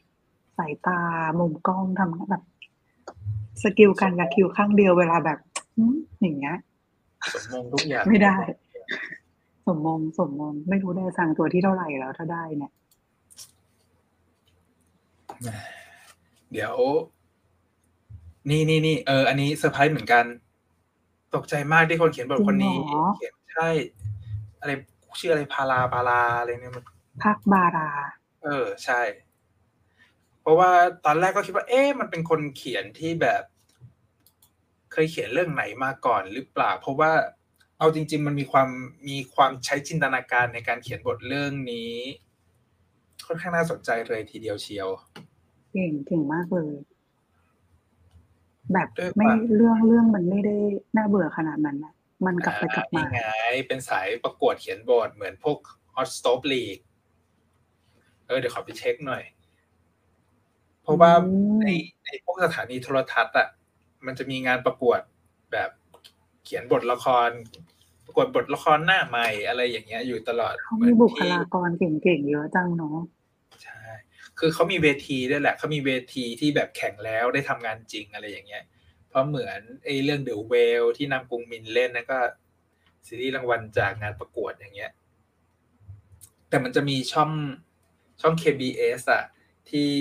สายตา มุมกล้องทำแบบ skill การยักคิ้วข้างเดียวเวลาแบบอืมอย่างเงี้ย สมมงทุกอย่าง ไม่ได้ สมมงสมมงไม่รู้ได้สั่งตัวที่เท่าไหร่แล้วถ้าได้เนี่ย เดี๋ยว นี่นี่นี่เออ อันนี้เซอร์ไพรส์เหมือนกัน ตกใจมากที่คนเขียนบทคนนี้จริงเหรอเขียนใช่ อะไรชื่ออะไรพาราพาราอะไรเนี่ยมันภาคบารา เออใช่ เพราะว่าตอนแรกก็คิดว่า เอ๊ะมันเป็นคนเขียนที่แบบ เคยเขียนเรื่องไหนมาก่อนหรือเปล่า เพราะว่าเอาจริง ๆ มันมีความมีความใช้จินตนาการในการเขียนบทเรื่องนี้ ค่อนข้างน่าสนใจเลยทีเดียวเชียว เก่งเก่งมากเลย แบบด้วยไม่ความเรื่องเรื่องมันไม่ได้น่าเบื่อขนาดนั้นนะมันกลับไปกลับมาอ่นี่ไงเป็นสายประกวดเขียนบทเหมือนพวก Hot Stop League เออเดี๋ยวขอไปเช็คหน่อย เพราะว่าอืมในในพวกสถานีโทรทัศน์อะมันจะมีงานประกวดแบบเขียนบทละคร ประกวดบทละครหน้าใหม่อะไรอย่างเงี้ยอยู่ตลอดเขาเหมืมีอนบุคที่ลากรเก่งๆเยอะจังเนาะใช่ คือเขามีเวทีด้วยแหละเขามีเวทีที่แบบแข่งแล้วได้ทำงานจริงอะไรอย่างเงี้ย เพราะเหมือนไอ้เรื่อง The Whale ที่นำกรุงมินเล่นนั่นก็ซีรีส์รางวัลจากงานประกวดอย่างเงี้ย แต่มันจะมีช่องช่อง KBS อะที่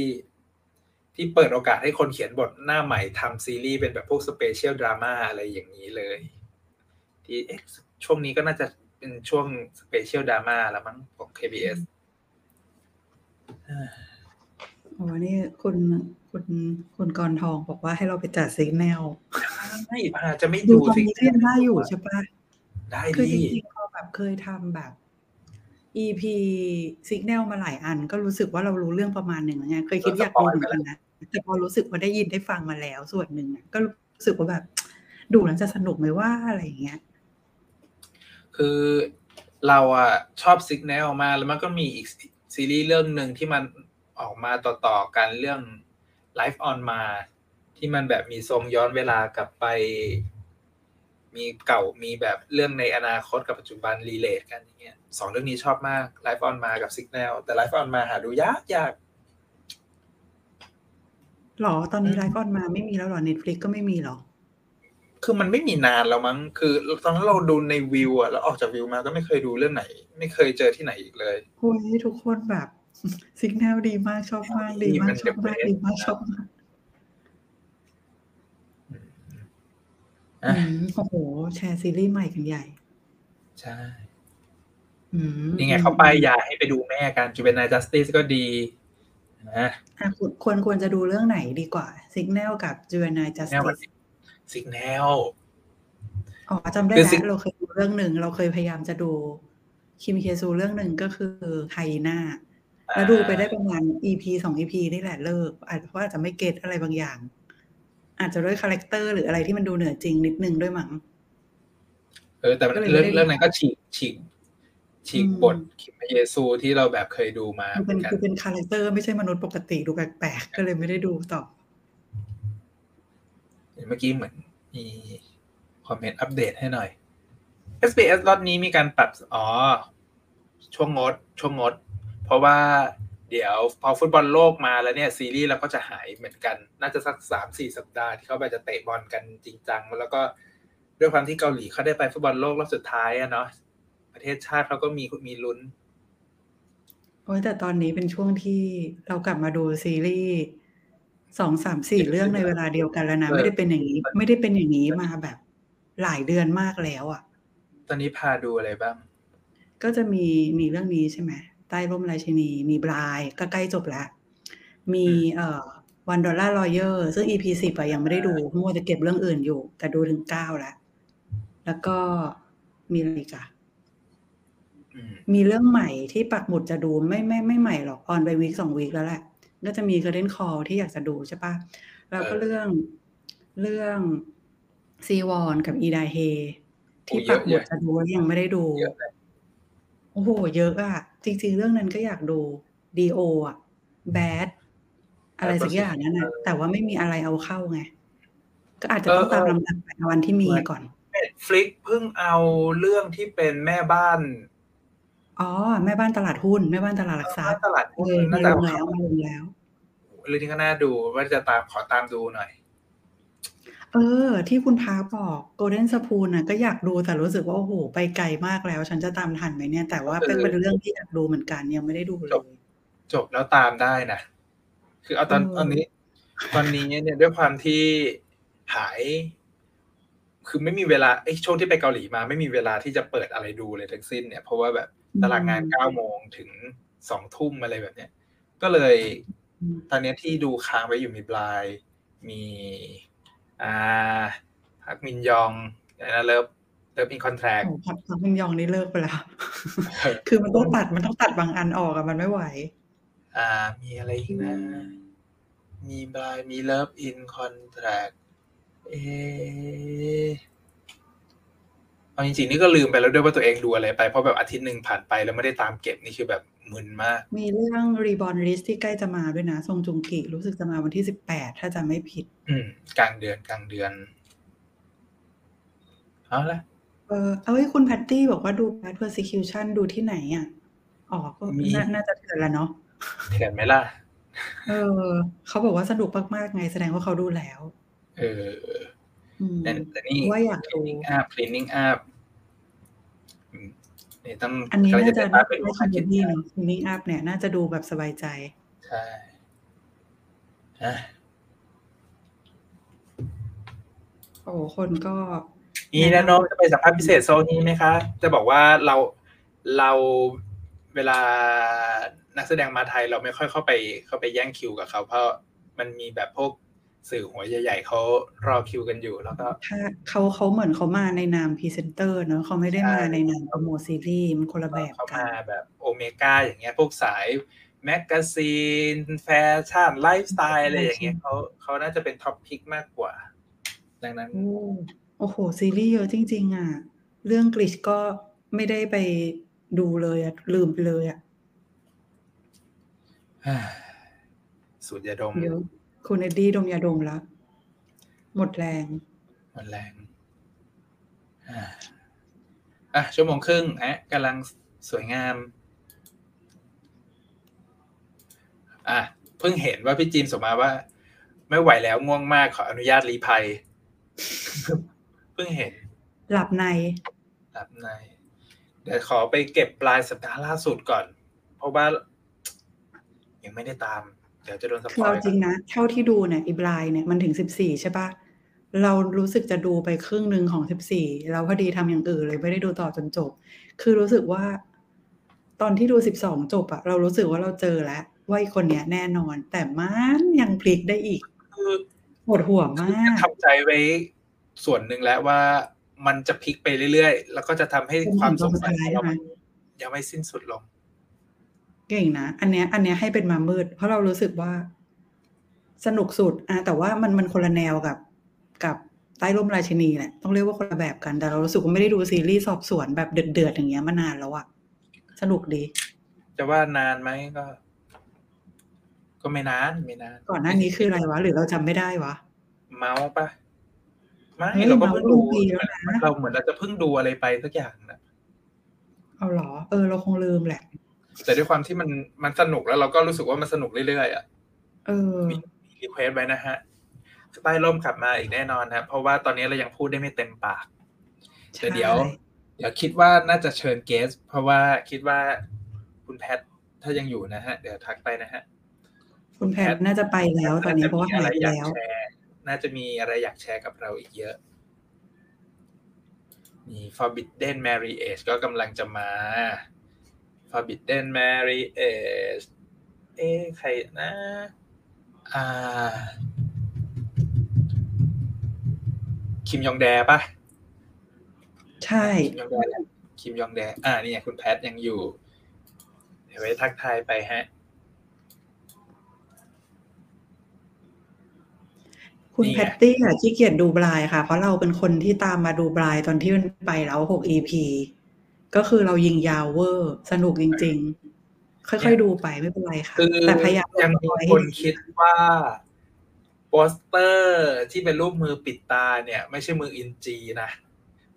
ที่เปิดโอกาสให้คนเขียนบทหน้าใหม่ทำซีรีส์เป็นแบบพวกสเปเชียลดราม่าอะไรอย่างนี้เลย ที่เอ๊ะช่วงนี้ก็น่าจะเป็นช่วง special drama แล้วมั้งของ KBS อ๋ อนี่คุณคุณคุณกรทองบอกว่าให้เราไปจัด Signal ไม่พาจะไม่ดูดูตอนสินี้ก็ยังได้อยู่ใช่ปะได้คือจดีริงๆเราแบบเคยทำแบบ EP Signal มาหลายอัน ก็รู้สึกว่าเรารู้เรื่องประมาณหนึ่งแล้วไงเคยคิดอยากดูเหมือนกันนะแต่พอรู้สึกว่าได้ยินได้ฟังมาแล้วส่วนหนึ่งอะก็รู้สึกว่าแบบ ดูแล้วจะสนุกไหมว่าอะไรอย่างเงี้ย คือเราอะชอบสิกแนลมากแล้วมันก็มีอีกซีรีส์เรื่องหนึ่งที่มัน ออกมาต่อๆกันเรื่อง Life on มา ที่มันแบบมีทรงย้อนเวลากลับไป มีเก่ามีแบบเรื่องในอนาคตกับปัจจุบันรีเลทกันอย่างเงี้ยสองเรื่องนี้ชอบมาก Life on มากับ Signal แต่ Life on มาหาดูยากยากหรอ ตอนนี้อืม Life on Mars ไม่มีแล้วหรอ Netflix ก็ไม่มีหรอ คือมันไม่มีนานแล้วมั้ง คือตอนนั้นเราดูในวิวอะแล้วออกจากวิวมาก็ไม่เคยดูเรื่องไหน ไม่เคยเจอที่ไหนอีกเลยโอ้ยทุกคนแบบ Signal ดีมากชอบมากดีมากชอบมากดีมากชอบมากอะอืมโอ้โห แชร์ซีรีส์ใหม่กันใหญ่ ใช่อืมนี่ไงเขาป้ายยาให้ไปดูแม่กันจูเ n น l จัสติสก็ดีนะอะควรควรควรจะดูเรื่องไหนดีกว่า Signal กับ Juvenile แนว Justice สิกแนลอ๋อจำได้คือแล้ Sig- วเราเคยดูเรื่องหนึ่ง เราเคยพยายามจะดูคิมเคซูเรื่องหนึ่งก็คือ Hyena แล้วดูไปได้ประมาณ EP สอง EP นี่แหละเลิกอาจเพราะอาจจะไม่ get อะไรบางอย่าง อาจจะด้วย character หรืออะไรที่มันดูเหนือจริงนิดนึงด้วยมั้งเออแต่ก็เลยเรื่องไม่ได้เรื่องนั้นก็ฉีกฉีกฉีกอืมบทคิมพระเยซูที่เราแบบเคยดูมาคือเหเป็มืนอนกันคือเป็นคาแรคเตอร์ไม่ใช่มนุษย์ปกติดูแปลกๆก็เลยไม่ได้ดูต่อเมื่อกี้เหมือนมีคอมเมนต์อัปเดตให้หน่อย SBS รอบนี้มีการปรับ อ๋อ ช่วงงด ช่วงงด เพราะว่าเดี๋ยวพอฟุตบอลโลกมาแล้วเนี่ยซีรีส์เราก็จะหายเหมือนกัน น่าจะสักสามสี่สัปดาห์ที่เขาไปจะเตะบอลกันจริงจังแล้วก็ด้วยความที่เกาหลีเขาได้ไปฟุตบอลโลกรอบสุดท้ายอะเนาะประเทศชาติเขาก็มีมีลุ้นโอ้ยแต่ตอนนี้เป็นช่วงที่เรากลับมาดูซีรีส์สองสามสี่เรื่องในเวลาเดียวกันแล้วนะเออไม่ได้เป็นอย่างนี้ ไม่ได้เป็นอย่างนี้มาแบบ หลายเดือนมากแล้วอะ ตอนนี้พาดูอะไรบ้าง ก็จะมีมีเรื่องนี้ใช่ไหม ใต้ร่มราชินี มีบลายก็ใกล้จบแล้ว มีเอ่อOne Dollar Lawyer ซึ่ง EP สิบอะยังไม่ได้ดูมัวจะเก็บเรื่องอื่นอยู่ แต่ดูถึงเก้าแล้ว แล้วก็มีอะไรอีกอะอืมมีเรื่องใหม่ที่ปักหมุดจะดูไม่ไม่ไม่ใหม่หรอก on ไป week สอง week แล้วแหละก็จะมี Curtain Call ที่อยากจะดูใช่ปะแล้วก็เออเรื่องเรื่องซีวอนกับอีดาฮีที่โอ้เยปัอะกหมุดเยอะจะดูแล้วยังไม่ได้ดูเยอะเลย โอ้โห เยอะอะจริงๆ เรื่องนั้นก็อยากดูดีโออะ Bad อะไรสักอย่างนั่นนะแต่ว่าไม่มีอะไรเอาเข้าไง ก็อาจจะต้องตามลำดับวันที่มีก่อน Netflix เพิ่งเอาเรื่องที่เป็นแม่บ้าน อ๋อ แม่บ้านตลาดหุ้น แม่บ้านตลาดหลักทรัพย์ตลาดเอหุ้นอมาน่าลจะงแล้วมาลงแล้วเรื่องนี้ก็น่าดูว่าจะตามขอตามดูหน่อย เออ ที่คุณพาบอก Golden Spoon น่ะ ก็อยากดูแต่รู้สึกว่า โอ้โห ไปไกลมากแล้ว ฉันจะตามทันไหมเนี่ย แต่ว่าเป็นเออเป็นเรื่องที่อยากดูเหมือนกันยังไม่ได้ดูเลจบย จบแล้วตามได้นะ คือเอาตอนเออ ตอนนี้ ตอนนี้เนี่ยด้วยความที่หาย คือไม่มีเวลาไอ้ช่วงที่ไปเกาหลีมา ไม่มีเวลาที่จะเปิดอะไรดูเลยทั้งสิ้นเนี่ยเพราะว่าแบบตารางงานเก้าโมงถึงสองทุ่มอะไรแบบเนี้ย ก็เลย อืมตอนเนี้ยที่ดูค้างไว้อยู่มีบลาย มี อ่าพักมินยองนะเลิฟLove in Contract โอ้พักพักมินยองนี่เลิกไปแล้ว คือมันต้องตัดมันต้องตัดบางอันออกอะมันไม่ไหว อ่า มีอะไรอีกนะ มีบายมี Love in Contract เออ เอาจริงๆนี่ก็ลืมไปแล้วด้วยว่าตัวเองดูอะไรไป เพราะแบบอาทิตย์หนึ่งผ่านไปแล้วไม่ได้ตามเก็บนี่คือแบบมึนมาก มีเรื่องรีบอ n ลิสที่ใกล้จะมาด้วยนะซงจุงกิรู้สึกจะมาวันที่สิบแปดถ้าจำไม่ผิด อืม กลางเดือนกลางเดือนเอาละเออเอ้ยคุณแพตตี้บอกว่าดู Bad Prosecutor ดูที่ไหนอะอ๋อก็มีน่าน่าจะเถื่อนแล้วเนาะเถื่อนไหมล่ะ เออ เขาบอกว่าสนุกมากๆไงแสดงว่าเขาดูแล้ว เอออืม แต่แต่นี่ว่าอยากดู cleaning up cleaning up อืมนี่ต้องอันนี้กำลังน่าจะได้น่าไปจะดูได้คอคามเมคิดดี้เนาะ Cleaning Up เนี่ยน่าจะดูแบบสบายใจ ใช่อะโอ้คนก็นี่นะน้องจะไปสัมภาษณ์พิเศษโซนนี้ไหมคะ จะบอกว่าเราเราเวลานักแสดงมาไทยเราไม่ค่อยเข้าไปเข้าไปแย่งคิวกับเขา เพราะมันมีแบบพวก สื่อหัวใหญ่ๆเขารอคิวกันอยู่แล้วก็ถ้าเขาเขาเหมือนเขามาในนามพรีเซนเตอร์เนอะเขาไม่ได้ใช่มาในนามโปรโมทซีรีส์มันคนละแบบเขามาในแบบโอเมก้าอย่างเงี้ยพวกสาย magazine แฟชั่นไลฟ์สไตล์อะไรอย่างเงี้ยเขาเขาน่าจะเป็น topic มากกว่า ดังนั้น โอ้โอ้โหซีรีส์เยอะจริง ๆ อะ เรื่อง Glitch ก็ไม่ได้ไปดูเลยอะ ลืมไปเลยอะสูตรยาดมเยอะ คุณเอ็ดดี้ดมยาดมแล้ว หมดแรงมันแรง อ่าอะชั่วโมงครึ่งฮะกำลังสวยงาม อะเพิ่งเห็นว่าพี่จีนส่งมาว่า ไม่ไหวแล้วง่วงมากขออนุญาตรีภัย เพิ่งเห็น หลับใน หลับใน เดี๋ยวขอไปเก็บปลายสัปดาห์ล่าสุดก่อน เพราะว่า ยังไม่ได้ตาม เดี๋ยวจะโดนสคือปอยเอาจริงนะ เท่าที่ดูเนี่ยอีบลายเนี่ยมันถึงสิบสี่ใช่ปะเรารู้สึกจะดูไปครึ่งหนึ่งของสิบสี่เราพอดีทำอย่างอื่นเลยไม่ได้ดูต่อจนจบ คือรู้สึกว่า ตอนที่ดูสิบสองจบอะเรารู้สึกว่าเราเจอแล้วว่าไอ้คนเนี้ยแน่นอน แต่มันยังพลิกได้อีกคือปวดหัวคือมากทำใจไว้ส่วนหนึ่งแล้วว่ามันจะพลิกไปเรื่อยๆ แล้วก็จะทำให้ความสงสัยของเรามันยังไม่สิ้นสุดลง เก่งนะ อันเนี้ย อันเนี้ยให้เป็นมามืด เพราะเรารู้สึกว่า สนุกสุดอะแต่ว่ามันมันคนละแนวกับ กับใต้ร่มราชินีแหละต้องเรียกว่าคนละแบบกัน แต่เรารู้สึกว่าไม่ได้ดูซีรีส์สอบสวนแบบเดือดๆอย่างเงี้ยมานานแล้วอะสนุกดี จะว่านานไหมก็ ก็ไม่นานไม่นาน ก่อนหน้านี้คืออะไรวะ หรือเราจำไม่ได้วะ เมาส์ปะไม่เฮ้ยเราก็เพิ่งดูเมาส์ปีแล้วนะเราเหมือนเราจะเพิ่งดูอะไรไปสักอย่างนะเอาเหรอ เออ เราคงลืมแหละ แต่ด้วยความที่มันมันสนุกแล้วเราก็รู้สึกว่ามันสนุกเรื่อยๆอะเออ request ไว้นะฮะใต้ร่มกลับมาอีกแน่นอนนะเพราะว่าตอนนี้เรายังพูดได้ไม่เต็มปากใช่แต่เดี๋ยว เดี๋ยวคิดว่าน่าจะเชิญ guest เพราะว่าคิดว่าคุณแพทถ้ายังอยู่นะฮะ เดี๋ยวทักไปนะฮะ คุณแพทน่าจะไปแล้วตอนนี้เพราะว่าหายไปอยากแล้วแชร์น่าจะมีอะไรอยากแชร์กับเราอีกเยอะมี Forbidden Marriage ก็กำลังจะมา Forbidden Marriage เอ๊ะใครนะอ่าคิมยองแดปะใช่ คิมยองแดแหละคิมยองแดอ่านี่ไงคุณแพทยังอยู่ เดี๋ยวไว้ทักทายไปฮะ คุณนี่ไงแพตตี้อะขี้เกียจดู Blind ค่ะ เพราะเราเป็นคนที่ตามมาดู Blind ตอนที่มันไปแล้วหก EP ก็คือเรายิงยาวเวอร์ สนุกจริง ๆ ค่อย ๆ ดูไปไม่เป็นไรค่ะคือแต่พยายามยังมีเอาไว้คนคิดว่าโปสเตอร์ที่เป็นรูปมือปิดตาเนี่ย ไม่ใช่มืออินจีนะ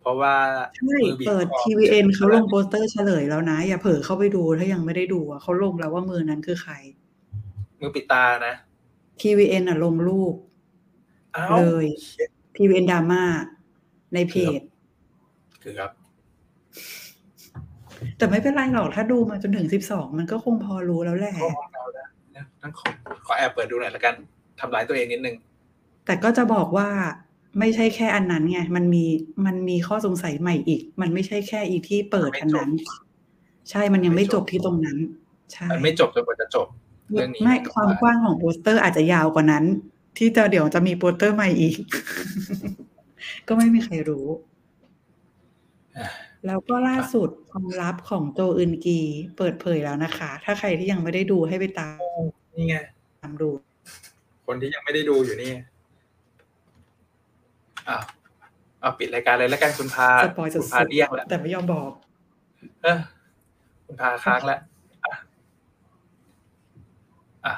เพราะว่าใช่มือบีบเปิดคอ TVN เขาลงโปสเตอร์เฉลยแล้วนะ อย่าเผลอเข้าไปดูถ้ายังไม่ได้ดูอะเขาลงแล้วว่ามือนั้นคือใคร มือปิดตานะ TVN อะลงรูปอ้าวเลย TVN ดราม่าในเพจคือครับ แต่ไม่เป็นไรหรอกถ้าดูมาจนถึงสิบสองมันก็คงพอรู้แล้วแหละข้อของเราได้นะนั่งขอขอแอบเปิดดูหน่อยละกันทำร้ายตัวเองนิดนึง แต่ก็จะบอกว่าไม่ใช่แค่อันนั้นไง มันมีมันมีข้อสงสัยใหม่อีก มันไม่ใช่แค่อีที่เปิดอันนั้น ใช่มันยังไม่จบที่ตรงนั้น ใช่มันไม่จบจนกว่าจะจบเรื่องนี้ไม่ความกว้างของโปสเตอร์อาจจะยาวกว่านั้น ที่จะเดี๋ยวจะมีโปสเตอร์ใหม่อีก ก็ไม่มีใครรู้ แล้วก็ล่าสุดความลับของโจอึนกี เปิดเผยแล้วนะคะ ถ้าใครที่ยังไม่ได้ดูให้ไปตามนี่ไงตามดู คนที่ยังไม่ได้ดูอยู่นี่อ้าวเอาปิดรายการเลยแล้วกันคุณพาสปอยสุคุณพาดเรียกแล้วๆแต่ไม่ยอมบอก เออคุณพาค้างแล้วอะอะ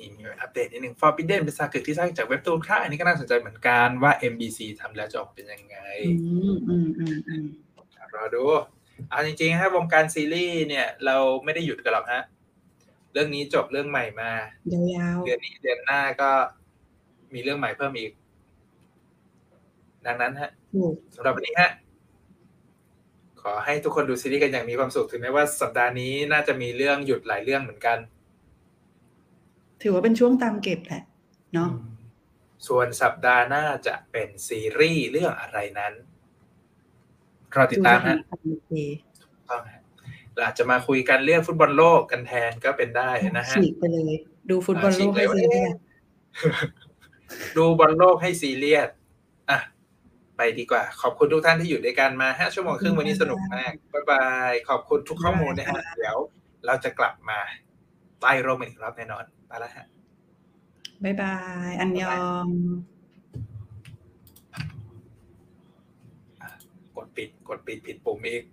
มีมีอัปเดตนิดหนึ่ง Forbidden เป็นซากึกที่สร้างจากเว็บตูนค่ะอันนี้ก็น่าสนใจเหมือนกันว่า MBC ทำแล้วจะออกเป็นยังไงอืมอืมอืมอืมรอดูเอาจริงๆฮะวงการซีรีส์เนี่ย เราไม่ได้หยุดกันหรอกฮะ เรื่องนี้จบเรื่องใหม่มายาวเดือนนี้เดือนหน้าก็มีเรื่องใหม่เพิ่มอีก ดังนั้นฮะๆถูกสำหรับวันนี้ฮะขอให้ทุกคนดูซีรีส์กันอย่างมีความสุขถึงแม้ว่าสัปดาห์นี้น่าจะมีเรื่องหยุดหลายเรื่องเหมือนกัน ถือว่าเป็นช่วงตามเก็บแหละเนาะส่วนสัปดาห์หน้าจะเป็นซีรีส์เรื่องอะไรนั้นรอติดตามฮะดูสถนการณ์โอเคต้องฮะเราอาจจะมาคุยกันเรื่องฟุตบอลโลกกันแทนก็เป็นได้นะฮะฉีกไปเลย ดูฟุตบอลโลกให้ซีเรียสดูบอลโลกให้ซีเรียสอะไปดีกว่า ขอบคุณทุกท่านที่อยู่ด้วยกันมาห้าชั่วโมงครึ่งวันนี้สนุกมาก บ๊ายบาย ขอบคุณทุกข้อมูลนะฮะเดี๋ยวเราจะกลับมา ใต้ร่มอีกรอบแน่นอนไปแล้วฮะบายบาย 안녕กดปิด กดปิดผิดปุ่มอีก